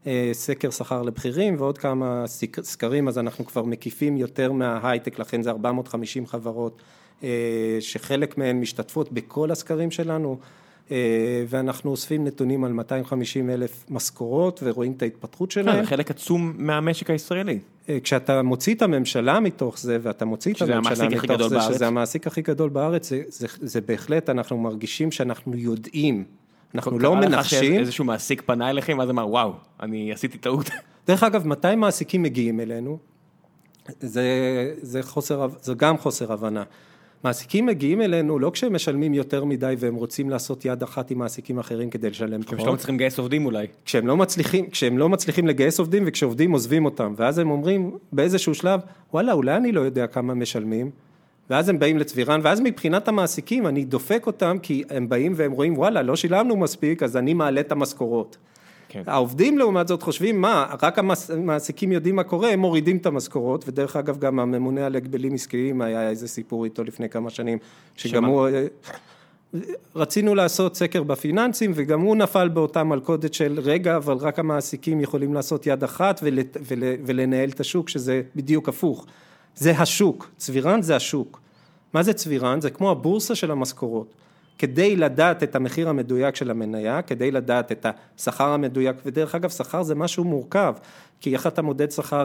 אה, סקר שכר לבכירים ועוד כמה סק- סקרים, אז אנחנו כבר מקיפים יותר מההייטק, לכן זה 450 חברות אה, שחלק מהן משתתפות בכל הסקרים שלנו, ואנחנו אוספים נתונים על 250 אלף משכורות ורואים את ההתפתחות זה שלהם. חלק עצום מהמשק הישראלי. אה, כשאתה מוציא את הממשלה מתוך זה, ואתה מוציא את הממשלה מתוך זה, בארץ. שזה המעסיק הכי גדול בארץ, זה, זה, זה בהחלט, אנחנו מרגישים שאנחנו יודעים, אנחנו לא קרה לך מנחשים. שאיזשהו מעסיק פנה אליכם, ואז אמר, וואו, אני עשיתי טעות. <laughs> דרך אגב, מתי מעסיקים מגיעים אלינו? זה, זה, חוסר, זה גם חוסר הבנה. מעסיקים מגיעים אלינו לא כשהם משלמים יותר מדי והם רוצים לעשות יד אחת עם מעסיקים אחרים כדי לשלם הם שלא פחות. מצליחים לגייס עובדים אולי. כשהם לא מצליחים, כשהם לא מצליחים לגייס עובדים וכשעובדים עוזבים אותם, ואז הם אומרים באיזשהו שלב, וואלה, אולי אני לא יודע כמה משלמים, ואז הם באים לצבירן, ואז מבחינת המעסיקים אני דופק אותם, כי הם באים והם רואים, וואלה, לא שילמנו מספיק, אז אני מעלה את המשכורות. כן. העובדים לעומת זאת חושבים, מה, רק המעסיקים יודעים מה קורה, הם מורידים את המשכורות, ודרך אגב גם הממונה על הגבלים עסקיים היה איזה סיפור איתו לפני כמה שנים, שגם? הוא, רצינו לעשות סקר בפיננסים וגם הוא נפל באותה מלכודת של רגע אבל רק המעסיקים יכולים לעשות יד אחת ול, ול, ולנהל את השוק שזה בדיוק הפוך. זה השוק, צבירן זה השוק. מה זה צבירן? זה כמו הבורסה של המשכורות. כדי לדעת את המחיר המדויק של המניה, כדי לדעת את השכר המדויק, ודרך אגב שכר זה משהו מורכב, כי איך אתה מודד שכר,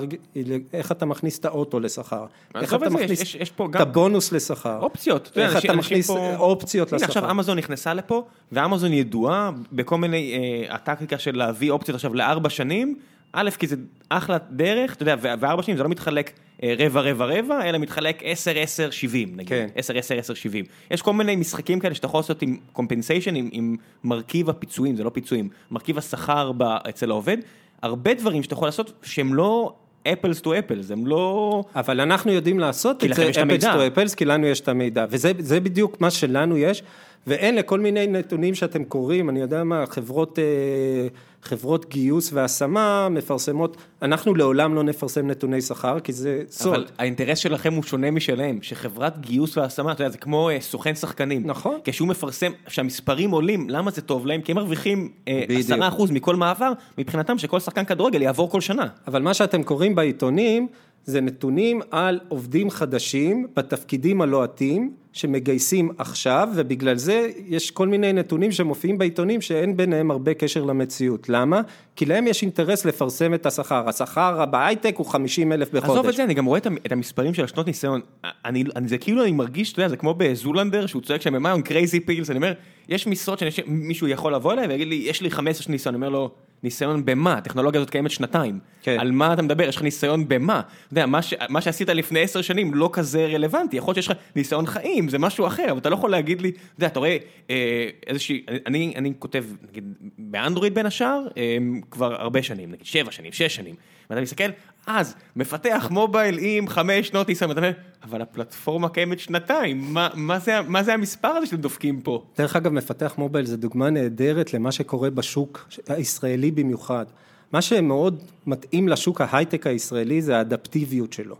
איך אתה מכניס את האוטו לשכר, איך אתה מכניס יש, יש פה את הבונוס לשכר, אופציות, איך אתה מכניס פה... אופציות הנה, עכשיו לשכר. אמזון נכנסה לפה, ואמזון ידועה בכל מיני, אה, הטקטיקה של להביא אופציות עכשיו לארבע שנים, א', כי זה אחלה דרך, אתה יודע, וארבע שנים זה לא מתחלק אה, רבע רבע רבע, אלא מתחלק עשר עשר שבעים נגיד, כן. עשר עשר עשר שבעים. יש כל מיני משחקים כאלה שאתה יכול לעשות עם compensation, עם, עם מרכיב הפיצויים, זה לא פיצויים, מרכיב השכר ב- אצל העובד, הרבה דברים שאתה יכול לעשות שהם לא apples to apples, הם לא... אבל אנחנו יודעים לעשות את זה. אפלס טו אפלס, כי לנו יש את המידע, וזה זה בדיוק מה שלנו יש, ואין לכל מיני נתונים שאתם קוראים, אני יודע מה, חברות, אה, חברות גיוס והשמה מפרסמות, אנחנו לעולם לא נפרסם נתוני שכר, כי זה סוד. אבל האינטרס שלכם הוא שונה משלהם, שחברת גיוס והשמה, אתה יודע, זה כמו אה, סוכן שחקנים. נכון. כשהוא מפרסם, כשהמספרים עולים, למה זה טוב להם? כי הם מרוויחים אה, בדיוק. 10% מכל מעבר, מבחינתם שכל שחקן כדורגל יעבור כל שנה. אבל מה שאתם קוראים בעיתונים, זה נתונים על עובדים חדשים בתפקידים הלוהטים שמגייסים עכשיו, ובגלל זה יש כל מיני נתונים שמופיעים בעיתונים שאין ביניהם הרבה קשר למציאות. למה? כי להם יש אינטרס לפרסם את השכר. השכר בהייטק הוא 50 אלף בחודש. עזוב את זה, אני גם רואה את המ- את המספרים של השנות ניסיון. אני, אני, זה כאילו אני מרגיש, אתה יודע, זה כמו בזולנדר, שהוא צועק שם, מה, crazy pills, אני אומר, יש משרות שמישהו יכול לבוא אליי ויגיד לי, יש לי 15 שנות ניסיון, אני אומר לו, ניסיון במה? הטכנולוגיה הזאת קיימת שנתיים. כן. על מה אתה מדבר? יש לך ניסיון במה? אתה יודע, מה, ש, מה שעשית לפני עשר שנים לא כזה רלוונטי, יכול להיות שיש לך ניסיון חיים, זה משהו אחר, אבל אתה לא יכול להגיד לי, אתה יודע, אתה רואה אה, איזושהי, אני, אני כותב, נגיד, באנדרואיד בין השאר, אה, כבר הרבה שנים, נגיד שבע שנים, שש שנים, ואתה מסתכל, אז, מפתח מובייל עם חמש שנות ניסיון, ואתה אומר, אבל הפלטפורמה קיימת שנתיים, מה, מה, זה, מה זה המספר הזה שאתם דופקים פה? דרך אגב, מפתח מובייל זה דוגמה נהדרת למה שקורה בשוק הישראלי במיוחד. מה שמאוד מתאים לשוק ההייטק הישראלי זה האדפטיביות שלו.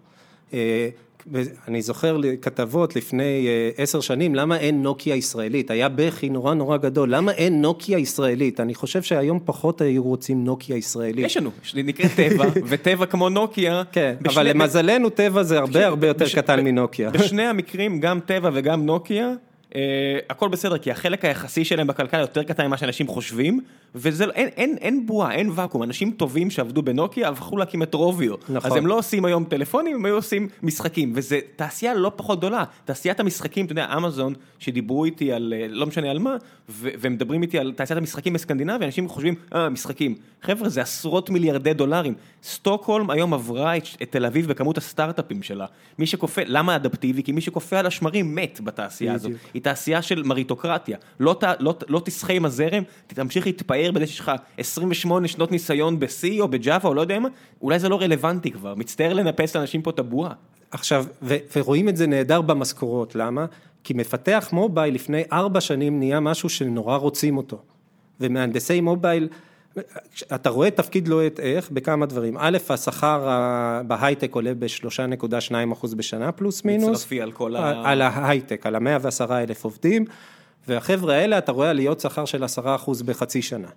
אני זוכר כתבות לפני אה, עשר שנים, למה אין נוקיה ישראלית? היה בכי נורא נורא גדול, למה אין נוקיה ישראלית? אני חושב שהיום פחות היו רוצים נוקיה ישראלית. יש לנו, יש לי נקרא טבע, <laughs> וטבע כמו נוקיה. כן, בשני- אבל למזלנו טבע זה הרבה הרבה יותר בש- קטן מנוקיה. בשני המקרים, גם טבע וגם נוקיה, הכל בסדר, כי החלק היחסי שלהם בכלכלה יותר קטן ממה שאנשים חושבים, וזה, לא- אין, אין, אין בועה, אין ואקום, אנשים טובים שעבדו בנוקיה הפכו להקים את רוביו. נכון. אז הם לא עושים היום טלפונים, הם היו עושים משחקים, וזה תעשייה לא פחות גדולה. תעשיית המשחקים, אתה יודע, אמזון, שדיברו איתי על, אה, לא משנה על מה, ו- ומדברים איתי על תעשיית המשחקים בסקנדינביה, אנשים חושבים, אה, משחקים. חבר'ה, זה עשרות מיליארדי דולרים. סטוקהולם היום עברה את, את תל אביב בכמות הסטארט-אפים שלה. מי שכופה, למה אדפטיבי? כי מי שכופה על השמרים מת בתעשייה הזאת. היא תעשייה של מריטוקרטיה. לא, ת- לא, לא תשחה עם הזרם, תמשיך להתפאר בזה שיש לך 28 שנות ניסיון ב-C או בג'אווה או לא יודע מה, אולי זה לא רלוונטי כבר. מצטער לנפץ לאנשים פה את הבועה. עכשיו, ו- ורואים את זה נהדר במשכורות, למה? כי מפתח מובייל לפני ארבע שנים נהיה משהו שנורא רוצים אותו. ומהנדסי מובייל, אתה רואה תפקיד לוהט איך? בכמה דברים. א', השכר בהייטק עולה ב-3.2 אחוז בשנה פלוס מינוס. מצרפי על כל ה... על ההייטק, על המאה ועשרה אלף עובדים, והחבר'ה האלה אתה רואה עליות שכר של עשרה אחוז בחצי שנה.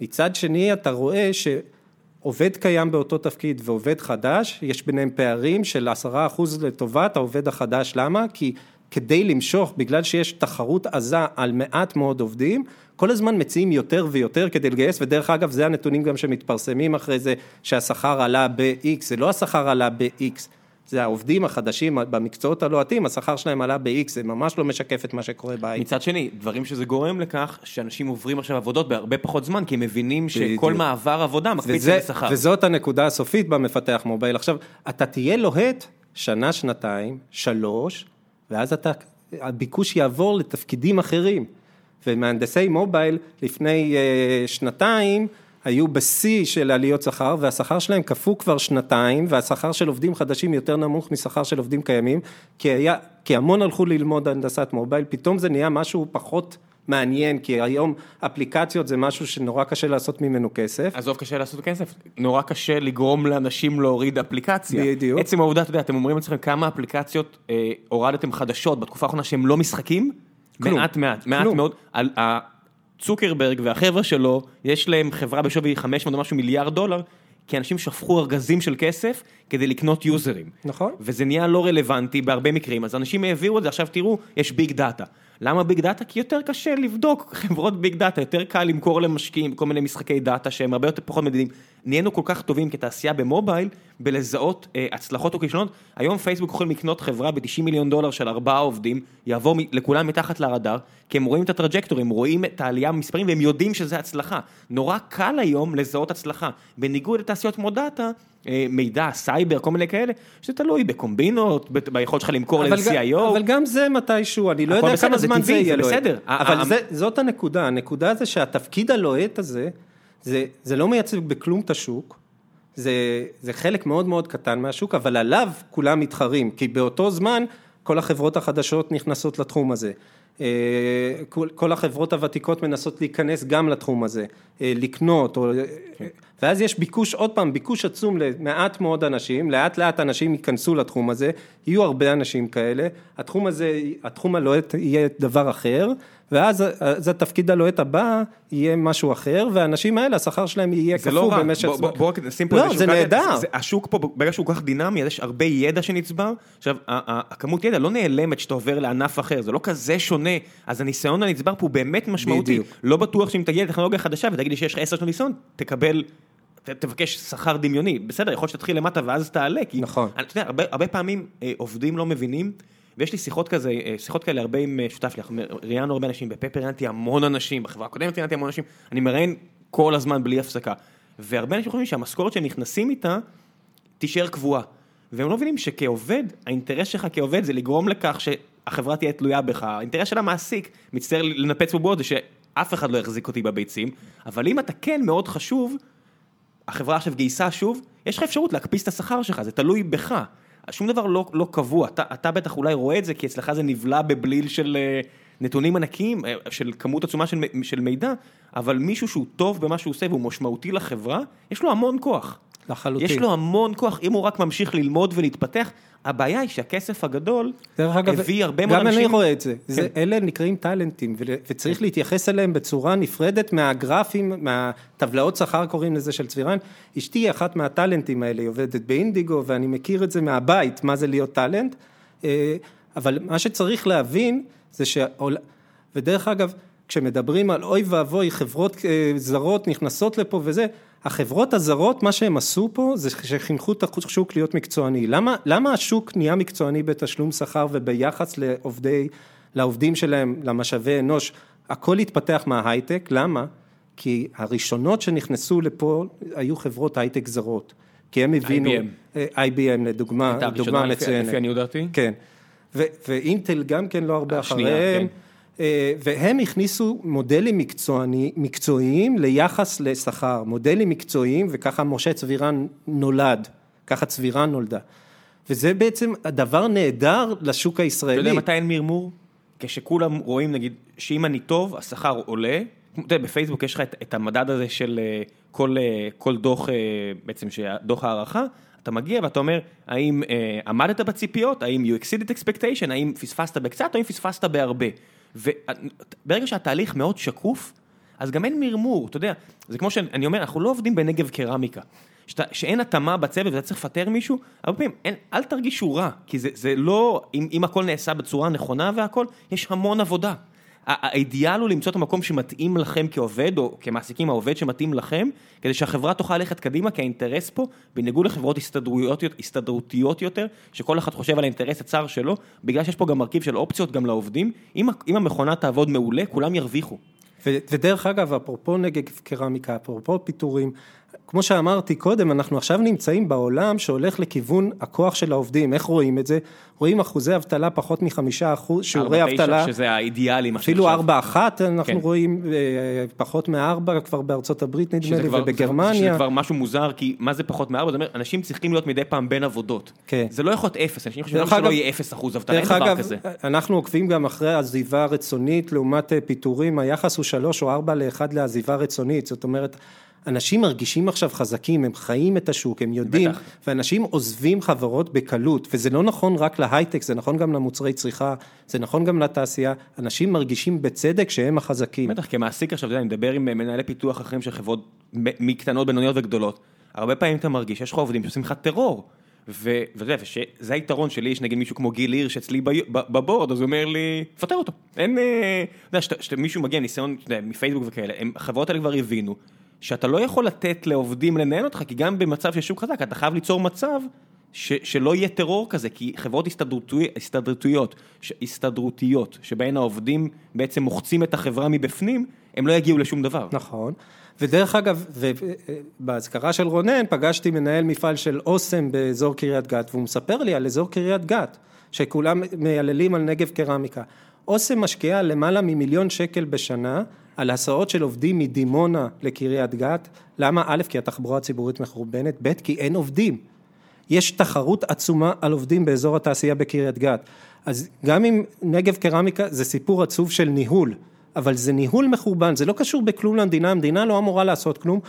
מצד שני אתה רואה שעובד קיים באותו תפקיד ועובד חדש, יש ביניהם פערים של עשרה אחוז לטובת העובד החדש, למה? כי כדי למשוך, בגלל שיש תחרות עזה על מעט מאוד עובדים, כל הזמן מציעים יותר ויותר כדי לגייס, ודרך אגב זה הנתונים גם שמתפרסמים אחרי זה, שהשכר עלה ב-X, זה לא השכר עלה ב-X, זה העובדים החדשים במקצועות הלוהטים, השכר שלהם עלה ב-X, זה ממש לא משקף את מה שקורה בהייטק. מצד שני, דברים שזה גורם לכך, שאנשים עוברים עכשיו עבודות בהרבה פחות זמן, כי הם מבינים שכל. מעבר עבודה מקפיץ וזה, לשכר. וזאת הנקודה הסופית במפתח מובייל. עכשיו, אתה תהיה לוהט שנה, שנתיים, שלוש, ואז אתה, הביקוש יעבור לתפקידים אחרים. ומהנדסי מובייל לפני uh, שנתיים היו בשיא של עליות שכר, והשכר שלהם קפוא כבר שנתיים, והשכר של עובדים חדשים יותר נמוך משכר של עובדים קיימים, כי, היה, כי המון הלכו ללמוד הנדסת מובייל, פתאום זה נהיה משהו פחות מעניין, כי היום אפליקציות זה משהו שנורא קשה לעשות ממנו כסף. עזוב, קשה לעשות כסף, נורא קשה לגרום לאנשים להוריד אפליקציה. בדיוק. עצם העובדה, אתה יודע, אתם אומרים לעצמכם כמה אפליקציות אה, הורדתם חדשות בתקופה האחרונה שהם לא משחקים, כלום. מעט מעט, מעט כלום. מאוד. על- צוקרברג והחבר'ה שלו, יש להם חברה בשווי 500 ומשהו מיליארד דולר, כי אנשים שפכו ארגזים של כסף כדי לקנות יוזרים. נכון. וזה נהיה לא רלוונטי בהרבה מקרים, אז אנשים העבירו את זה, עכשיו תראו, יש big data. למה big data? כי יותר קשה לבדוק <laughs> חברות big data, יותר קל למכור למשקיעים כל מיני משחקי data שהם הרבה יותר פחות מדידים. נהיינו כל כך טובים כתעשייה במובייל, בלזהות אה, הצלחות או כישלונות. היום פייסבוק יכולים לקנות חברה ב-90 מיליון דולר של ארבעה עובדים, יעבור מ- לכולם מתחת לרדאר, כי הם רואים את ה trajectory-ים, רואים את העלייה במספרים והם יודעים שזה הצלחה. נורא קל היום לזהות הצלחה. בניגוד לתעשיות כמו data, מידע, סייבר, כל מיני כאלה, שזה תלוי בקומבינות, ב- ביכולת שלך למכור גם- ל-CIO. אבל גם זה מתישהו, אני לא יודע בסדר, כמה זה זמן זה טבעי, יהיה זה לוהט. בסדר. אבל זה- זאת הנקודה, הנקודה זה שהתפקיד הלוהט הזה, זה- זה לא מייצג בכלום את השוק, זה זה חלק מאוד מאוד קטן מהשוק, אבל עליו כולם מתחרים, כי באותו זמן כל החברות החדשות נכנסות לתחום הזה. אה, כל- כל החברות הוותיקות מנסות להיכנס גם לתחום הזה, אה, לקנות, או- ואז יש ביקוש, עוד פעם, ביקוש עצום למעט מאוד אנשים, לאט לאט אנשים ייכנסו לתחום הזה, יהיו הרבה אנשים כאלה, התחום הזה, התחום הלוהט יהיה דבר אחר, ואז אז התפקיד הלוהט הבא יהיה משהו אחר, והאנשים האלה, השכר שלהם יהיה לא קפוא רע, במשך זמן. בוא- בוא רק נשים פה לא, זה נהדר. השוק פה, ברגע שהוא כל כך דינמי, אז יש הרבה ידע שנצבר. עכשיו, הכמות ידע לא נעלמת שאתה עובר לענף אחר, זה לא כזה שונה, אז הניסיון הנצבר פה הוא באמת משמעותי. בדיוק. לא בטוח שאם תגיע לטכנולוגיה חדשה ותגיד לי שיש לך עשר שנות ניסיון, תקבל... ת- תבקש שכר דמיוני, בסדר, יכול להיות שתתחיל למטה ואז תעלה, כי... נכון. אני- אתה יודע, הרבה, הרבה פעמים אה, עובדים לא מבינים, ויש לי שיחות כזה, אה, שיחות כאלה הרבה עם אה, שותף שלי, ראיינו הרבה אנשים, בפפר ראיינתי המון אנשים, בחברה הקודמת ראיינתי המון אנשים, אני מראיין כל הזמן בלי הפסקה. והרבה אנשים חושבים שהמשכורת שהם נכנסים איתה, תישאר קבועה. והם לא מבינים שכעובד, האינטרס שלך כעובד זה לגרום לכך שהחברה תהיה תלויה בך, האינטרס של המעסיק, מצטער לנפץ בבועות, זה שאף אחד לא יחזיק אותי בביצים, אבל אם אתה כן מאוד חשוב, החברה עכשיו גייסה שוב, יש לך אפשרות להקפיץ את השכר שלך, זה תלוי בך. שום דבר לא, לא קבוע, אתה, אתה בטח אולי רואה את זה, כי אצלך זה נבלע בבליל של אה, נתונים ענקיים, אה, של כמות עצומה של, של מידע, אבל מישהו שהוא טוב במה שהוא עושה והוא משמעותי לחברה, יש לו המון כוח. לחלוטין. יש לו המון כוח, אם הוא רק ממשיך ללמוד ולהתפתח, הבעיה היא שהכסף הגדול הביא הרבה מאוד גם אנשים... אני רואה את זה, כן. זה אלה נקראים טאלנטים, וצריך להתייחס אליהם בצורה נפרדת מהגרפים, מהטבלאות שכר קוראים לזה של צבירן. אשתי היא אחת מהטאלנטים האלה, היא עובדת באינדיגו, ואני מכיר את זה מהבית, מה זה להיות טאלנט. אה, אבל מה שצריך להבין, זה שהעול... ודרך אגב, כשמדברים על אוי ואבוי, חברות אה, זרות נכנסות לפה וזה, החברות הזרות, מה שהם עשו פה, זה שחינכו את השוק להיות מקצועני. למה, למה השוק נהיה מקצועני בתשלום שכר וביחס לעובדי, לעובדים שלהם, למשאבי אנוש? הכל התפתח מההייטק, למה? כי הראשונות שנכנסו לפה היו חברות הייטק זרות. כי הם הבינו, IBM. אה, IBM לדוגמה, הייתה דוגמה הראשונה לפי- מצוינת. לפי עניות דעתי. כן, ואינטל גם כן לא הרבה השנייה, אחריהם, כן. אה, והם הכניסו מודלים מקצועני, מקצועיים ליחס לשכר, מודלים מקצועיים וככה משה צבירן נולד, ככה צבירן נולדה. וזה בעצם דבר נהדר לשוק אתה הישראלי. יודע מתי אין מרמור? כשכולם רואים נגיד שאם אני טוב השכר עולה, אתה יודע בפייסבוק יש לך את, את המדד הזה של אה, כל, אה, כל דוח, בעצם דוח הערכה, אתה מגיע ואתה אומר האם אה, עמדת בציפיות, האם you exceeded expectation, האם פספסת בקצת או האם פספסת בהרבה. וברגע שהתהליך מאוד שקוף, אז גם אין מרמור, אתה יודע, זה כמו שאני אומר, אנחנו לא עובדים בנגב קרמיקה. שאתה, שאין התאמה בצוות ואתה צריך לפטר מישהו, הרבה פעמים, אין, אל תרגישו רע, כי זה, זה לא, אם, אם הכל נעשה בצורה נכונה והכל, יש המון עבודה. האידיאל הוא למצוא את המקום שמתאים לכם כעובד, או כמעסיקים העובד שמתאים לכם, כדי שהחברה תוכל ללכת קדימה, כי האינטרס פה, בניגוד לחברות הסתדרותיות יותר, שכל אחד חושב על האינטרס הצר שלו, בגלל שיש פה גם מרכיב של אופציות גם לעובדים, אם, אם המכונה תעבוד מעולה, כולם ירוויחו. ודרך אגב, אפרופו נגד קרמיקה, אפרופו פיטורים, כמו שאמרתי קודם, אנחנו עכשיו נמצאים בעולם שהולך לכיוון הכוח של העובדים, איך רואים את זה? רואים אחוזי אבטלה פחות מחמישה אחוז, שיעורי אבטלה, שזה האידיאלי, מה אפילו. ארבע אחת אנחנו כן. רואים, אה, פחות מארבע כבר בארצות הברית נדמה לי, כבר, שזה ובגרמניה, כבר משהו מוזר, כי מה זה פחות מארבע? זאת אומרת, אנשים צריכים להיות מדי פעם בין עבודות. כן. זה לא יכול להיות אפס, אנשים חושבים שלא יהיה אפס אחוז אבטלה, אין דבר אגב, כזה. אנחנו עוקבים גם אחרי עזיבה רצונית לעומת אה, פיטורים, היחס הוא שלוש או ארבע לאחד לעזיבה רצונית, זאת אומרת, אנשים מרגישים עכשיו חזקים, הם חיים את השוק, הם יודעים, בטח. ואנשים עוזבים חברות בקלות, וזה לא נכון רק להייטק, זה נכון גם למוצרי צריכה, זה נכון גם לתעשייה, אנשים מרגישים בצדק שהם החזקים. בטח, כמעסיק עכשיו, אני מדבר עם מנהלי פיתוח אחרים של חברות מקטנות, בינוניות וגדולות. הרבה פעמים אתה מרגיש שיש לך עובדים שעושים לך טרור. ואתה יודע, שזה היתרון שלי, יש נגיד מישהו כמו גיל הירש אצלי בבורד, אז הוא אומר לי, פטר אותו. אין, אה, אתה יודע, שמישהו מגיע ניסיון, אתה יודע, מפייסבוק וכאלה, החברות האלה כבר הבינו, שאתה לא יכול לתת לעובדים לנהל אותך, כי גם במצב של שוק חזק, אתה חייב ליצור מצב ש- שלא יהיה טרור כזה, כי חברות הסתדרותי- הסתדרותיות, ש- הסתדרותיות, שבהן העובדים בעצם מוחצים את החברה מבפנים, הם לא יגיעו לשום דבר. נכון, ודרך אגב, ובאזכרה של רונן פגשתי מנהל מפעל של אוסם באזור קריית גת, והוא מספר לי על אזור קריית גת, שכולם מייללים על נגב קרמיקה. אוסם משקיעה למעלה ממיליון שקל בשנה על הסעות של עובדים מדימונה לקריית גת, למה? א', כי התחבורה הציבורית מחורבנת, ב', כי אין עובדים. יש תחרות עצומה על עובדים באזור התעשייה בקריית גת. אז גם אם נגב קרמיקה זה סיפור עצוב של ניהול, אבל זה ניהול מחורבן, זה לא קשור בכלום למדינה, המדינה לא אמורה לעשות כלום.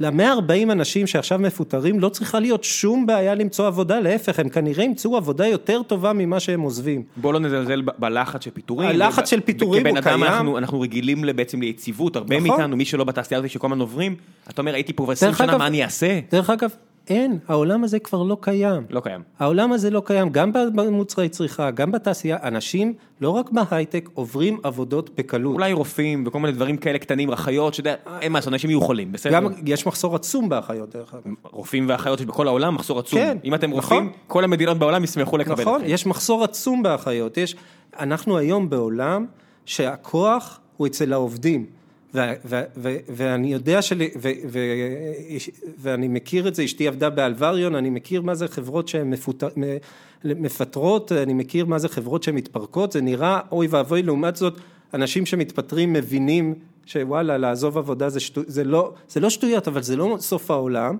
ל-140 אנשים שעכשיו מפוטרים לא צריכה להיות שום בעיה למצוא עבודה, להפך, הם כנראה ימצאו עבודה יותר טובה ממה שהם עוזבים. בוא לא נזלזל ב- בלחץ של פיטורים. הלחץ של פיטורים כבן הוא אדם קיים. אנחנו, אנחנו רגילים בעצם ליציבות, הרבה נכון. מאיתנו, מי שלא בתעשייה הזאת שכל הזמן עוברים, אתה אומר הייתי פה כבר 20 דרך שנה, אגב- מה אני אעשה? דרך אגב, אין, העולם הזה כבר לא קיים. לא קיים. העולם הזה לא קיים, גם במוצרי צריכה, גם בתעשייה, אנשים, לא רק בהייטק, עוברים עבודות בקלות. אולי רופאים וכל מיני דברים כאלה קטנים, אחיות, שאתה יודע, אין מה לעשות, אנשים יהיו חולים, בסדר? גם יש מחסור עצום באחיות, דרך אגב. רופאים ואחיות יש בכל העולם מחסור עצום. כן, אם אתם נכון. רופאים, כל המדינות בעולם ישמחו לקבל נכון, אתכם. יש מחסור עצום באחיות, יש, אנחנו היום בעולם שהכוח הוא אצל העובדים, ואני יודע של... ו, ו, ואני מכיר את זה, אשתי עבדה באלווריון, אני מכיר מה זה חברות שהן מפטרות, אני מכיר מה זה חברות שהן מתפרקות, זה נראה אוי ואבוי, לעומת זאת, אנשים שמתפטרים מבינים שוואלה, לעזוב עבודה זה, שטו, זה, לא, זה לא שטויות, אבל זה לא סוף העולם.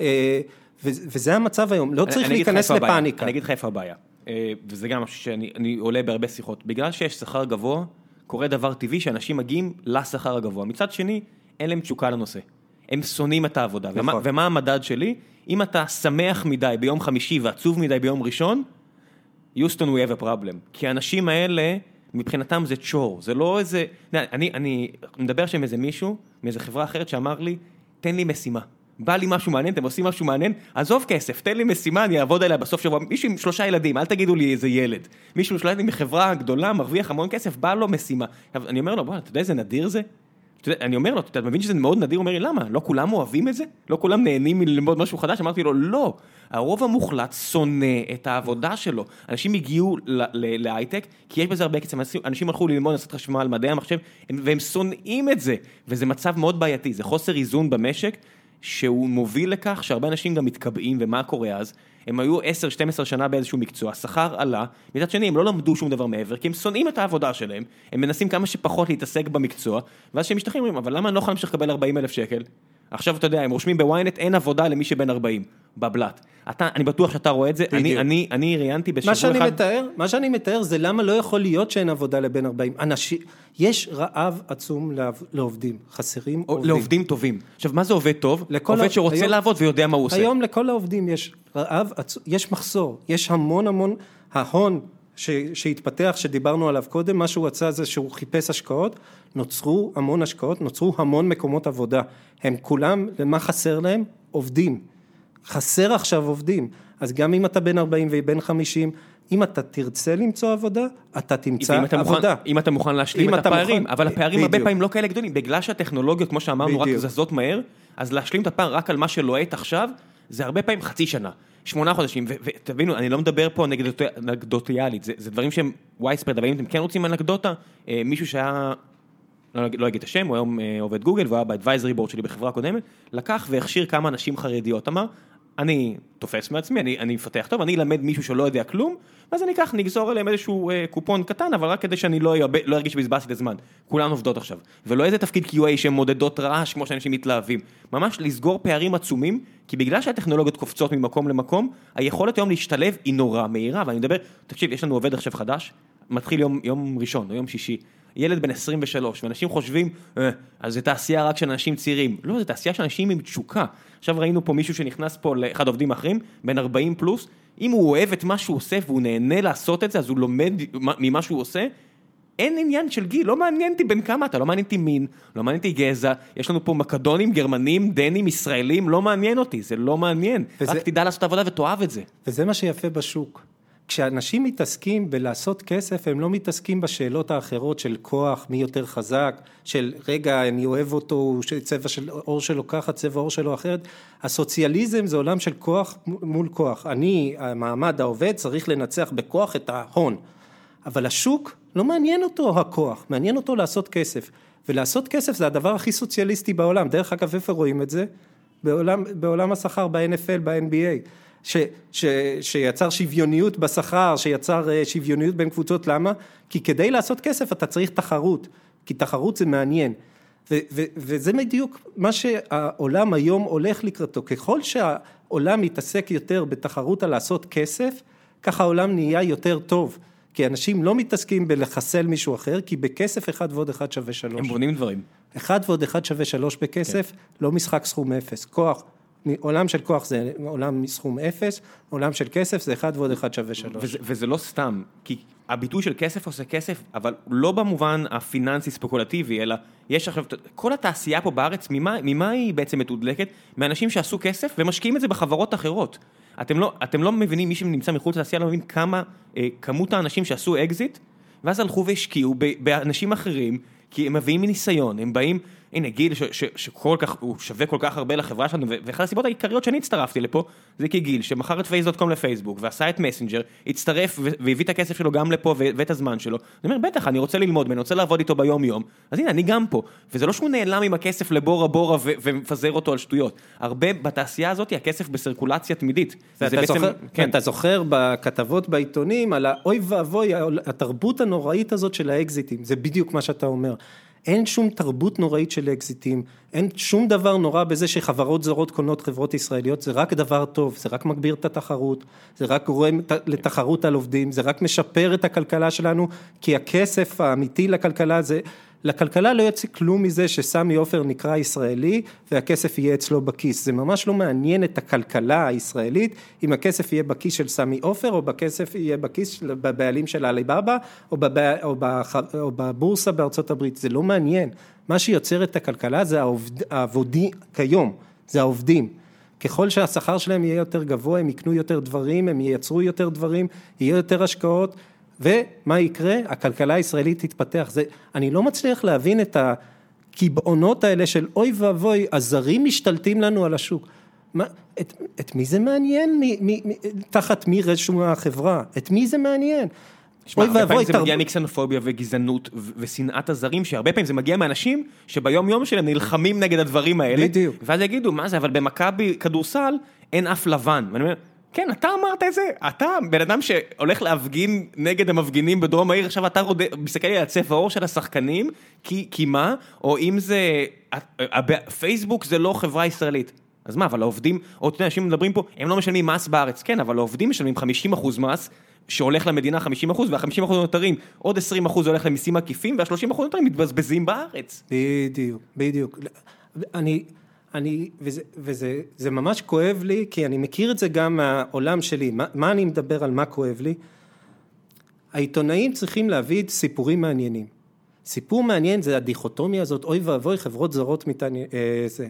אה, וזה המצב היום, לא אני- צריך אני להיכנס הבעיה. לפאניקה. אני אגיד לך איפה הבעיה, אה, וזה גם משהו שאני אני עולה בהרבה שיחות. בגלל שיש שכר גבוה, קורה דבר טבעי שאנשים מגיעים לשכר הגבוה. מצד שני, אין להם תשוקה לנושא. הם שונאים את העבודה. ומה, נכון. ומה המדד שלי? אם אתה שמח מדי ביום חמישי ועצוב מדי ביום ראשון, יוסטון we have a problem. כי האנשים האלה, מבחינתם זה צ'ור, זה לא איזה... אני, אני מדבר שם עם איזה מישהו, מאיזה חברה אחרת שאמר לי, תן לי משימה. בא לי משהו מעניין, אתם עושים משהו מעניין, עזוב כסף, תן לי משימה, אני אעבוד עליה בסוף שבוע. מישהו עם שלושה ילדים, אל תגידו לי איזה ילד. מישהו עם שלושה ילדים מחברה גדולה, מרוויח המון כסף, בא לו משימה. אני אומר לו, בוא, אתה יודע איזה נדיר זה? אני אומר לו, אתה מבין שזה מאוד נדיר? הוא אומר לי, למה? לא כולם אוהבים את זה? לא כולם נהנים מללמוד משהו חדש? אמרתי לו, לא. הרוב המוחלט שונא את העבודה שלו. אנשים הגיעו להייטק, כי יש בזה הרבה קצב. אנשים- הלכו ללמוד לעשות חשמל, מדעי המחשב, הם- והם שונאים את זה. וזה מצב מאוד בעייתי, זה חוסר איזון במשק, שהוא מוביל לכך שהרבה אנשים גם מתקבעים, ומה קורה אז? הם היו 10-12 שנה באיזשהו מקצוע, השכר עלה, מצד שני הם לא למדו שום דבר מעבר, כי הם שונאים את העבודה שלהם, הם מנסים כמה שפחות להתעסק במקצוע, ואז כשהם משתחררים אבל למה אני לא יכול להמשיך לקבל 40 אלף שקל? עכשיו אתה יודע, הם רושמים בוויינט, אין עבודה למי שבן 40, בבלת. אתה, אני בטוח שאתה רואה את זה, אני. אני, אני ראיינתי בשבוע מה שאני אחד, מתאר, מה שאני מתאר זה למה לא יכול להיות שאין עבודה לבן 40. אנשים, יש רעב עצום לעב- לעובדים, חסרים או- עובדים. לעובדים טובים. עכשיו, מה זה עובד טוב? עובד ה- שרוצה היום- לעבוד ויודע מה הוא עושה. היום לכל העובדים יש רעב עצום, יש מחסור, יש המון המון, ההון ש, שהתפתח, שדיברנו עליו קודם, מה שהוא עשה זה שהוא חיפש השקעות, נוצרו המון השקעות, נוצרו המון מקומות עבודה. הם כולם, למה חסר להם? עובדים. חסר עכשיו עובדים. אז גם אם אתה בן 40 ובן 50, אם אתה תרצה למצוא עבודה, אתה תמצא ואם אתה מוכן- עבודה. אם אתה מוכן להשלים אם את הפערים, מוכן- אבל הפערים הרבה בדיוק. פעמים לא כאלה גדולים, בגלל שהטכנולוגיות, כמו שאמרנו, רק בדיוק. זזות מהר, אז להשלים את הפער רק על מה שלוהט עכשיו, זה הרבה פעמים חצי שנה, שמונה חודשים, ותבינו, אני לא מדבר פה אנקדוט- אנקדוטיאלית, זה זה דברים שהם וייספרד, אבל אם אתם כן רוצים אנקדוטה, אה, מישהו שהיה... לא לא אגיד את השם, הוא היום אה, עובד גוגל, והוא היה באדוויזרי בורד שלי בחברה הקודמת, לקח והכשיר כמה נשים חרדיות, אמר, אני תופס מעצמי, אני, אני מפתח טוב, אני אלמד מישהו שלא יודע כלום, ואז אני אקח, נגזור עליהם איזשהו אה, קופון קטן, אבל רק כדי שאני לא, ארבה, לא ארגיש שבזבזתי את הזמן. כולן עובדות עכשיו. ולא איזה תפקיד QA שהן מודדות רעש, כמו שאנשים מתלהבים. ממש לסגור פערים עצומים, כי בגלל שהטכנולוגיות קופצות ממקום למקום, היכולת היום להשתלב היא נורא מהירה, ואני מדבר, תקשיב, יש לנו עובד עכשיו חדש, מתחיל יום, יום ראשון או יום שישי, ילד בן 23, ואנשים חושבים, אה, אז זה תעשייה רק של אנשים צעירים. לא, זה תעשייה של אנשים עם תשוקה. עכשיו ראינו פה מישהו שנכנס פה לאחד העובדים האחרים, בן 40 פלוס, אם הוא אוהב את מה שהוא עושה והוא נהנה לעשות את זה, אז הוא לומד ממה שהוא עושה. אין עניין של גיל, לא מעניין אותי בין כמה אתה, לא מעניין אותי מין, לא מעניין אותי גזע, יש לנו פה מקדונים, גרמנים, דנים, ישראלים, לא מעניין אותי, זה לא מעניין. וזה... רק תדע לעשות עבודה ותאהב את זה. וזה מה שיפה בשוק. כשאנשים מתעסקים בלעשות כסף, הם לא מתעסקים בשאלות האחרות של כוח, מי יותר חזק, של רגע, אני אוהב אותו, צבע של עור שלו ככה, צבע עור שלו אחרת. הסוציאליזם זה עולם של כוח מול כוח. אני, המעמד העובד, צריך לנצח בכוח את ההון. אבל השוק, לא מעניין אותו הכוח, מעניין אותו לעשות כסף. ולעשות כסף זה הדבר הכי סוציאליסטי בעולם. דרך אגב, איפה רואים את זה? בעולם, בעולם השכר, ב-NFL, ב-NBA. ש, ש, שיצר שוויוניות בשכר, שיצר אה, שוויוניות בין קבוצות, למה? כי כדי לעשות כסף אתה צריך תחרות, כי תחרות זה מעניין. ו, ו, וזה בדיוק מה שהעולם היום הולך לקראתו, ככל שהעולם מתעסק יותר בתחרות על לעשות כסף, ככה העולם נהיה יותר טוב. כי אנשים לא מתעסקים בלחסל מישהו אחר, כי בכסף אחד ועוד אחד שווה שלוש. הם בונים דברים. אחד ועוד אחד שווה שלוש בכסף, כן. לא משחק סכום אפס. כוח, עולם של כוח זה עולם מסכום אפס, עולם של כסף זה אחד ועוד אחד שווה שלוש. וזה, וזה לא סתם, כי הביטוי של כסף עושה כסף, אבל לא במובן הפיננסי ספקולטיבי, אלא יש עכשיו, כל התעשייה פה בארץ, ממה, ממה היא בעצם מתודלקת? מאנשים שעשו כסף ומשקיעים את זה בחברות אחרות. אתם לא, אתם לא מבינים, מי שנמצא מחוץ לתעשייה לא מבין כמה, אה, כמות האנשים שעשו אקזיט, ואז הלכו והשקיעו באנשים אחרים, כי הם מביאים מניסיון, הם באים... הנה גיל ש, ש, שכל כך, הוא שווה כל כך הרבה לחברה שלנו, ואחת הסיבות העיקריות שאני הצטרפתי לפה, זה כי גיל שמכר את פייס.קום לפייסבוק, ועשה את מסנג'ר, הצטרף והביא את הכסף שלו גם לפה ואת הזמן שלו, אני אומר בטח, אני רוצה ללמוד אני רוצה לעבוד איתו ביום יום, אז הנה אני גם פה, וזה לא שהוא נעלם עם הכסף לבורה בורה ומפזר אותו על שטויות, הרבה בתעשייה הזאת הכסף בסרקולציה תמידית. אתה, בעצם, זוכר, כן. אתה זוכר בכתבות בעיתונים על האוי ואבוי, התרבות הנוראית הזאת של האקזיטים, זה בדיוק מה שאתה אומר. אין שום תרבות נוראית של אקזיטים, אין שום דבר נורא בזה שחברות זרות קונות חברות ישראליות, זה רק דבר טוב, זה רק מגביר את התחרות, זה רק גורם לתחרות על עובדים, זה רק משפר את הכלכלה שלנו, כי הכסף האמיתי לכלכלה זה לכלכלה לא יוצא כלום מזה שסמי עופר נקרא ישראלי והכסף יהיה אצלו בכיס, זה ממש לא מעניין את הכלכלה הישראלית אם הכסף יהיה בכיס של סמי עופר או בכסף יהיה בכיס בבעלים של עליבאבא או, בבע... או, בח... או בבורסה בארצות הברית, זה לא מעניין, מה שיוצר את הכלכלה זה העובד... העבודי כיום, זה העובדים. ככל שהשכר שלהם יהיה יותר גבוה, הם יקנו יותר דברים, הם ייצרו יותר דברים, יהיה יותר השקעות, ומה יקרה? הכלכלה הישראלית תתפתח. זה, אני לא מצליח להבין את הקיבעונות האלה של אוי ואבוי, הזרים משתלטים לנו על השוק. מה, את, את מי זה מעניין? מי, מי, מי, תחת מי רשומה החברה? את מי זה מעניין? שמע, הרבה פעמים זה מגיע מקסנופוביה וגזענות ושנאת הזרים, שהרבה פעמים זה מגיע מאנשים שביום יום שלהם נלחמים נגד הדברים האלה. בדיוק. ואז יגידו, מה זה, אבל במכבי כדורסל אין אף לבן. ואני אומר, כן, אתה אמרת את זה, אתה בן אדם שהולך להפגין נגד המפגינים בדרום העיר, עכשיו אתה. מסתכל על הצבע העור של השחקנים, כי, כי מה? או אם זה, פייסבוק זה לא חברה ישראלית. אז מה, אבל העובדים, אתה יודע, אנשים מדברים פה, הם לא משלמים מס בארץ, כן, אבל העובדים משלמים 50% מס, שהולך למדינה 50% וה-50% הנותרים, עוד 20% הולך למיסים עקיפים, וה-30% הנותרים מתבזבזים בארץ. בדיוק, בדיוק. אני... אני, וזה, וזה זה ממש כואב לי, כי אני מכיר את זה גם מהעולם שלי, מה, מה אני מדבר על מה כואב לי? העיתונאים צריכים להביא סיפורים מעניינים. סיפור מעניין זה הדיכוטומיה הזאת, אוי ואבוי, חברות זרות מתעניין, אה, זה.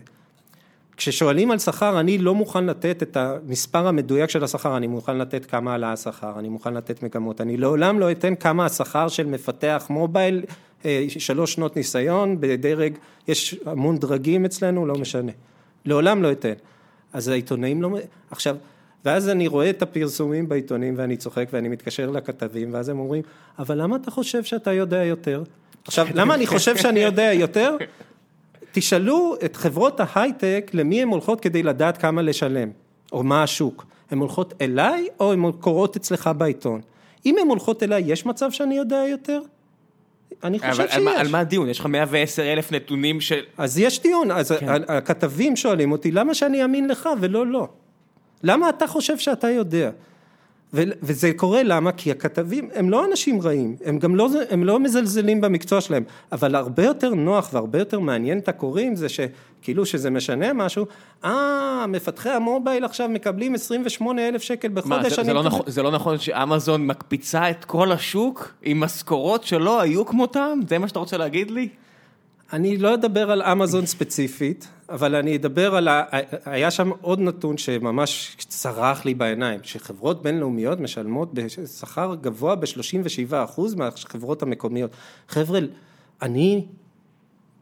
כששואלים על שכר, אני לא מוכן לתת את המספר המדויק של השכר, אני מוכן לתת כמה עלה השכר, אני מוכן לתת מגמות, אני לעולם לא אתן כמה השכר של מפתח מובייל שלוש שנות ניסיון בדרג, יש המון דרגים אצלנו, לא משנה. לעולם לא אתן. אז העיתונאים לא... עכשיו, ואז אני רואה את הפרסומים בעיתונים ואני צוחק ואני מתקשר לכתבים ואז הם אומרים, אבל למה אתה חושב שאתה יודע יותר? עכשיו, למה אני חושב שאני יודע יותר? תשאלו את חברות ההייטק למי הן הולכות כדי לדעת כמה לשלם, או מה השוק. הן הולכות אליי או הן קורות אצלך בעיתון? אם הן הולכות אליי, יש מצב שאני יודע יותר? אני חושב שיש. על, על מה הדיון? יש לך 110 אלף נתונים של... אז יש דיון, אז כן. הכתבים שואלים אותי, למה שאני אאמין לך ולא לא? למה אתה חושב שאתה יודע? וזה קורה למה? כי הכתבים הם לא אנשים רעים, הם גם לא, הם לא מזלזלים במקצוע שלהם, אבל הרבה יותר נוח והרבה יותר מעניין את הקוראים זה שכאילו שזה משנה משהו, אה, מפתחי המובייל עכשיו מקבלים 28 אלף שקל בחודש. מה, זה, זה, לא נכון, זה לא נכון שאמזון מקפיצה את כל השוק עם משכורות שלא היו כמותם? זה מה שאתה רוצה להגיד לי? אני לא אדבר על אמזון ספציפית, אבל אני אדבר על, ה... היה שם עוד נתון שממש צרח לי בעיניים, שחברות בינלאומיות משלמות בשכר גבוה ב-37% מהחברות המקומיות. חבר'ה, אני,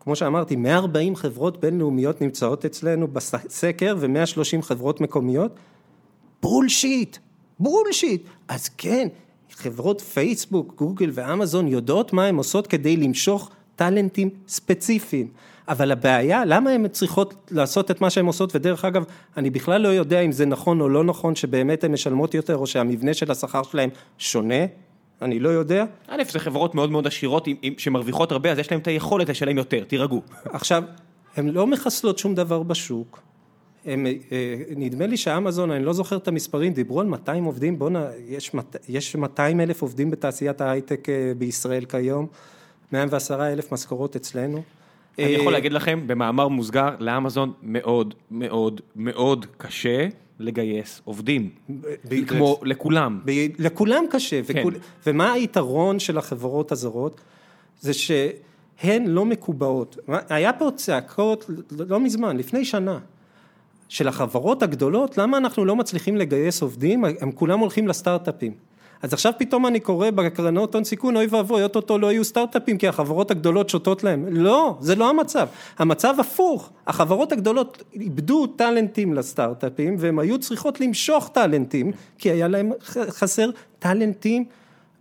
כמו שאמרתי, 140 חברות בינלאומיות נמצאות אצלנו בסקר ו-130 חברות מקומיות, בולשיט, בולשיט. אז כן, חברות פייסבוק, גוגל ואמזון יודעות מה הן עושות כדי למשוך טאלנטים ספציפיים. אבל הבעיה, למה הן צריכות לעשות את מה שהן עושות, ודרך אגב, אני בכלל לא יודע אם זה נכון או לא נכון, שבאמת הן משלמות יותר, או שהמבנה של השכר שלהן שונה, אני לא יודע. א', זה חברות מאוד מאוד עשירות, שמרוויחות הרבה, אז יש להן את היכולת לשלם יותר, תירגעו. עכשיו, הן לא מחסלות שום דבר בשוק. הם, אה, נדמה לי שאמזון, אני לא זוכר את המספרים, דיברו על 200 עובדים, בואנה, יש, יש 200 אלף עובדים בתעשיית ההייטק אה, בישראל כיום. 110 אלף משכורות אצלנו. אני יכול אה, להגיד לכם, במאמר מוסגר, לאמזון מאוד מאוד מאוד קשה לגייס עובדים, כמו לכולם. לכולם קשה, כן. ומה היתרון של החברות הזרות? זה שהן לא מקובעות. היה פה צעקות לא מזמן, לפני שנה, של החברות הגדולות, למה אנחנו לא מצליחים לגייס עובדים, הם כולם הולכים לסטארט-אפים. אז עכשיו פתאום אני קורא בקרנות הון סיכון, אוי ואבוי, אוטוטו לא יהיו סטארט-אפים כי החברות הגדולות שותות להם. לא, זה לא המצב. המצב הפוך, החברות הגדולות איבדו טאלנטים לסטארט-אפים והם היו צריכות למשוך טאלנטים, כי היה להם חסר טאלנטים,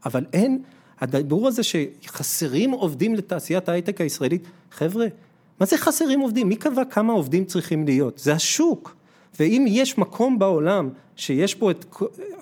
אבל אין, הדיבור הזה שחסרים עובדים לתעשיית ההייטק הישראלית, חבר'ה, מה זה חסרים עובדים? מי קבע כמה עובדים צריכים להיות? זה השוק. ואם יש מקום בעולם שיש פה את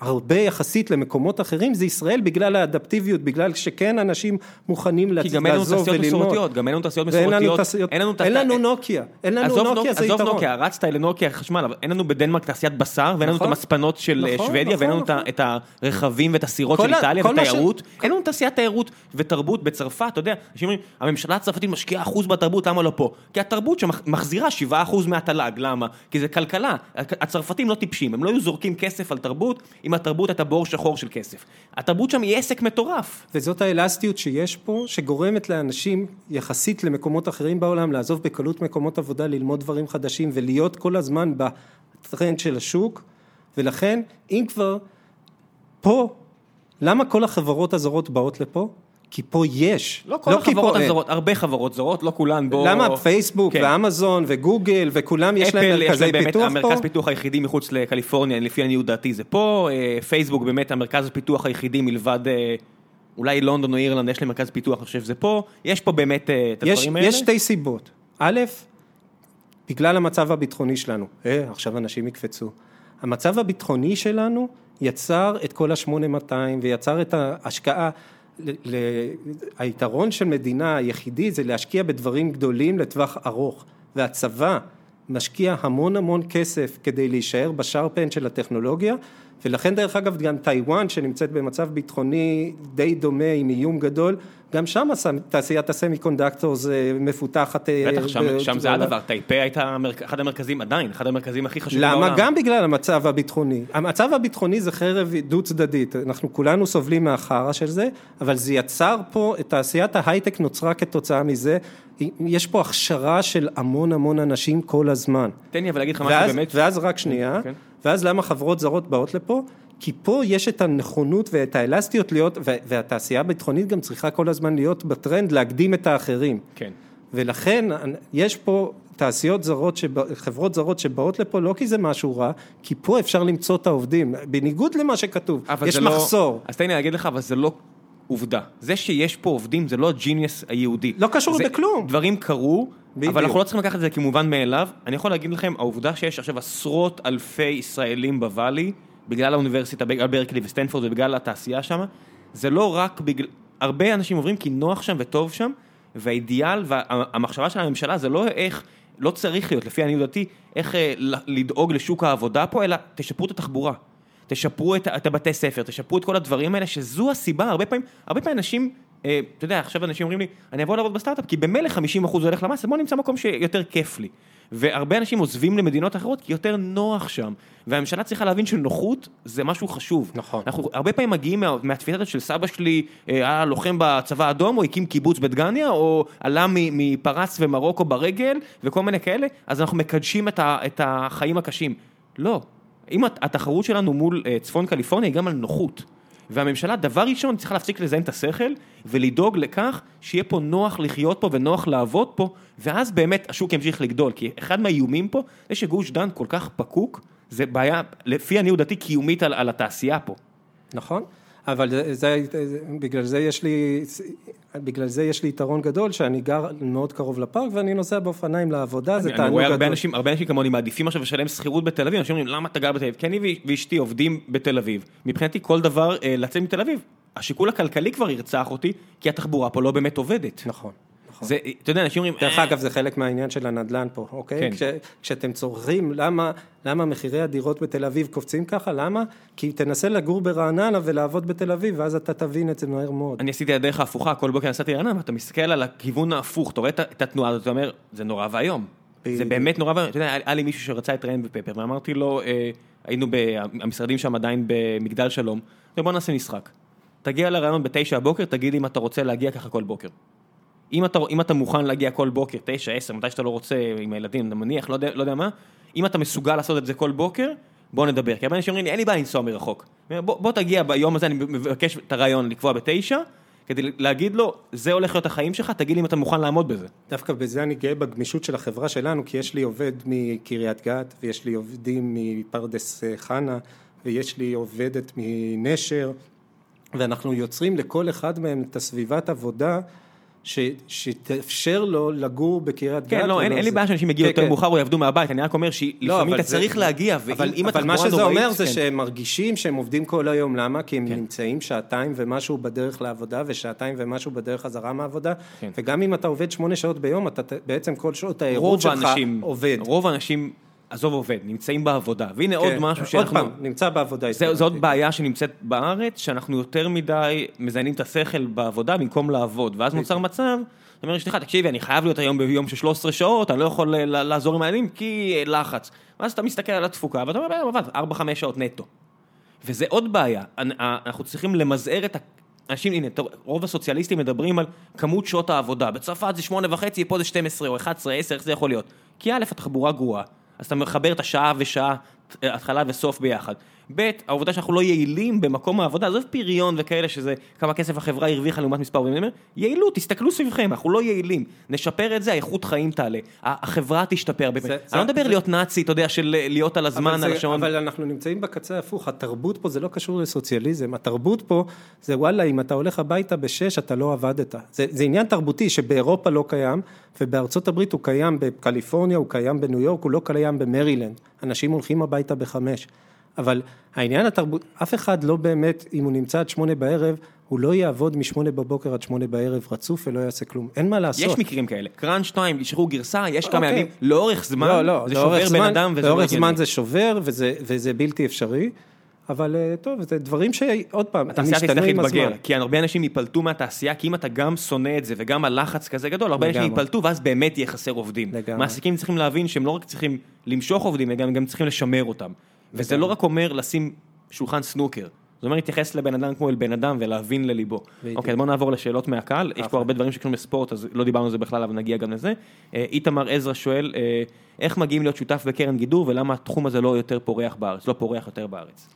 הרבה יחסית למקומות אחרים, זה ישראל בגלל האדפטיביות, בגלל שכן אנשים מוכנים לעזוב וללמוד. כי גם אין לנו תעשיות מסורתיות, גם אין לנו תעשיות מסורתיות. אין לנו נוקיה, אין לנו נוקיה, זה יתרון. עזוב נוקיה, רצת לנוקיה חשמל, אבל אין לנו בדנמרק תעשיית בשר, ואין לנו את נכון. המספנות של נכון, שוודיה, נכון, ואין לנו את הרכבים ואת הסירות של איטליה, ותיירות. אין לנו תעשיית תיירות ותרבות בצרפת, אתה יודע, אנשים אומרים, הממשלה הצרפתית משקיעה אחוז בתרבות, למה לא פה? כי התרבות שמחזירה 7% מהתל"ג, למה? כי זה כלכלה, הצרפתים לא טיפשים, הם לא היו זורקים כסף על תרבות, אם התרבות הייתה בור שחור של כסף. התרבות שם היא עסק מטורף. וזאת האלסטיות שיש פה, שגורמת לאנשים, יחסית למקומות אחרים בעולם, לעזוב בקלות מקומות עבודה, ללמוד דברים חדשים ולהיות כל הזמן בטרנד של השוק, ולכן, אם כבר, פה, למה כל החברות הזרות באות לפה? כי פה יש. לא כל לא החברות הזרות, הרבה חברות זרות, לא כולן בו... למה פייסבוק כן. ואמזון וגוגל וכולם יש להם מרכזי פיתוח פה? המרכז פיתוח היחידי מחוץ לקליפורניה, לפי עניות דעתי זה פה, אה, פייסבוק באמת המרכז הפיתוח היחידי מלבד... אה, אולי לונדון או אירלנד יש להם מרכז פיתוח, אני חושב שזה פה, יש פה באמת אה, את הדברים האלה. יש שתי סיבות. א', בגלל המצב הביטחוני שלנו. אה, עכשיו אנשים יקפצו. המצב הביטחוני שלנו יצר את כל ה-8200 ויצר את ההשקעה. היתרון של מדינה היחידי זה להשקיע בדברים גדולים לטווח ארוך והצבא משקיע המון המון כסף כדי להישאר בשרפן של הטכנולוגיה ולכן דרך אגב גם טיוואן שנמצאת במצב ביטחוני די דומה עם איום גדול גם שם תעשיית הסמי קונדקטור זה מפותחת. אה, בטח, שם, שם זה הדבר, טייפה הייתה אחד המרכזים עדיין, אחד המרכזים הכי חשובים בעולם. למה? גם בגלל המצב הביטחוני. המצב הביטחוני זה חרב דו צדדית, אנחנו כולנו סובלים מהחרא של זה, אבל זה יצר פה, תעשיית ההייטק נוצרה כתוצאה מזה, יש פה הכשרה של המון המון אנשים כל הזמן. תן לי אבל להגיד לך משהו באמת. ואז רק שנייה, כן. ואז למה חברות זרות באות לפה? כי פה יש את הנכונות ואת האלסטיות להיות, והתעשייה הביטחונית גם צריכה כל הזמן להיות בטרנד להקדים את האחרים. כן. ולכן יש פה תעשיות זרות, חברות זרות שבאות לפה לא כי זה משהו רע, כי פה אפשר למצוא את העובדים, בניגוד למה שכתוב, יש לא- מחסור. לא, אז תן לי להגיד לך, אבל זה לא עובדה. זה שיש פה עובדים זה לא הג'יניוס היהודי. לא קשור זה, בכלום. דברים קרו, בדיוק. אבל אנחנו לא צריכים לקחת את זה כמובן מאליו. אני יכול להגיד לכם, העובדה שיש עכשיו עשרות אלפי ישראלים בוואלי, בגלל האוניברסיטה, בגלל ברקלי וסטנפורד ובגלל התעשייה שם, זה לא רק בגלל, הרבה אנשים עוברים כי נוח שם וטוב שם, והאידיאל והמחשבה של הממשלה זה לא איך, לא צריך להיות, לפי עניות דעתי, איך אה, לדאוג לשוק העבודה פה, אלא תשפרו את התחבורה. תשפרו את, את הבתי ספר, תשפרו את כל הדברים האלה, שזו הסיבה, הרבה פעמים, הרבה פעמים אנשים, אה, אתה יודע, עכשיו אנשים אומרים לי, אני אבוא לעבוד בסטארט-אפ, כי במילא 50% הולך למס, אז בוא נמצא מקום שיותר כיף לי. והרבה אנשים עוזבים למדינות אחרות כי יותר נוח שם. והממשלה צריכה להבין שנוחות זה משהו חשוב. נכון. אנחנו הרבה פעמים מגיעים מה, מהתפיסה הזאת של סבא שלי אה, היה לוחם בצבא האדום, או הקים קיבוץ בדגניה, או עלה מפרס ומרוקו ברגל, וכל מיני כאלה, אז אנחנו מקדשים את, ה, את החיים הקשים. לא. אם הת- התחרות שלנו מול אה, צפון קליפורניה היא גם על נוחות. והממשלה, דבר ראשון, צריכה להפסיק לזיין את השכל ולדאוג לכך שיהיה פה נוח לחיות פה ונוח לעבוד פה, ואז באמת השוק ימשיך לגדול. כי אחד מהאיומים פה, זה שגוש דן כל כך פקוק, זה בעיה, לפי עניות דעתי, קיומית על, על התעשייה פה. נכון, אבל זה, זה, זה, בגלל זה יש לי, בגלל זה יש לי יתרון גדול שאני גר מאוד קרוב לפארק ואני נוסע באופניים לעבודה, זה אני תענוג רואה גדול. הרבה אנשים, הרבה אנשים כמוני מעדיפים עכשיו לשלם שכירות בתל אביב, אנשים אומרים למה אתה גר בתל אביב? כי אני ואשתי עובדים בתל אביב, מבחינתי כל דבר אה, לצאת מתל אביב, השיקול הכלכלי כבר ירצח אותי, כי התחבורה פה לא באמת עובדת. נכון. נכון. זה, אתה יודע, אנשים אומרים, דרך "אה, אגב, זה חלק מהעניין של הנדל"ן פה, אוקיי? כן. כש, כשאתם צורכים, למה, למה מחירי הדירות בתל אביב קופצים ככה? למה? כי תנסה לגור ברעננה ולעבוד בתל אביב, ואז אתה תבין את זה מהר מאוד. אני עשיתי הדרך ההפוכה, כל בוקר נסעתי לרעננה, ואתה מסתכל על הכיוון ההפוך, אתה רואה את התנועה הזאת, אתה אומר, זה נורא ואיום. זה. באמת נורא ואיום. אתה יודע, היה- לי מישהו שרצה להתראיין בפפר, ואמרתי לו, אה, היינו, ב- המשרדים שם עדיין במגדל שלום, בוא נעשה משחק. תגיע לרעיון בתשע הבוקר, תגיד אם אתה רוצה להגיע ככה כל בוקר. אם אתה, אם אתה מוכן להגיע כל בוקר, תשע, עשר, מתי שאתה לא רוצה עם הילדים, אתה מניח, לא יודע, לא יודע מה, אם אתה מסוגל לעשות את זה כל בוקר, בוא נדבר. כי הרבה אנשים אומרים לי, אין לי בעיה לנסוע מרחוק. בוא, בוא תגיע ביום הזה, אני מבקש את הרעיון לקבוע בתשע, כדי להגיד לו, זה הולך להיות החיים שלך, תגיד לי אם אתה מוכן לעמוד בזה. דווקא בזה אני גאה בגמישות של החברה שלנו, כי יש לי עובד מקריית גת, ויש לי עובדים מפרדס אה, חנה, ויש לי עובדת מנשר, ואנחנו יוצרים לכל אחד מהם את הסביבת עבודה ש, שתאפשר לו לגור בקריית גת. כן, לא, אין, אין לי זה. בעיה שאנשים יגיעו כן, יותר כן. מאוחר או יעבדו מהבית, אני רק אומר לא, שלפעמים אבל אתה זה- צריך להגיע, אבל, ואם אבל מה שזה אומר זה כן. שהם מרגישים שהם עובדים כל היום, למה? כי הם כן. נמצאים שעתיים ומשהו בדרך לעבודה ושעתיים ומשהו בדרך חזרה מהעבודה, כן. וגם אם אתה עובד שמונה שעות ביום, אתה בעצם כל שעות העירות שלך עובד. רוב האנשים, עזוב עובד, נמצאים בעבודה, והנה עוד כן. משהו עוד שאנחנו... פעם, נמצא בעבודה. זה, זו עוד בעיה שנמצאת בארץ, שאנחנו יותר מדי מזיינים את השכל בעבודה במקום לעבוד, ואז נוצר מצב, אתה אומר לאשתך, תקשיבי, אני חייב להיות היום ביום של 13 שעות, אני לא יכול לעזור עם הילדים כי לחץ. ואז אתה מסתכל על התפוקה, ואתה אומר, "בסדר, עבד, 4-5 שעות נטו. וזה עוד בעיה, אנ- אנחנו צריכים למזער את ה... אנשים, הנה, רוב הסוציאליסטים מדברים על כמות שעות העבודה, בצרפת זה שמונה וחצי, פה זה 12 או 11, 10, איך זה יכול להיות? כי א', התחבורה גרועה, אז אתה מחבר את השעה ושעה, התחלה וסוף ביחד. ב', העובדה שאנחנו לא יעילים במקום העבודה, עזוב פריון וכאלה, שזה כמה כסף החברה הרוויחה לעומת מספר עובדים, אני אומר, יעילות, תסתכלו סביבכם, אנחנו לא יעילים, נשפר את זה, האיכות חיים תעלה, החברה תשתפר, באמת. זה- אני לא מדבר זה- להיות נאצי, אתה יודע, של להיות על הזמן, על השעון. אבל אנחנו נמצאים בקצה ההפוך, התרבות פה זה לא קשור לסוציאליזם, התרבות פה זה וואלה, אם אתה הולך הביתה בשש אתה לא עבדת. זה, זה עניין תרבותי שבאירופה לא קיים, ובארצות הברית הוא קיים בקליפורניה, הוא קיים בניו יורק, הוא לא קיים במרילנד. אנשים הולכים הביתה בחמש. אבל העניין התרבות, אף אחד לא באמת, אם הוא נמצא עד שמונה בערב, הוא לא יעבוד משמונה בבוקר עד שמונה בערב רצוף ולא יעשה כלום, אין מה לעשות. יש מקרים כאלה, קראנץ' 2, ישחררו גרסה, יש כמה אוקיי. ימים, לאורך זמן, לא, לא, זה שובר בן זמן- אדם וזה לא לאורך. זמן זה שובר וזה, וזה בלתי אפשרי, אבל אה, טוב, זה דברים שעוד פעם, התעשייה תצטרך להתבגר. כי הרבה אנשים ייפלטו מהתעשייה, כי אם אתה גם שונא את זה וגם הלחץ כזה גדול, הרבה אנשים. ייפלטו ואז באמת יהיה חסר עובדים. מעסיקים צריכים להבין שהם לא רק צריכים למשוך עובדים, הם גם- גם צריכים לשמר אותם. וזה לא רק אומר לשים שולחן סנוקר. זה אומר להתייחס לבן אדם כמו אל בן אדם ולהבין לליבו. אוקיי, בואו נעבור לשאלות מהקהל, יש פה הרבה דברים שקשורים לספורט, אז לא דיברנו על זה בכלל, אבל נגיע גם לזה. אה, איתמר עזרא שואל, אה, איך מגיעים להיות שותף בקרן גידור ולמה התחום הזה לא יותר פורח בארץ, לא פורח יותר בארץ?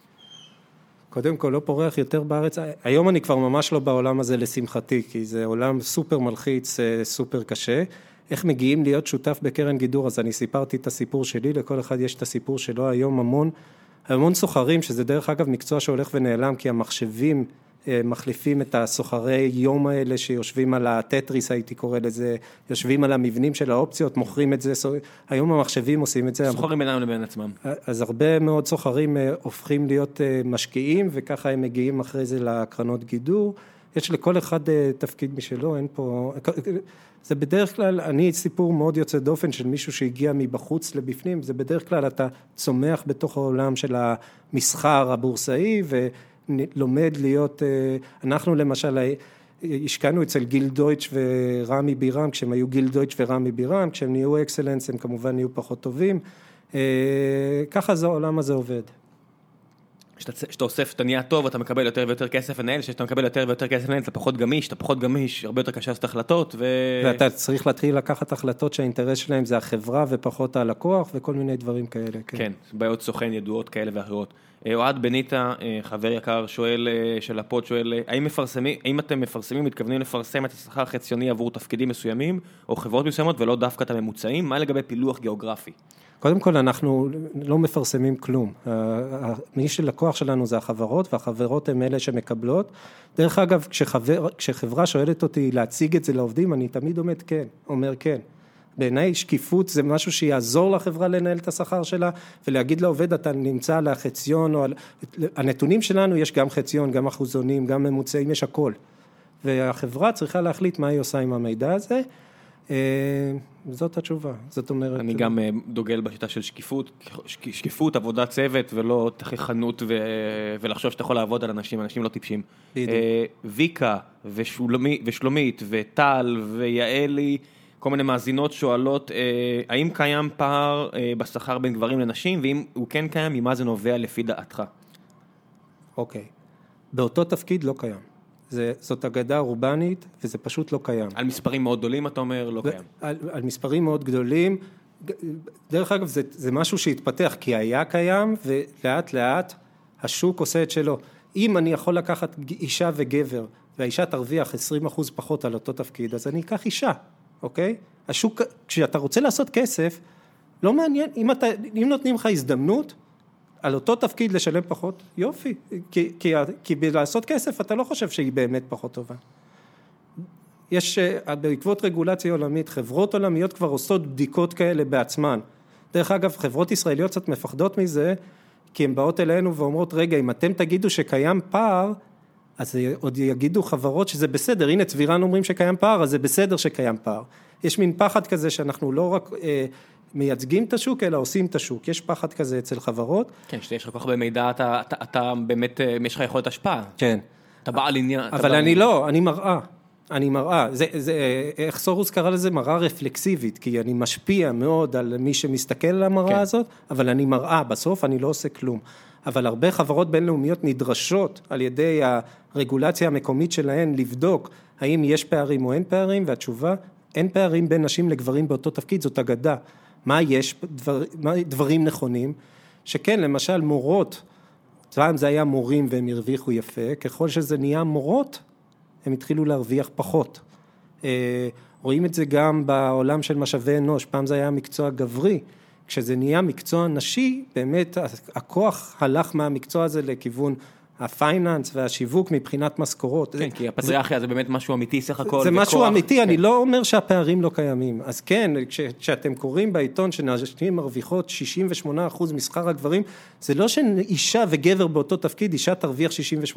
קודם כל, לא פורח יותר בארץ, היום אני כבר ממש לא בעולם הזה לשמחתי, כי זה עולם סופר מלחיץ, אה, סופר קשה. איך מגיעים להיות שותף בקרן גידור, אז אני סיפרתי את הסיפור שלי, לכל אחד יש את הסיפור שלו, היום המון, המון סוחרים, שזה דרך אגב מקצוע שהולך ונעלם, כי המחשבים אה, מחליפים את הסוחרי יום האלה שיושבים על הטטריס הייתי קורא לזה, יושבים על המבנים של האופציות, מוכרים את זה, היום המחשבים עושים את זה. סוחרים בינם לבין עצמם. אז הרבה מאוד סוחרים אה, הופכים להיות אה, משקיעים וככה הם מגיעים אחרי זה לקרנות גידור. יש לכל אחד אה, תפקיד משלו, אין פה... זה בדרך כלל, אני סיפור מאוד יוצא דופן של מישהו שהגיע מבחוץ לבפנים, זה בדרך כלל אתה צומח בתוך העולם של המסחר הבורסאי ולומד להיות, אה, אנחנו למשל השקענו אצל גיל דויטש ורמי בירם, כשהם היו גיל דויטש ורמי בירם, כשהם נהיו אקסלנס הם כמובן נהיו פחות טובים, אה, ככה זה העולם הזה עובד. כשאתה אוסף אתה נהיה טוב אתה מקבל יותר ויותר כסף לנהל, כשאתה מקבל יותר ויותר כסף לנהל אתה פחות גמיש, אתה פחות גמיש, הרבה יותר קשה לעשות החלטות ו... ואתה צריך להתחיל לקחת החלטות שהאינטרס שלהם זה החברה ופחות הלקוח וכל מיני דברים כאלה. כן, כן בעיות סוכן ידועות כאלה ואחרות. אה, אוהד בניטה, אה, חבר יקר, שואל אה, של הפוד, שואל, האם מפרסמים, האם אתם מפרסמים, מתכוונים לפרסם את השכר החציוני עבור תפקידים מסוימים או חברות מסוימות ולא דווקא את הממוצעים? מה לגבי פילוח גיאוגרפי? קודם כל אנחנו לא מפרסמים כלום, מי שלקוח שלנו זה החברות והחברות הן אלה שמקבלות, דרך אגב כשחבר, כשחברה שואלת אותי להציג את זה לעובדים אני תמיד עומד כן, אומר כן, בעיניי שקיפות זה משהו שיעזור לחברה לנהל את השכר שלה ולהגיד לעובד אתה נמצא על החציון או על, הנתונים שלנו יש גם חציון, גם אחוזונים, גם ממוצעים, יש הכל. והחברה צריכה להחליט מה היא עושה עם המידע הזה. אה, זאת התשובה, זאת אומרת... אני גם אה, דוגל בשיטה של שקיפות, שקיפות, עבודת צוות ולא תככנות ולחשוב שאתה יכול לעבוד על אנשים, אנשים לא טיפשים. אה, ויקה ושלומית וטל ויעלי, כל מיני מאזינות שואלות, האם קיים פער בשכר בין גברים לנשים, ואם הוא כן קיים, ממה זה נובע לפי דעתך? אוקיי, באותו תפקיד לא קיים. זה, זאת אגדה אורבנית וזה פשוט לא קיים. על מספרים מאוד גדולים אתה אומר, לא קיים. על, על מספרים מאוד גדולים, דרך אגב זה, זה משהו שהתפתח כי היה קיים ולאט לאט השוק עושה את שלו. אם אני יכול לקחת אישה וגבר והאישה תרוויח 20 אחוז פחות על אותו תפקיד אז אני אקח אישה, אוקיי? השוק, כשאתה רוצה לעשות כסף, לא מעניין, אם, אתה, אם נותנים לך הזדמנות על אותו תפקיד לשלם פחות, יופי, כי, כי, כי בלעשות כסף אתה לא חושב שהיא באמת פחות טובה. יש, אה, בעקבות רגולציה עולמית, חברות עולמיות כבר עושות בדיקות כאלה בעצמן. דרך אגב, חברות ישראליות קצת מפחדות מזה, כי הן באות אלינו ואומרות, רגע, אם אתם תגידו שקיים פער, אז עוד יגידו חברות שזה בסדר, הנה צבירן אומרים שקיים פער, אז זה בסדר שקיים פער. יש מין פחד כזה שאנחנו לא רק אה, מייצגים את השוק, אלא עושים את השוק. יש פחד כזה אצל חברות. כן, כשיש לך כל כך הרבה מידע, אתה, אתה, אתה באמת, אה, יש לך יכולת השפעה. כן. אתה בעל עניין. אבל אני עניין. לא, אני מראה. אני מראה, זה, זה, איך סורוס קרא לזה מראה רפלקסיבית, כי אני משפיע מאוד על מי שמסתכל על המראה כן. הזאת, אבל אני מראה, בסוף אני לא עושה כלום. אבל הרבה חברות בינלאומיות נדרשות על ידי הרגולציה המקומית שלהן לבדוק האם יש פערים או אין פערים, והתשובה, אין פערים בין נשים לגברים באותו תפקיד, זאת אגדה. מה יש, דבר, מה, דברים נכונים, שכן למשל מורות, פעם זה היה מורים והם הרוויחו יפה, ככל שזה נהיה מורות, הם התחילו להרוויח פחות. אה, רואים את זה גם בעולם של משאבי אנוש, פעם זה היה מקצוע גברי, כשזה נהיה מקצוע נשי, באמת הכוח הלך מהמקצוע הזה לכיוון הפייננס והשיווק מבחינת משכורות. כן, כי הפטריארכיה זה באמת משהו אמיתי סך הכל. זה משהו אמיתי, אני כן. לא אומר שהפערים לא קיימים. אז כן, כשאתם קוראים בעיתון שנשים מרוויחות 68% משכר הגברים, זה לא שאישה וגבר באותו תפקיד, אישה תרוויח 68%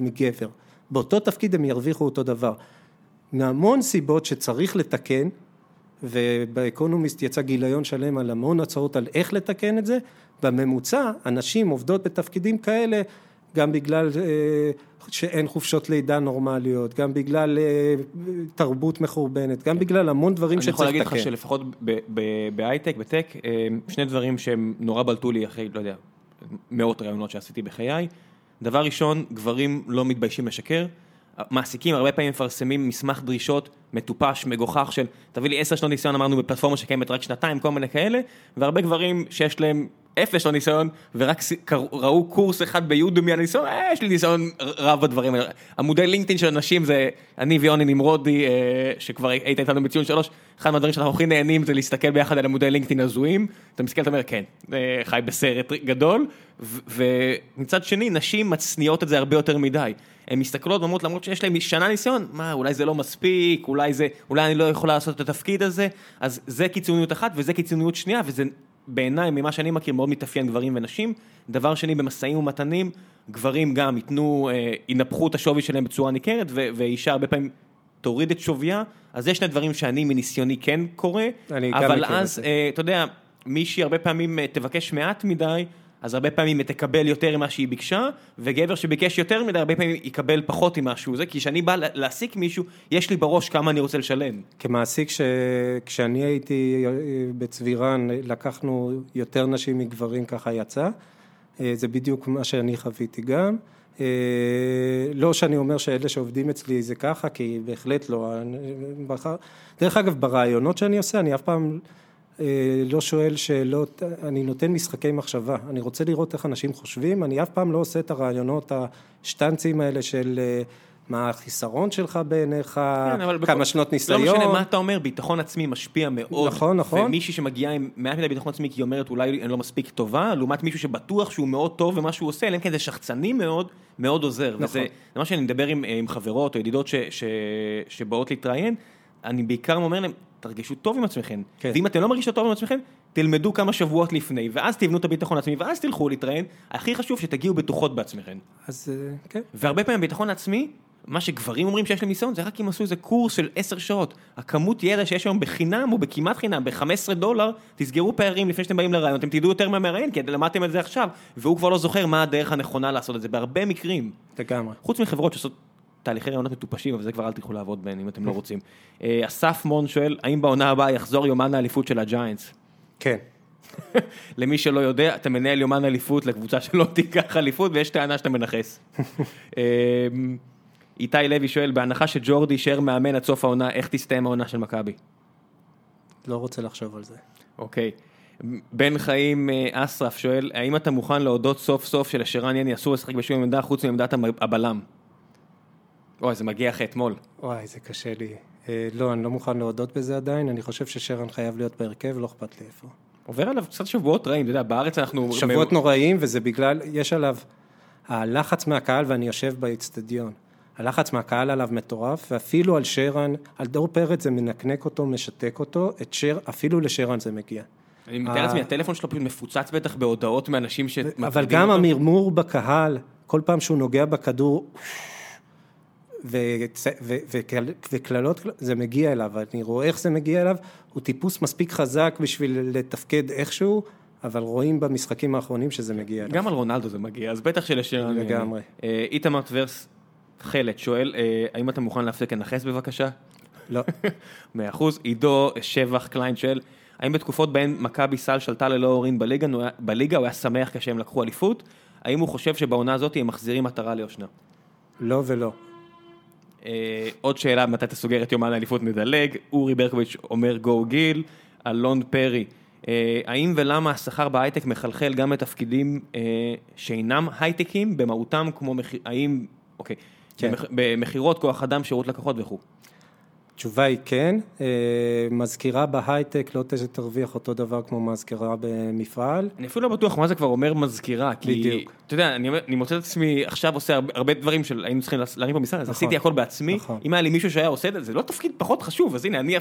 מגבר. באותו תפקיד הם ירוויחו אותו דבר. מהמון סיבות שצריך לתקן, ובאקונומיסט יצא גיליון שלם על המון הצעות על איך לתקן את זה, בממוצע הנשים עובדות בתפקידים כאלה גם בגלל אה, שאין חופשות לידה נורמליות, גם בגלל אה, תרבות מחורבנת, גם בגלל המון דברים שצריך לתקן. אני יכול להגיד לך שלפחות בהייטק, בטק, אה, שני דברים שהם נורא בלטו לי אחרי, לא יודע, מאות רעיונות שעשיתי בחיי. דבר ראשון, גברים לא מתביישים לשקר. מעסיקים הרבה פעמים מפרסמים מסמך דרישות מטופש, מגוחך של תביא לי עשר שנות ניסיון אמרנו בפלטפורמה שקיימת רק שנתיים, כל מיני כאלה, והרבה גברים שיש להם אפס לא ניסיון, ורק ראו קורס אחד ביודמי על ניסיון, אה, יש לי ניסיון רב בדברים האלה. עמודי לינקדאין של אנשים זה, אני ויוני נמרודי, אה, שכבר היית איתנו בציון שלוש, אחד מהדברים שאנחנו הכי נהנים זה להסתכל ביחד על עמודי לינקדאין הזויים, אתה מסתכל, אתה אומר, כן, אה, חי בסרט גדול, ומצד שני, נשים מצניעות את זה הרבה יותר מדי. הן מסתכלות ואומרות, למרות שיש להן שנה ניסיון, מה, אולי זה לא מספיק, אולי זה, אולי אני לא יכולה לעשות את התפקיד הזה, אז זה קיצוניות אחת וזה קיצוניות שנייה, וזה בעיניי, ממה שאני מכיר, מאוד מתאפיין גברים ונשים. דבר שני, במשאים ומתנים, גברים גם ייתנו, אה, ינפחו את השווי שלהם בצורה ניכרת, ואישה הרבה פעמים תוריד את שוויה, אז זה שני דברים שאני מניסיוני כן קורא, גם אבל אז. אה, אתה יודע, מישהי הרבה פעמים אה, תבקש מעט מדי, אז הרבה פעמים היא תקבל יותר ממה שהיא ביקשה, וגבר שביקש יותר מדי, הרבה פעמים יקבל פחות ממה שהוא זה, כי כשאני בא לה- להעסיק מישהו, יש לי בראש כמה אני רוצה לשלם. כמעסיק, ש... כשאני הייתי אה, בצבירן, לקחנו יותר נשים מגברים, ככה יצא. אה, זה בדיוק מה שאני חוויתי גם. אה, לא שאני אומר שאלה שעובדים אצלי זה ככה, כי בהחלט לא. בחר- דרך אגב, ברעיונות שאני עושה, אני אף פעם אה, לא שואל שאלות, אני נותן משחקי מחשבה. אני רוצה לראות איך אנשים חושבים, אני אף פעם לא עושה את הרעיונות השטנצים האלה של... אה, מה החיסרון שלך בעיניך, כן, כמה בכל- שנות ניסיון. לא משנה מה אתה אומר, ביטחון עצמי משפיע מאוד. נכון, נכון. ומישהי שמגיעה עם מעט מדי ביטחון עצמי, כי היא אומרת אולי אני לא מספיק טובה, לעומת מישהו שבטוח שהוא מאוד טוב במה שהוא עושה, אלא אם כן זה שחצני מאוד, מאוד עוזר. נכון. וזה זה מה שאני מדבר עם, עם חברות או ידידות ש, ש, שבאות להתראיין, אני בעיקר אומר להם, תרגישו טוב עם עצמכם. כן. ואם אתם לא מרגישים טוב עם עצמכם, תלמדו כמה שבועות לפני, ואז תבנו את הביטחון העצמי, ואז תלכו להתראיין. הכי חשוב שתגיעו בטוחות בעצמכם. אז אה, כן. והרבה פעמים ביטחון עצמי, מה שגברים אומרים שיש להם ניסיון, זה רק אם עשו איזה קורס של עשר שעות. הכמות ידע שיש היום בחינם, או בכמעט חינם, ב-15 דולר, תסגרו פערים לפני שאתם באים לרעיון, אתם תדעו יותר מהמראיין, כי למדתם את זה עכשיו, והוא כבר לא זוכר מה הדרך הנכונה לעשות את זה, בהרבה מקרים. לגמרי. חוץ מחברות שעושות תהליכי רעיונות מטופשים, אבל זה כבר אל תלכו לעבוד בהן אם אתם לא רוצים. אה, אסף מון שואל, האם בעונה הבאה יחזור יומן האליפות של הג'יינטס? כן. <laughs> למי שלא יודע, אתה מנהל יומן אליפות לקבוצה שלא <laughs> תיקח אליפות, ויש טענה שאתה מנכס. <laughs> אמ, איתי לוי שואל, בהנחה שג'ורדי יישאר מאמן עד סוף העונה, איך תסתיים העונה של מכבי? לא רוצה לחשוב על זה. אוקיי. בן חיים אה, אסרף שואל, האם אתה מוכן להודות סוף סוף שלשרן יני אסור לשחק בשום עמדה חוץ מעמדת הבלם? אוי, זה מגיע אחרי אתמול. וואי, זה קשה לי. אה, לא, אני לא מוכן להודות בזה עדיין, אני חושב ששרן חייב להיות בהרכב, לא אכפת לי איפה. עובר עליו קצת שבועות רעים, אתה יודע, בארץ אנחנו... שבועות נוראים, וזה בגלל, יש עליו, הלחץ מהקהל, ואני יושב באצטדיון. הלחץ מהקהל עליו מטורף, ואפילו על שרן, על דור פרץ זה מנקנק אותו, משתק אותו, את שר, אפילו לשרן זה מגיע. אני מתאר לעצמי, הטלפון שלו פשוט מפוצץ בטח בהודעות מאנשים שמטרידים אבל גם המרמור בקהל, כל פעם שהוא נוגע בכדור, וקללות, זה מגיע אליו, אני רואה איך זה מגיע אליו, הוא טיפוס מספיק חזק בשביל לתפקד איכשהו, אבל רואים במשחקים האחרונים שזה מגיע אליו. גם על רונלדו זה מגיע, אז בטח שלשרן... לגמרי. אה, איתמר טברס חלד שואל, אה, האם אתה מוכן להפסיק לנכס בבקשה? לא, <laughs> מאה אחוז. עידו שבח קליין שואל, האם בתקופות בהן מכבי סל שלטה ללא הורים בליגה, בליגה הוא היה שמח כשהם לקחו אליפות? האם הוא חושב שבעונה הזאת הם מחזירים מטרה ליושנה? לא ולא. אה, עוד שאלה, מתי אתה סוגר את יומן האליפות נדלג? אורי ברקוביץ' אומר גו גיל, אלון פרי, אה, האם ולמה השכר בהייטק מחלחל גם לתפקידים אה, שאינם הייטקים במהותם כמו, האם, אוקיי, כן. במכ- במכירות, כוח אדם, שירות לקוחות וכו'. התשובה היא כן, אה, מזכירה בהייטק לא תרוויח אותו דבר כמו מזכירה במפעל. אני אפילו לא בטוח מה זה כבר אומר מזכירה, כי, בדיוק. אתה יודע, אני, אני מוצא את עצמי עכשיו עושה הרבה, הרבה דברים של היינו צריכים להרים פה משרד, אז נכון. עשיתי הכל בעצמי, נכון. אם היה לי מישהו שהיה עושה את זה, זה לא תפקיד פחות חשוב, אז הנה, אני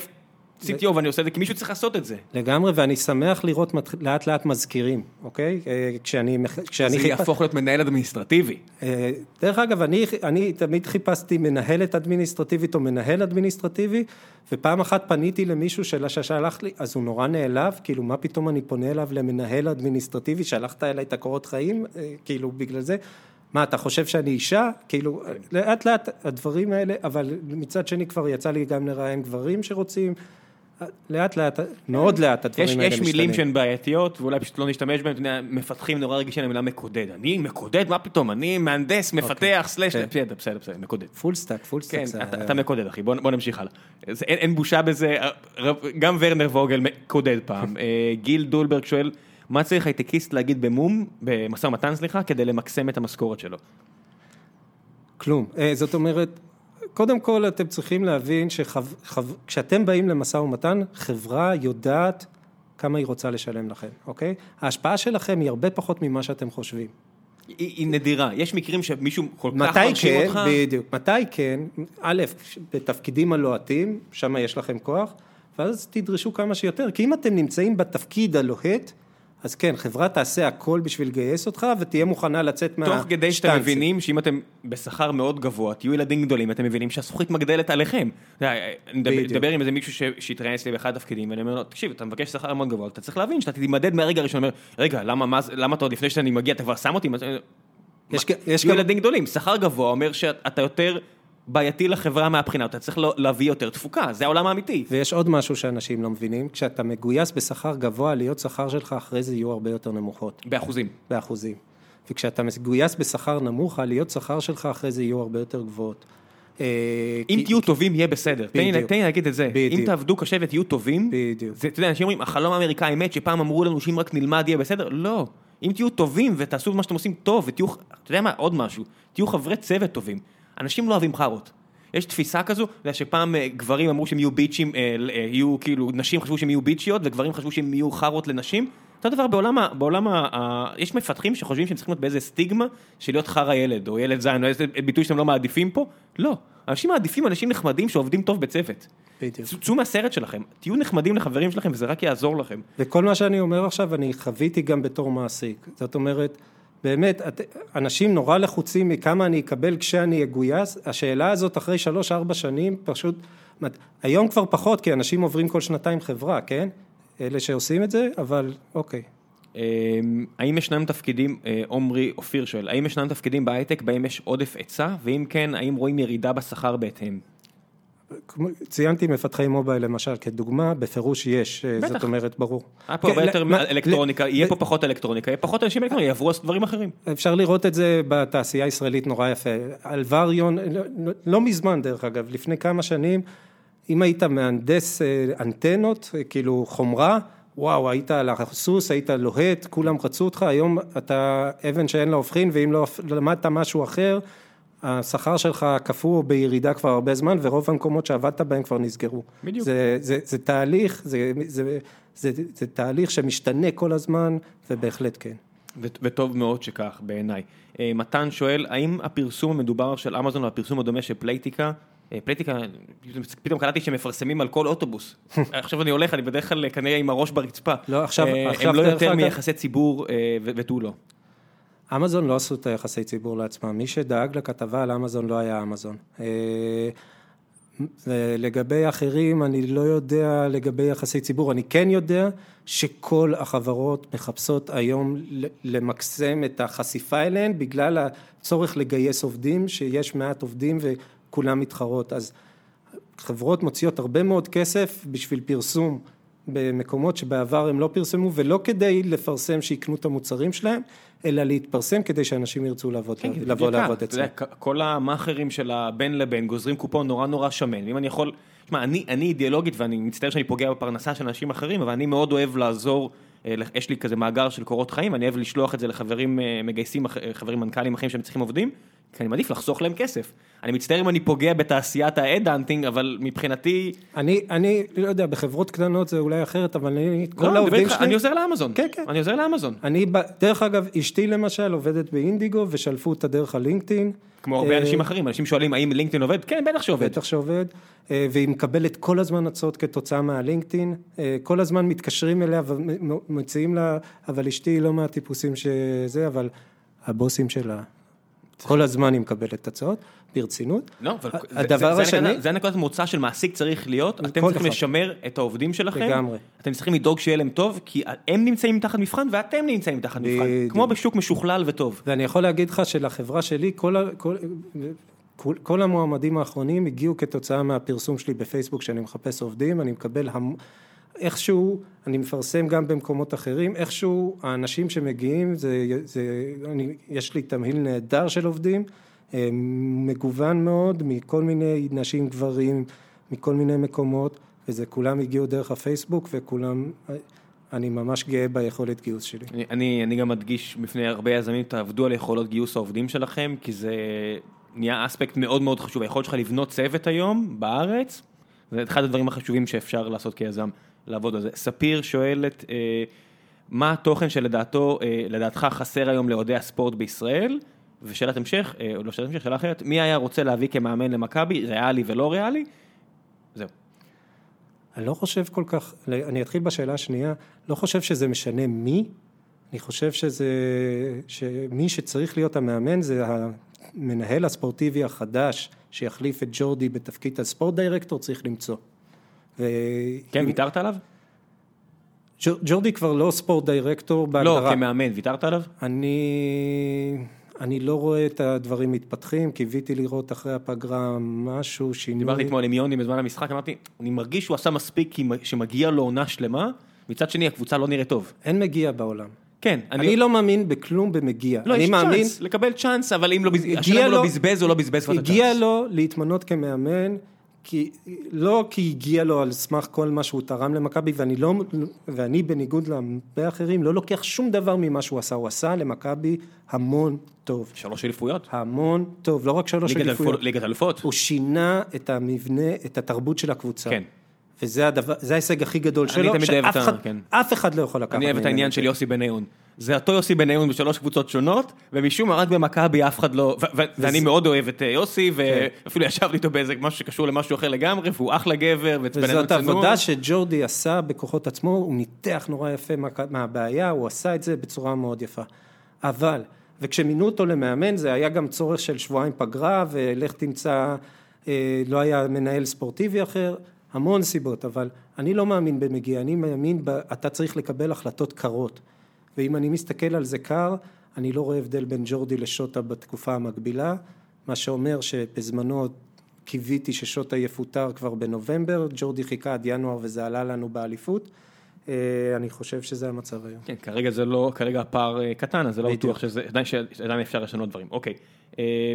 CTO ואני עושה את זה, כי מישהו צריך לעשות את זה. לגמרי, ואני שמח לראות לאט לאט מזכירים, אוקיי? אה, כשאני, כשאני זה יהפוך להיות מנהל אדמיניסטרטיבי. אה, דרך אגב, אני, אני תמיד חיפשתי מנהלת אדמיניסטרטיבית או מנהל אדמיניסטרטיבי, ופעם אחת פניתי למישהו של- ששלח לי, אז הוא נורא נעלב, כאילו, מה פתאום אני פונה אליו למנהל אדמיניסטרטיבי, שלחת אליי את הקורות חיים, אה, כאילו, בגלל זה. מה, אתה חושב שאני אישה? כאילו, לאט לאט הדברים האלה, אבל מצד שני כבר יצא לי גם לראיין גברים שרוצים, לאט לאט, מאוד לאט הדברים יש, האלה יש משתנים. מילים שהן בעייתיות, ואולי פשוט לא נשתמש בהן, מפתחים נורא רגישים למילה מקודד. אני מקודד? מה פתאום? אני מהנדס, מפתח, slash, כן. בסדר, בסדר, בסדר, מקודד. full stack, full stack. כן, אתה, מקודד אחי, בוא, נמשיך הלאה. אין בושה בזה, גם ורנר ווגלס מקודד פעם. <laughs> אה, גיל דולברג שואל, מה צריך הייטקיסט להגיד במום, במשא ומתן סליחה, כדי למקסם את המשכורת שלו? כלום. אה, זאת אומרת, קודם כל אתם צריכים להבין שכשאתם באים למשא ומתן, חברה יודעת כמה היא רוצה לשלם לכם, אוקיי? ההשפעה שלכם היא הרבה פחות ממה שאתם חושבים. היא, היא נדירה, יש מקרים שמישהו כל כך מתי מרשים כן, אותך, בדיוק, מתי כן, א', בתפקידים הלוהטים, שם יש לכם כוח, ואז תדרשו כמה שיותר, כי אם אתם נמצאים בתפקיד הלוהט, אז כן, חברה תעשה הכל בשביל לגייס אותך, ותהיה מוכנה לצאת מה... תוך כדי שאתם מבינים שאם אתם בשכר מאוד גבוה, תהיו ילדים גדולים, אתם מבינים שהזכוכית מגדלת עליכם. אני מדבר עם איזה מישהו שהתראיין אצלי באחד התפקידים, ואני אומר לו, תקשיב, אתה מבקש שכר מאוד גבוה, אתה צריך להבין שאתה תימדד מהרגע הראשון, אומר, רגע, למה אתה עוד לפני שאני מגיע, אתה כבר שם אותי? יש ילדים גדולים, שכר גבוה אומר שאתה יותר בעייתי לחברה מהבחינה, אתה צריך להביא יותר תפוקה, זה העולם האמיתי. ויש עוד משהו שאנשים לא מבינים, כשאתה מגויס בשכר גבוה, עליות שכר שלך אחרי זה יהיו הרבה יותר נמוכות. באחוזים. באחוזים. וכשאתה מגויס בשכר נמוך, עליות שכר שלך אחרי זה יהיו הרבה יותר גבוהות. אה, אם תהיו טובים יהיה בסדר, תן לי להגיד את זה, אם תעבדו קשה ותהיו טובים, אתה יודע, אנשים אומרים, החלום האמריקאי מת, שפעם אמרו לנו שאם רק נלמד יהיה בסדר, לא, אם תהיו טובים ותעשו מה שאתם עושים טוב, ותהיו, אתה יודע מה, עוד משהו, תהיו חברי צוות טובים, אנשים לא אוהבים חארות. יש תפיסה כזו, אתה יודע שפעם אה, גברים אמרו שהם יהיו ביצ'ים, אה, אה, יהיו כאילו, נשים חשבו שהם יהיו ביצ'יות, וגברים חשבו שהם יהיו חארות לנשים. אותו דבר בעולם, ה... בעולם ה... יש מפתחים שחושבים שהם צריכים להיות באיזה סטיגמה של להיות חרא ילד, או ילד זין, או איזה ביטוי שאתם לא מעדיפים פה. לא. אנשים מעדיפים אנשים נחמדים שעובדים טוב בצוות. בדיוק. צאו מהסרט שלכם, תהיו נחמדים לחברים שלכם וזה רק יעזור לכם. וכל מה שאני אומר עכשיו, אני חוויתי גם בתור מעסיק. זאת אומרת, באמת, אנשים נורא לחוצים מכמה אני אקבל כשאני אגויס, השאלה הזאת אחרי שלוש-ארבע שנים פשוט, היום כבר פחות כי אנשים עוברים כל שנתיים חברה, כן? אלה שעושים את זה, אבל אוקיי. אמ, האם ישנם תפקידים, אה, עומרי אופיר שואל, האם ישנם תפקידים בהייטק בהם יש עודף היצע, ואם כן, האם רואים ירידה בשכר בהתאם? ציינתי מפתחי מובייל למשל כדוגמה, בפירוש יש, אה, זאת אומרת, ברור. היה פה הרבה יותר אלקטרוניקה, יהיה פה פחות אלקטרוניקה, יהיה פחות אנשים אלקטרוניים, יעברו דברים אחרים. אפשר לראות את זה בתעשייה הישראלית נורא יפה. אלווריון, לא, לא, לא מזמן דרך אגב, לפני כמה שנים, אם היית מהנדס אה, אנטנות, אה, כאילו חומרה, וואו, היית על הסוס, היית לוהט, כולם רצו אותך, היום אתה אבן שאין לה הופכין, ואם לא למדת משהו אחר, השכר שלך קפוא בירידה כבר הרבה זמן, ורוב המקומות שעבדת בהם כבר נסגרו. בדיוק. זה, זה, זה תהליך, זה, זה, זה, זה, זה תהליך שמשתנה כל הזמן, ובהחלט כן. וטוב מאוד שכך בעיניי. אה, מתן שואל, האם הפרסום המדובר של אמזון והפרסום הדומה של פלייטיקה, אה, פלייטיקה, פתאום קלטתי שמפרסמים על כל אוטובוס. <laughs> עכשיו אני הולך, אני בדרך כלל כנראה עם הראש ברצפה. לא, עכשיו, עכשיו הם לא יותר מיחסי ציבור ותו לא. אמזון לא עשו את היחסי ציבור לעצמם, מי שדאג לכתבה על אמזון לא היה אמזון. אה, לגבי אחרים, אני לא יודע לגבי יחסי ציבור, אני כן יודע שכל החברות מחפשות היום למקסם את החשיפה אליהן בגלל הצורך לגייס עובדים, שיש מעט עובדים וכולם מתחרות. אז חברות מוציאות הרבה מאוד כסף בשביל פרסום במקומות שבעבר הם לא פרסמו ולא כדי לפרסם שיקנו את המוצרים שלהם, אלא להתפרסם כדי שאנשים ירצו לעבוד, כן, לבוא לעבוד אצלם. כל המאכערים של הבן לבן גוזרים קופון נורא נורא שמן, אם אני יכול, תשמע, אני, אני אידיאולוגית ואני מצטער שאני פוגע בפרנסה של אנשים אחרים, אבל אני מאוד אוהב לעזור, אה, יש לי כזה מאגר של קורות חיים, אני אוהב לשלוח את זה לחברים אה, מגייסים, חברים מנכ"לים אחרים שהם צריכים עובדים, כי אני מעדיף לחסוך להם כסף. אני מצטער אם אני פוגע בתעשיית האד-האנטינג, אבל מבחינתי... אני, אני לא יודע, בחברות קטנות זה אולי אחרת, אבל אני, כל לא, העובדים שלי... אני עוזר לאמזון. כן, כן. אני עוזר לאמזון. אני, דרך אגב, אשתי למשל עובדת באינדיגו, ושלפו אותה דרך הלינקדאין. כמו הרבה אה, אנשים אחרים, אנשים שואלים האם לינקדאין עובד? כן, בטח שעובד. בטח שעובד, אה, והיא מקבלת כל הזמן הצעות כתוצאה מהלינקדאין, אה, כל הזמן מתקשרים אליה ומציעים לה, אבל אשתי לא מהטיפוסים שזה, אבל הבוסים שלה כל הזמן היא מקבלת הצעות, ברצינות. לא, אבל הדבר השני... זה הנקודת מוצא של מעסיק צריך להיות, אתם צריכים לשמר את העובדים שלכם. לגמרי. אתם צריכים לדאוג שיהיה להם טוב, כי הם נמצאים מתחת מבחן ואתם נמצאים מתחת מבחן. כמו בשוק משוכלל וטוב. ואני יכול להגיד לך שלחברה שלי, כל המועמדים האחרונים הגיעו כתוצאה מהפרסום שלי בפייסבוק שאני מחפש עובדים, אני מקבל המון... איכשהו, אני מפרסם גם במקומות אחרים, איכשהו האנשים שמגיעים, זה, זה, אני, יש לי תמהיל נהדר של עובדים, אה, מגוון מאוד, מכל מיני נשים גברים, מכל מיני מקומות, וזה כולם הגיעו דרך הפייסבוק וכולם, אני ממש גאה ביכולת גיוס שלי. אני, אני, אני גם מדגיש בפני הרבה יזמים, תעבדו על יכולות גיוס העובדים שלכם, כי זה נהיה אספקט מאוד מאוד חשוב, היכולת שלך לבנות צוות היום בארץ, זה אחד הדברים החשובים שאפשר לעשות כיזם. לעבוד על זה. ספיר שואלת, אה, מה התוכן שלדעתו, אה, לדעתך חסר היום לאוהדי הספורט בישראל? ושאלת המשך, אה, לא שאלת המשך, שאלה אחרת, מי היה רוצה להביא כמאמן למכבי, ריאלי ולא ריאלי? זהו. אני לא חושב כל כך, אני אתחיל בשאלה השנייה, לא חושב שזה משנה מי, אני חושב שזה, שמי שצריך להיות המאמן זה המנהל הספורטיבי החדש שיחליף את ג'ורדי בתפקיד הספורט דירקטור, צריך למצוא. כן, ויתרת עליו? ג'ורדי כבר לא ספורט דירקטור בהגדרה. לא, כמאמן, ויתרת עליו? אני... אני לא רואה את הדברים מתפתחים, קיוויתי לראות אחרי הפגרה משהו, שינוי. דיברתי אתמול עם יוני בזמן המשחק, אמרתי, אני מרגיש שהוא עשה מספיק שמגיע לו עונה שלמה, מצד שני הקבוצה לא נראית טוב. אין מגיע בעולם. כן. אני, אני לא מאמין בכלום במגיע. לא, יש מאמין... צ'אנס, לקבל צ'אנס, אבל אם לא, השאלה אם הוא לא בזבז או לא בזבז כבר את הצ'אנס. הגיע לו להתמנות כמאמן, כי, לא כי הגיע לו על סמך כל מה שהוא תרם למכבי, ואני לא, ואני בניגוד להרבה אחרים, לא לוקח שום דבר ממה שהוא עשה, הוא עשה למכבי המון טוב. שלוש אליפויות? המון טוב, לא רק שלוש אליפויות. ליגת אלופות? הוא שינה את המבנה, את התרבות של הקבוצה. כן. וזה הדבר, זה ההישג הכי גדול שלו, שאף אחד, כן. אחד לא יכול לקחת. אני אוהב את העניין של יוסי בניון. זה אותו יוסי בניון בשלוש קבוצות שונות, ומשום מה רק במכבי אף אחד לא, ואני מאוד אוהב את אה, יוסי, כן. ואפילו ישבתי איתו באיזה משהו שקשור למשהו אחר לגמרי, והוא אחלה גבר, וזאת עבודה שג'ורדי עשה בכוחות עצמו, הוא ניתח נורא יפה מהבעיה, הוא עשה את זה בצורה מאוד יפה. אבל, וכשמינו אותו למאמן, זה היה גם צורך של שבועיים פגרה, ולך תמצא, אה, לא היה מנהל ספורטיבי אחר. המון סיבות, אבל אני לא מאמין במגיע, אני מאמין, אתה צריך לקבל החלטות קרות. ואם אני מסתכל על זה קר, אני לא רואה הבדל בין ג'ורדי לשוטה בתקופה המקבילה, מה שאומר שבזמנו קיוויתי ששוטה יפוטר כבר בנובמבר, ג'ורדי חיכה עד ינואר וזה עלה לנו באליפות. אה, אני חושב שזה המצב היום. כן, כרגע זה לא, כרגע הפער אה, קטן, אז זה לא בטוח שזה, עדיין, שעדיין אפשר לשנות דברים. אוקיי, אה,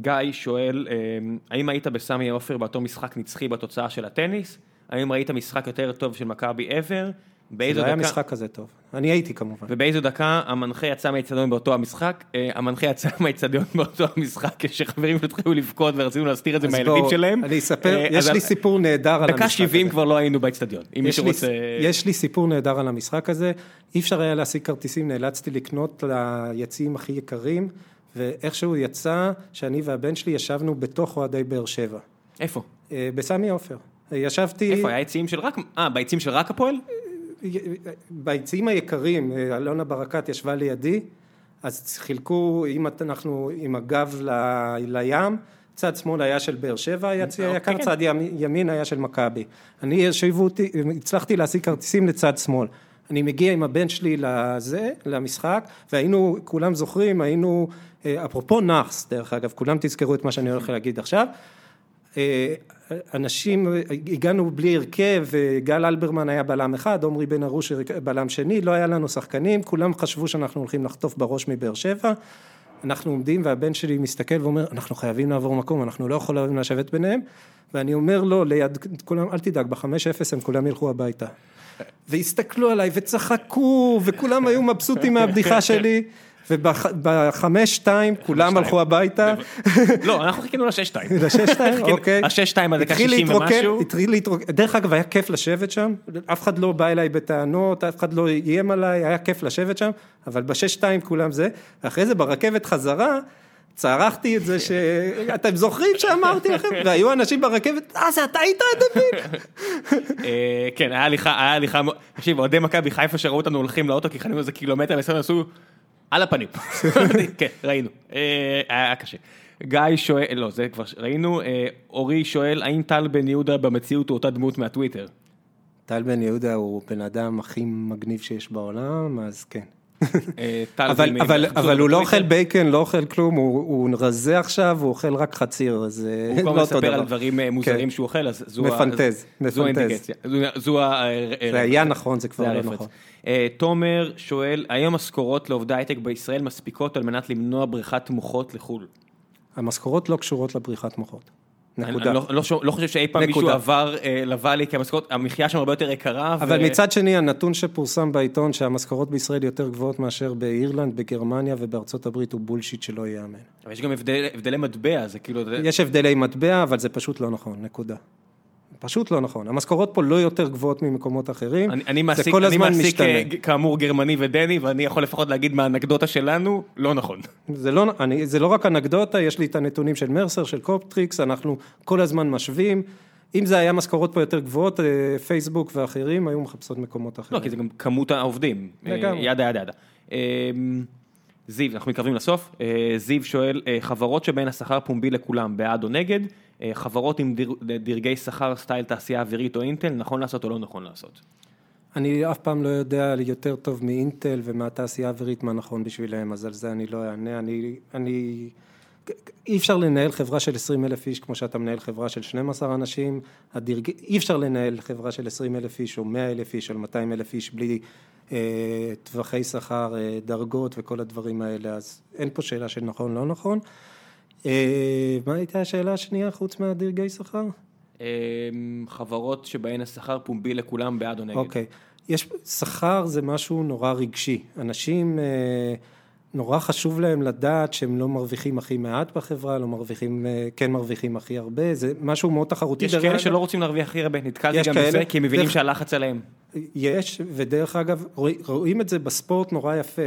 גיא שואל, האם היית בסמי עופר באותו משחק נצחי בתוצאה של הטניס? האם ראית משחק יותר טוב של מכבי ever? באיזו דקה... זה לא היה משחק כזה טוב. אני הייתי כמובן. ובאיזו דקה המנחה יצא מהאצטדיון באותו המשחק, המנחה יצא <laughs> מהאצטדיון באותו המשחק כשחברים התחילו לבכות ורצינו להסתיר את זה מהילדים שלהם. אני אספר, יש לי סיפור נהדר על המשחק הזה. דקה 70 כבר לא היינו באצטדיון, אם מישהו רוצה... יש לי סיפור נהדר על המשחק הזה, אי אפשר היה להשיג כרטיסים, נאלצתי לקנות ליציעים הכי יקרים, ואיכשהו יצא שאני והבן שלי ישבנו בתוך אוהדי באר שבע. איפה? בסמי עופר. ישבתי... איפה, היה יציעים של רק... אה, ביציעים של רק הפועל? ביציעים היקרים, אלונה ברקת ישבה לידי, אז חילקו, אם אנחנו עם הגב ל, לים, צד שמאל היה של באר שבע היציע היקר, אוקיי. צד ימין היה של מכבי. אני, השיבו אותי, הצלחתי להשיג כרטיסים לצד שמאל. אני מגיע עם הבן שלי לזה, למשחק, והיינו, כולם זוכרים, היינו, אה, אפרופו נאחס, דרך אגב, כולם תזכרו את מה שאני הולך להגיד עכשיו. אנשים, הגענו בלי הרכב, גל אלברמן היה בלם אחד, עמרי בן ארוש בלם שני, לא היה לנו שחקנים, כולם חשבו שאנחנו הולכים לחטוף בראש מבאר שבע, אנחנו עומדים והבן שלי מסתכל ואומר, אנחנו חייבים לעבור מקום, אנחנו לא יכולים לשבת ביניהם, ואני אומר לו, ליד כולם, אל תדאג, בחמש אפס הם כולם ילכו הביתה. והסתכלו עליי וצחקו, וכולם היו מבסוטים מהבדיחה <laughs> שלי. ובחמש שתיים כולם הלכו הביתה. לא, אנחנו חיכינו לשש שתיים. <laughs> לשש שתיים, אוקיי. השש שתיים על דקה שישים ומשהו. התחיל להתרוקן, דרך אגב היה כיף לשבת שם, אף אחד לא בא אליי בטענות, אף אחד לא איים עליי, היה כיף לשבת שם, אבל בשש שתיים כולם זה, ואחרי זה ברכבת חזרה, צרחתי את זה שאתם <laughs> זוכרים שאמרתי לכם, <laughs> והיו אנשים ברכבת, אה זה אתה היית דוד. אה, כן, היה הליכה, תקשיב, אוהדי מכבי חיפה שראו אותנו הולכים לאוטו כי חנינו איזה קילומטר, עשו על הפנים, <laughs> כן, ראינו, אה, היה קשה. גיא שואל, לא, זה כבר ראינו, אה, אורי שואל, האם טל בן יהודה במציאות הוא אותה דמות מהטוויטר? טל בן יהודה הוא בן אדם הכי מגניב שיש בעולם, אז כן. אה, אבל הוא לא אוכל בייקן, לא אוכל כלום, הוא רזה עכשיו, הוא אוכל רק חציר, אז הוא כבר מספר על דברים מוזרים שהוא אוכל, אז זו מפנטז, מפנטז. זו זה היה נכון, זה כבר לא נכון. אה, תומר שואל, היום משכורות לעובדי הייטק בישראל מספיקות על מנת למנוע בריחת מוחות לחו"ל? המשכורות לא קשורות לבריחת מוחות. נקודה. אני לא, לא, לא חושב שאי פעם מישהו עבר אה, לוואלי, כי המשכורות, המחיה שם הרבה יותר יקרה. אבל ו... מצד שני, הנתון שפורסם בעיתון, שהמשכורות בישראל יותר גבוהות מאשר באירלנד, בגרמניה ובארצות הברית, הוא בולשיט שלא ייאמן. אבל יש גם הבדל, הבדלי מטבע, זה כאילו... יש הבדלי מטבע, אבל זה פשוט לא נכון, נקודה. פשוט לא נכון, המשכורות פה לא יותר גבוהות ממקומות אחרים, אני, אני מעסיק, כל הזמן אני מעסיק משתנה. כאמור גרמני ודני, ואני יכול לפחות להגיד מהאנקדוטה שלנו, לא נכון. זה לא, אני, זה לא רק אנקדוטה, יש לי את הנתונים של מרסר, של קופטריקס, אנחנו כל הזמן משווים, אם זה היה משכורות פה יותר גבוהות, אה, פייסבוק ואחרים היו מחפשות מקומות אחרים. לא, כי זה גם כמות העובדים. לגמרי. אה, yada yada yada. אה, זיו, אנחנו מתקרבים לסוף. אה, זיו שואל, אה, חברות שבהן השכר פומבי לכולם, בעד או נגד? אה, חברות עם דרגי שכר סטייל תעשייה אווירית או אינטל, נכון לעשות או לא נכון לעשות? אני אף פעם לא יודע יותר טוב מאינטל ומהתעשייה האווירית מה נכון בשבילם, אז על זה אני לא אענה. אני, אני, אי אפשר לנהל חברה של 20 אלף איש כמו שאתה מנהל חברה של 12 אנשים, הדרג... אי אפשר לנהל חברה של 20 אלף איש או 100 אלף איש או 200 אלף איש בלי אה, טווחי שכר, אה, דרגות וכל הדברים האלה, אז אין פה שאלה של נכון לא נכון. אה, מה הייתה השאלה השנייה חוץ מהדרגי שכר? אה, חברות שבהן השכר פומבי לכולם, בעד או נגד? אוקיי. יש, שכר זה משהו נורא רגשי. אנשים, אה, נורא חשוב להם לדעת שהם לא מרוויחים הכי מעט בחברה, לא מרוויחים, אה, כן מרוויחים הכי הרבה, זה משהו מאוד תחרותי. יש כאלה שלא רוצים להרוויח הכי הרבה, נתקלתי גם כאלה. בזה, כי הם מבינים דרך- שהלחץ עליהם. יש, ודרך אגב, רואים את זה בספורט נורא יפה.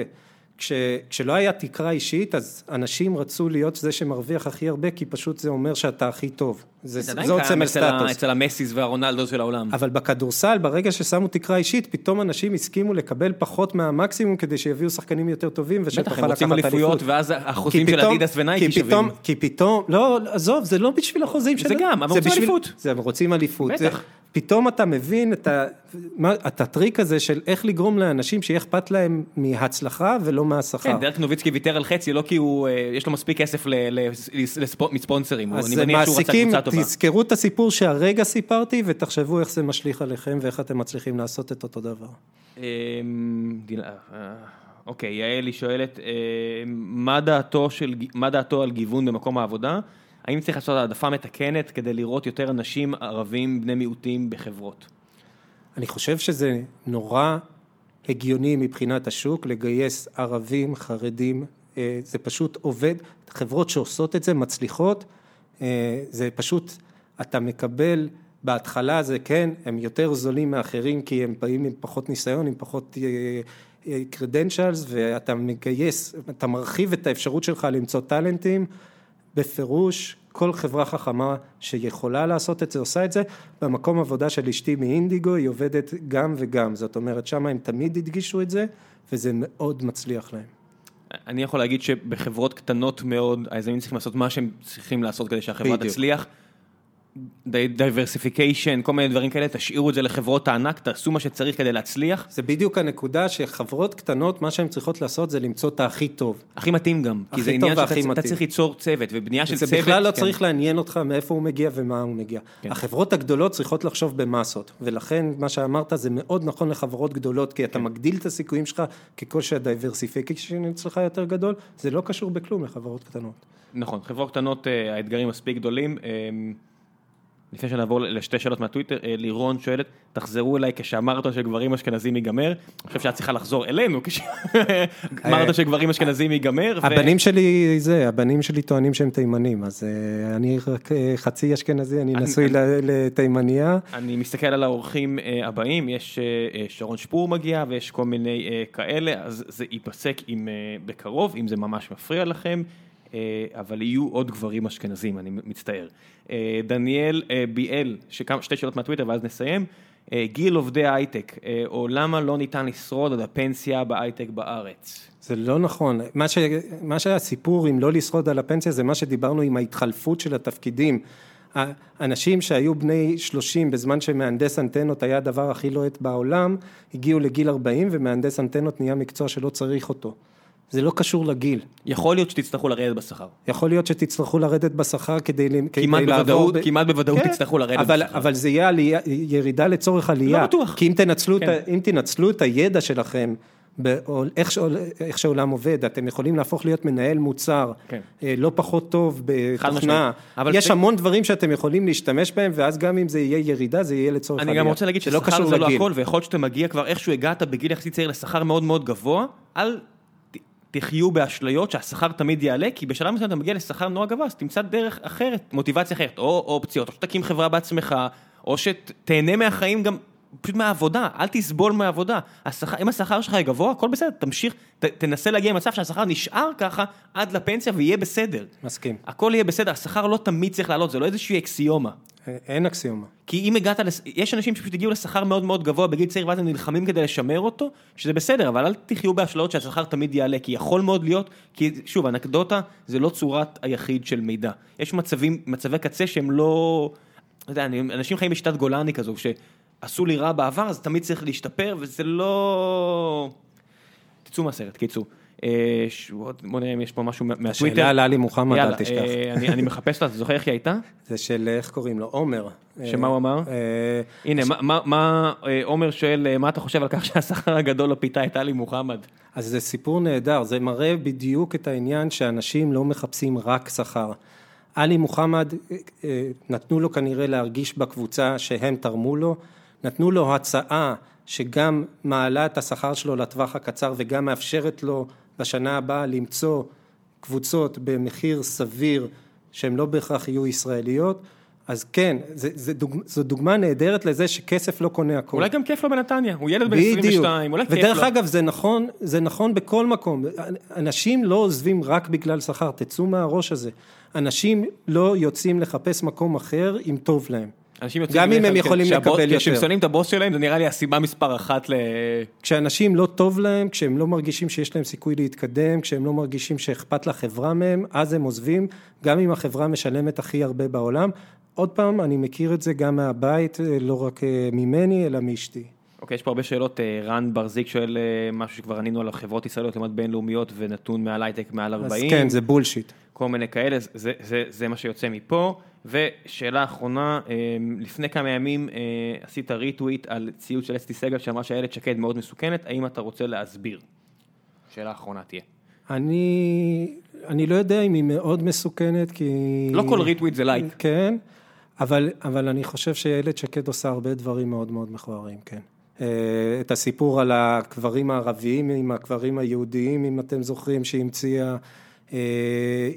כש, כשלא היה תקרה אישית, אז אנשים רצו להיות זה שמרוויח הכי הרבה, כי פשוט זה אומר שאתה הכי טוב. זה, זה זה עוד סמל סטטוס. אצל המסיס והרונלדו של העולם. אבל בכדורסל, ברגע ששמו תקרה אישית, פתאום אנשים הסכימו לקבל פחות מהמקסימום כדי שיביאו שחקנים יותר טובים בטח, ושתוכל הם לקחת רוצים אליפות. אליפויות, ואז החוזים של אדידס ונייקי שווים. פתאום, כי פתאום, לא, עזוב, זה לא בשביל החוזים זה שלהם. גם, אבל רוצים אליפות. זה, הם רוצים אליפות. פתאום אתה מבין את, ה, מה, את הטריק הזה של איך לגרום לאנשים שיהיה אכפת להם מהצלחה ולא מהשכר. כן, דרק נוביצקי ויתר על חצי, לא כי הוא, אה, יש לו מספיק כסף ל- ל- לספו- מספונסרים, אני אז מניח שהוא רצה מעסיקים, קבוצה טובה. תזכרו את הסיפור שהרגע סיפרתי ותחשבו איך זה משליך עליכם ואיך אתם מצליחים לעשות את אותו דבר. אמ, אה, אוקיי, יעלי שואלת, אה, מה דעתו של- מה דעתו על גיוון במקום העבודה? האם צריך לעשות העדפה מתקנת כדי לראות יותר אנשים ערבים בני מיעוטים בחברות? אני חושב שזה נורא הגיוני מבחינת השוק לגייס ערבים, חרדים, אה, זה פשוט עובד, חברות שעושות את זה מצליחות, אה, זה פשוט, אתה מקבל, בהתחלה זה כן, הם יותר זולים מאחרים כי הם באים עם פחות ניסיון, עם פחות קרדנציאלס ואתה מגייס, אתה מרחיב את האפשרות שלך למצוא טאלנטים, בפירוש כל חברה חכמה שיכולה לעשות את זה עושה את זה. במקום עבודה של אשתי מאינדיגו היא עובדת גם וגם, זאת אומרת שם הם תמיד הדגישו את זה וזה מאוד מצליח להם. אני יכול להגיד שבחברות קטנות מאוד, היזמים צריכים לעשות מה שהם צריכים לעשות כדי שהחברה בדיוק. תצליח. diversification, כל מיני דברים כאלה, תשאירו את זה לחברות הענק, תעשו מה שצריך כדי להצליח. זה בדיוק הנקודה שחברות קטנות מה שהן צריכות לעשות זה למצוא את הכי טוב. הכי מתאים גם, כי הכי זה טוב עניין שאתה. צריך ליצור צוות, ובנייה של זה צוות. בכלל לא כן. צריך לעניין אותך מאיפה הוא מגיע ומה הוא מגיע. כן. החברות הגדולות צריכות לחשוב במסות, ולכן מה שאמרת זה מאוד נכון לחברות גדולות, כי כן. אתה מגדיל את הסיכויים שלך ככל שה diversification אצלך יותר גדול, זה לא קשור בכלום לחברות קטנות. נכון, חברות קטנות, אה, האתגרים מספיק גדולים. אה, לפני שנעבור לשתי שאלות מהטוויטר, אה, לירון שואלת, תחזרו אליי כשהמרתון של גברים אשכנזים ייגמר. אני חושב שאת צריכה לחזור אלינו כשמרתון של גברים אשכנזים ייגמר. הבנים שלי זה, הבנים שלי טוענים שהם תימנים, אז אה, אני רק אה, חצי אשכנזי, אני נשוי לתימניה. אני מסתכל על האורחים אה, הבאים, יש אה, אה, שרון שפור מגיע ויש כל מיני אה, כאלה, אז זה ייפסק אה, בקרוב, אם זה ממש מפריע לכם, אה, אבל יהיו עוד גברים אשכנזים, אני מצטער. אה, דניאל אה, ביאל, שתי שאלות מהטוויטר ואז נסיים. אה, גיל עובדי ההייטק, אה, או למה לא ניתן לשרוד עד הפנסיה בהייטק בארץ? זה לא נכון, מה, ש... מה שהסיפור עם לא לשרוד על הפנסיה זה מה שדיברנו עם ההתחלפות של התפקידים. אנשים שהיו בני 30 בזמן שמהנדס אנטנות היה הדבר הכי לוהט בעולם, הגיעו לגיל 40 ומהנדס אנטנות נהיה מקצוע שלא צריך אותו. זה לא קשור לגיל. יכול להיות שתצטרכו לרדת בשכר. יכול להיות שתצטרכו לרדת בשכר כדי, כדי כמעט לעבור... בוודאות, ב... כמעט בוודאות כן, תצטרכו לרדת אבל, בשכר. אבל זה יהיה עלייה, ירידה לצורך עלייה. לא בטוח. כי אם תנצלו, כן. את, אם תנצלו את הידע שלכם, בעול- איך, שעול- איך שהעולם עובד, אתם יכולים להפוך להיות מנהל מוצר, כן. אה, לא פחות טוב בתוכנה. יש זה- המון דברים שאתם יכולים להשתמש בהם, ואז גם אם זה יהיה ירידה, זה יהיה לצורך אני עלייה. גם רוצה להגיד לא ששכר זה לא לגיל. הכל, ויכול להיות שאתה מגיע כבר איכשהו הגעת בגיל יחסית צעיר לשכר מאוד מאוד גבוה, אל תחיו באשליות שהשכר תמיד יעלה, כי בשלב מסוים אתה מגיע לשכר נורא גבוה, אז תמצא דרך אחרת, מוטיבציה אחרת, או אופציות, או שתקים חברה בעצמך, או שתהנה מהחיים גם פשוט מהעבודה, אל תסבול מהעבודה. השכר, אם השכר שלך יהיה גבוה, הכל בסדר, תמשיך, ת, תנסה להגיע למצב שהשכר נשאר ככה עד לפנסיה ויהיה בסדר. מסכים. הכל יהיה בסדר, השכר לא תמיד צריך לעלות, זה לא איזושהי אקסיומה. אין אקסיומה. כי אם הגעת, לס... יש אנשים שפשוט הגיעו לשכר מאוד מאוד גבוה בגיל צעיר ואז הם נלחמים כדי לשמר אותו, שזה בסדר, אבל אל תחיו באשלאות שהשכר תמיד יעלה, כי יכול מאוד להיות, כי שוב, אנקדוטה זה לא צורת היחיד של מידע. יש מצבים, מצבי קצה שהם לא, אתה יודע, אנשים חיים בשיטת גולני כזו, שעשו לי רע בעבר, אז תמיד צריך להשתפר, וזה לא... תצאו מהסרט, קיצור. אה, בוא נראה אם יש פה משהו מה- מהטוויטר. שאלה על עלי מוחמד, אל תשכח. אה, אני אני מחפש אותה, אתה זוכר איך היא הייתה? זה של, איך קוראים לו? עומר. שמה הוא אמר? אה, הנה, מה- אה, עומר שואל, אה, מה אתה חושב על כך שהשכר הגדול לא פיתה את עלי מוחמד? אז זה סיפור נהדר, זה מראה בדיוק את העניין שאנשים לא מחפשים רק שכר. עלי מוחמד, אה, אה, נתנו לו כנראה להרגיש בקבוצה שהם תרמו לו, נתנו לו הצעה שגם מעלה את השכר שלו לטווח הקצר וגם מאפשרת לו בשנה הבאה למצוא קבוצות במחיר סביר שהן לא בהכרח יהיו ישראליות, אז כן, זה, זה דוג, זו דוגמה נהדרת לזה שכסף לא קונה הכל. אולי גם כיף לו בנתניה, הוא ילד בן 22, אולי כיף לו. ודרך אגב, זה נכון, זה נכון בכל מקום. אנשים לא עוזבים רק בגלל שכר, תצאו מהראש הזה. אנשים לא יוצאים לחפש מקום אחר אם טוב להם. אנשים יוצאים גם אם הם יכולים לקבל כשהם יותר. שונאים את הבוס שלהם, זה נראה לי הסיבה מספר אחת ל... כשאנשים לא טוב להם, כשהם לא מרגישים שיש להם סיכוי להתקדם, כשהם לא מרגישים שאכפת לחברה מהם, אז הם עוזבים, גם אם החברה משלמת הכי הרבה בעולם. עוד פעם, אני מכיר את זה גם מהבית, לא רק אה, ממני, אלא מאשתי. אוקיי, יש פה הרבה שאלות, אה, רן ברזיק שואל אה, משהו שכבר ענינו עליו, חברות ישראליות לעומת בינלאומיות ונתון מעל הייטק מעל 40. אז כן, זה bullshit. כל מיני כאלה, זה, זה, זה מה שיוצא מפה. ושאלה אחרונה, אה, לפני כמה ימים אה, עשית retweet על ציוץ של אסתי סגל שאמרה שאיילת שקד מאוד מסוכנת, האם אתה רוצה להסביר? שאלה אחרונה תהיה. אני, אני לא יודע אם היא מאוד מסוכנת, כי... לא כל retweet זה like. כן, אבל, אבל אני חושב שאיילת שקד עושה הרבה דברים מאוד מאוד מכוערים, כן. אה, את הסיפור על הקברים הערביים עם הקברים היהודיים, אם אתם זוכרים, שהיא המציאה, אה,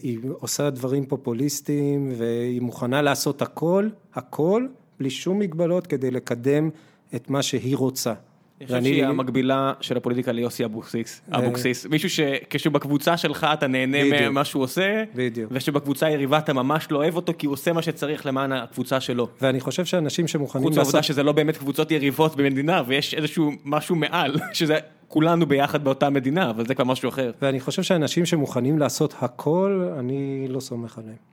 היא עושה דברים פופוליסטיים והיא מוכנה לעשות הכל, הכל, בלי שום מגבלות כדי לקדם את מה שהיא רוצה. אני חושב שהיא המקבילה של הפוליטיקה ליוסי אבוקסיס, אבוקסיס, מישהו שכשבקבוצה שלך אתה נהנה. ממה שהוא עושה. ושבקבוצה היריבה אתה ממש לא אוהב אותו כי הוא עושה מה שצריך למען הקבוצה שלו. ואני חושב שאנשים שמוכנים חוץ לעשות... מהעובדה שזה לא באמת קבוצות יריבות במדינה ויש איזשהו משהו מעל, <laughs> שזה כולנו ביחד באותה מדינה, אבל זה כבר משהו אחר. ואני חושב שאנשים שמוכנים לעשות הכל, אני לא סומך עליהם.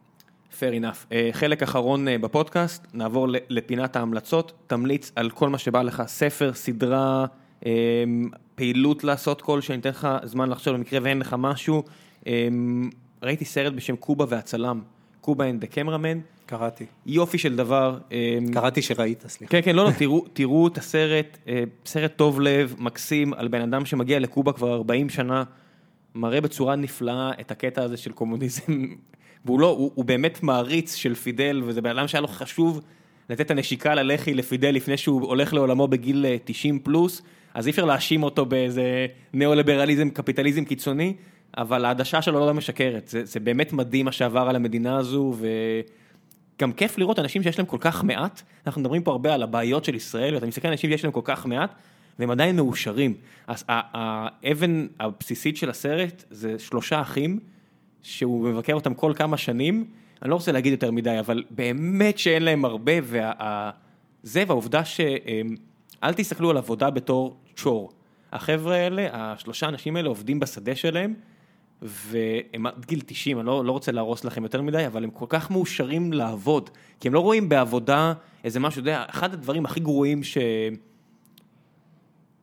Fair enough. אה, חלק אחרון אה, בפודקאסט, נעבור לפינת ההמלצות, תמליץ על כל מה שבא לך, ספר, סדרה, אה, פעילות לעשות כל, שאני אתן לך זמן לחשוב במקרה ואין לך משהו. אה, ראיתי סרט בשם קובה והצלם, קובה and the cameraman, קראתי. יופי של דבר. אה, קראתי שראית, סליחה. כן, כן, לא, לא, תראו, תראו את הסרט, אה, סרט טוב לב, מקסים, על בן אדם שמגיע לקובה כבר 40 שנה, מראה בצורה נפלאה את הקטע הזה של קומוניזם, והוא לא, הוא, הוא באמת מעריץ של פידל, וזה בן אדם שהיה לו חשוב לתת את הנשיקה ללחי לפידל לפני שהוא הולך לעולמו בגיל אה, 90 פלוס, אז אי אפשר להאשים אותו באיזה ניאו-ליברליזם, קפיטליזם קיצוני, אבל העדשה שלו לא משקרת, זה, זה באמת מדהים מה שעבר על המדינה הזו, ו... גם כיף לראות אנשים שיש להם כל כך מעט, אנחנו מדברים פה הרבה על הבעיות של ישראל, ואתה מסתכל על אנשים שיש להם כל כך מעט, והם עדיין מאושרים. אז האבן הבסיסית של הסרט זה שלושה אחים, שהוא מבקר אותם כל כמה שנים, אני לא רוצה להגיד יותר מדי, אבל באמת שאין להם הרבה, וזה והעובדה שאל תסתכלו על עבודה בתור צ'ור. החבר'ה האלה, השלושה אנשים האלה עובדים בשדה שלהם, והם עד גיל 90, אני לא, לא רוצה להרוס לכם יותר מדי, אבל הם כל כך מאושרים לעבוד, כי הם לא רואים בעבודה איזה משהו, אתה יודע, אחד הדברים הכי גרועים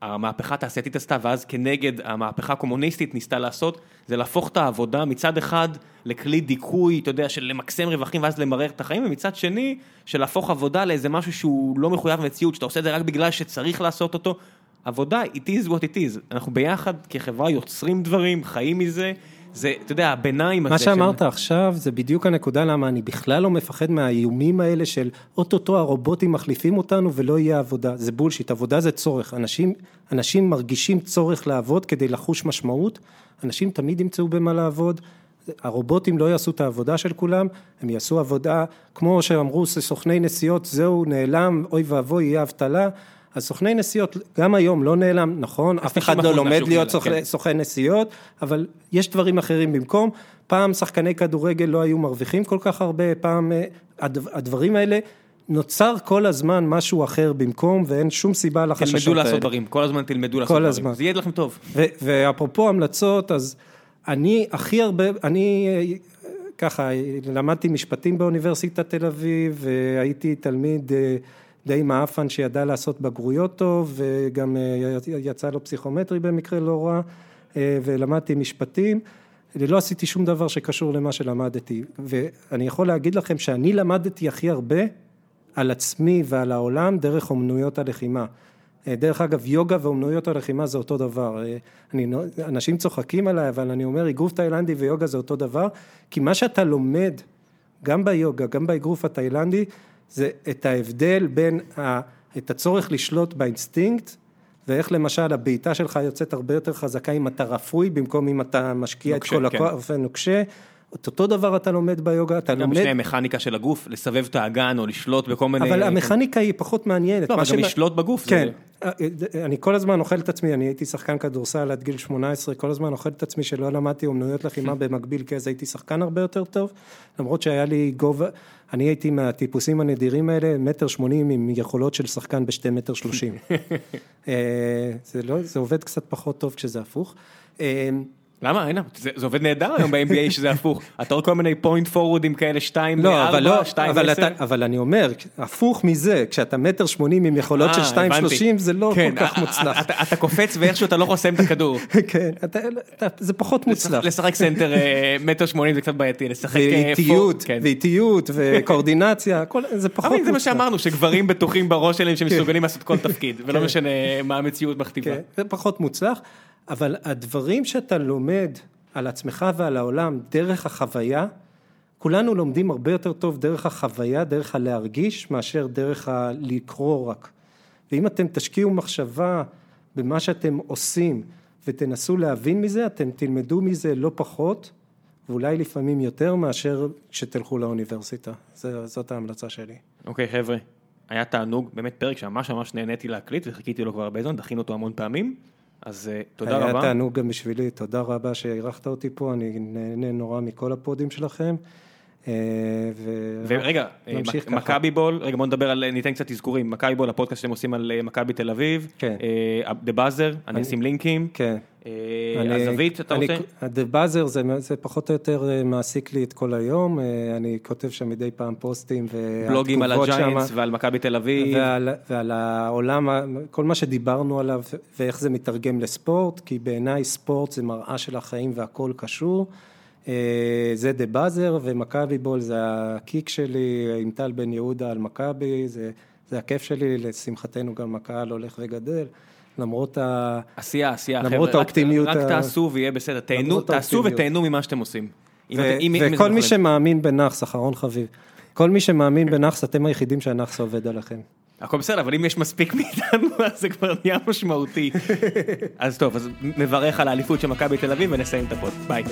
שהמהפכה התעשייתית עשתה, ואז כנגד המהפכה הקומוניסטית ניסתה לעשות, זה להפוך את העבודה מצד אחד לכלי דיכוי, אתה יודע, של למקסם רווחים ואז למרר את החיים, ומצד שני, של להפוך עבודה לאיזה משהו שהוא לא מחויב מציאות, שאתה עושה את זה רק בגלל שצריך לעשות אותו. עבודה, it is what it is. אנחנו ביחד כחברה יוצרים דברים, חיים מזה. זה, אתה יודע, הביניים הזה. מה של- שאמרת עכשיו זה בדיוק הנקודה למה אני בכלל לא מפחד מהאיומים האלה של אוטוטו הרובוטים מחליפים אותנו ולא יהיה עבודה. זה בולשיט, עבודה זה צורך. אנשים, אנשים מרגישים צורך לעבוד כדי לחוש משמעות, אנשים תמיד ימצאו במה לעבוד. הרובוטים לא יעשו את העבודה של כולם, הם יעשו עבודה, כמו שאמרו סוכני נסיעות, זהו, נעלם, אוי ואבוי, יהיה אבטלה. אז סוכני נסיעות, גם היום לא נעלם, נכון, אף אחד 90% לא לומד להיות סוכן- כן. סוכן נסיעות, אבל יש דברים אחרים במקום. פעם שחקני כדורגל לא היו מרוויחים כל כך הרבה, פעם אה, הדב- הדברים האלה, נוצר כל הזמן משהו אחר במקום, ואין שום סיבה לחששות תלמדו האלה. לעשות דברים, כל הזמן תלמדו לעשות דברים. הזמן. זה יהיה לכם טוב. ואפרופו המלצות, אז אני הכי הרבה, אני אה, ככה, למדתי משפטים באוניברסיטת תל אביב, והייתי תלמיד אה, די מעפן שידע לעשות בגרויות טוב, וגם אה, יצא לו פסיכומטרי במקרה לא רע, אה, ולמדתי משפטים. לא עשיתי שום דבר שקשור למה שלמדתי, ואני יכול להגיד לכם שאני למדתי הכי הרבה על עצמי ועל העולם דרך אומנויות הלחימה. אה, דרך אגב, יוגה ואומנויות הלחימה זה אותו דבר. אני, אנשים צוחקים עליי, אבל אני אומר, אגרוף תאילנדי ויוגה זה אותו דבר, כי מה שאתה לומד, גם ביוגה, גם באגרוף התאילנדי, זה את ההבדל בין ה, את הצורך לשלוט באינסטינקט, ואיך למשל הבעיטה שלך יוצאת הרבה יותר חזקה אם אתה רפוי, במקום אם אתה משקיע נוקשה, את כל כן. הכוח ונוקשה. את אותו דבר אתה לומד ביוגה, אתה גם לומד... בשני המכניקה של הגוף, לסבב את האגן או לשלוט בכל מיני... אבל המכניקה היא פחות מעניינת. לא, אבל גם לשלוט בגוף. זה- כן, אני כל הזמן אוכל את עצמי, אני הייתי שחקן כדורסל עד גיל 18, כל הזמן אוכל את עצמי שלא למדתי אומנויות לחימה <laughs> במקביל, כי אז הייתי שחקן הרבה יותר טוב, למרות שהיה לי גובה, אני הייתי מהטיפוסים הנדירים האלה, מטר שמונים עם יכולות של שחקן בשתי מטר שלושים. <laughs> אה, זה לא, זה עובד קצת פחות טוב כשזה הפוך. אה, למה? אין, זה זה עובד נהדר היום ב-NBA שזה הפוך. <laughs> אתה רואה כל מיני פוינט פורורדים כאלה, 2 לא, אבל לא, 2 אבל, אתה, אבל אני אומר, הפוך מזה, כשאתה מטר שמונים עם יכולות של שתיים שלושים, זה לא כן, כל כך א- א- מוצלח. אתה- אתה קופץ ואיכשהו אתה לא חוסם את הכדור. <laughs> כן, אתה, אתה, זה פחות מוצלח. לשחק center אה, מטר שמונים זה קצת בעייתי, לשחק... אה, ואיטיות, כן. ואיטיות, וקואורדינציה, הכל, זה פחות מוצלח. זה מה שאמרנו, שגברים בטוחים בראש שלהם שמסוגלים לעשות כל תפקיד, ולא כן. משנה מה המציאות מכתיבה. כן, זה פחות מוצלח, אבל הדברים שאתה לומד על עצמך ועל העולם דרך החוויה, כולנו לומדים הרבה יותר טוב דרך החוויה, דרך הלהרגיש, מאשר דרך הלקרוא רק. ואם אתם תשקיעו מחשבה במה שאתם עושים ותנסו להבין מזה, אתם תלמדו מזה לא פחות, ואולי לפעמים יותר מאשר כשתלכו לאוניברסיטה. זה, זאת ההמלצה שלי. אוקיי חבר'ה, היה תענוג, באמת פרק שממש ממש נהניתי להקליט וחיכיתי לו כבר הרבה זמן, דחינו אותו המון פעמים, אז אה, תודה היה רבה. תענוג גם בשבילי, תודה רבה שאירחת אותי פה, אני נהנה נורא מכל הפודים שלכם. אה. ורגע, אה. מכבי בול, רגע בוא נדבר על, ניתן קצת אזכורים, מכבי בול, הפודקאסט שאתם עושים על אה, מכבי תל אביב, כן. אה, The Buzzer, אני אשים לינקים, כן. הזווית, אתה רוצה? The Buzzer זה, פחות או יותר מעסיק לי את כל היום, אני כותב שם מדי פעם פוסטים בלוגים על הג'יינטס ועל מכבי תל אביב, ועל, העולם, כל מה שדיברנו עליו ואיך זה מתרגם לספורט, כי בעיניי ספורט זה מראה של החיים והכל קשור. אה, זה דה באזר ומכבי בול זה הקיק שלי עם טל בן יהודה על מכבי, זה, זה הכיף שלי, לשמחתנו גם הקהל הולך וגדל, למרות ה... עשייה, עשייה, למרות חבר'ה, רק- האופטימיות רק ה- תעשו ויהיה בסדר, תהנו, תעשו האופטימיות. ותהנו ממה שאתם עושים. אם ו- אם- וכל מי. שמאמין בנאחס, אחרון חביב, כל מי שמאמין בנאחס, אתם היחידים שהנאחס עובד עליכם. הכל בסדר, אבל אם יש מספיק מאיתנו, <laughs> אז זה כבר נהיה משמעותי. <laughs> אז טוב, אז מברך על האליפות של מכבי תל אביב ונסיים את הפוד. ביי.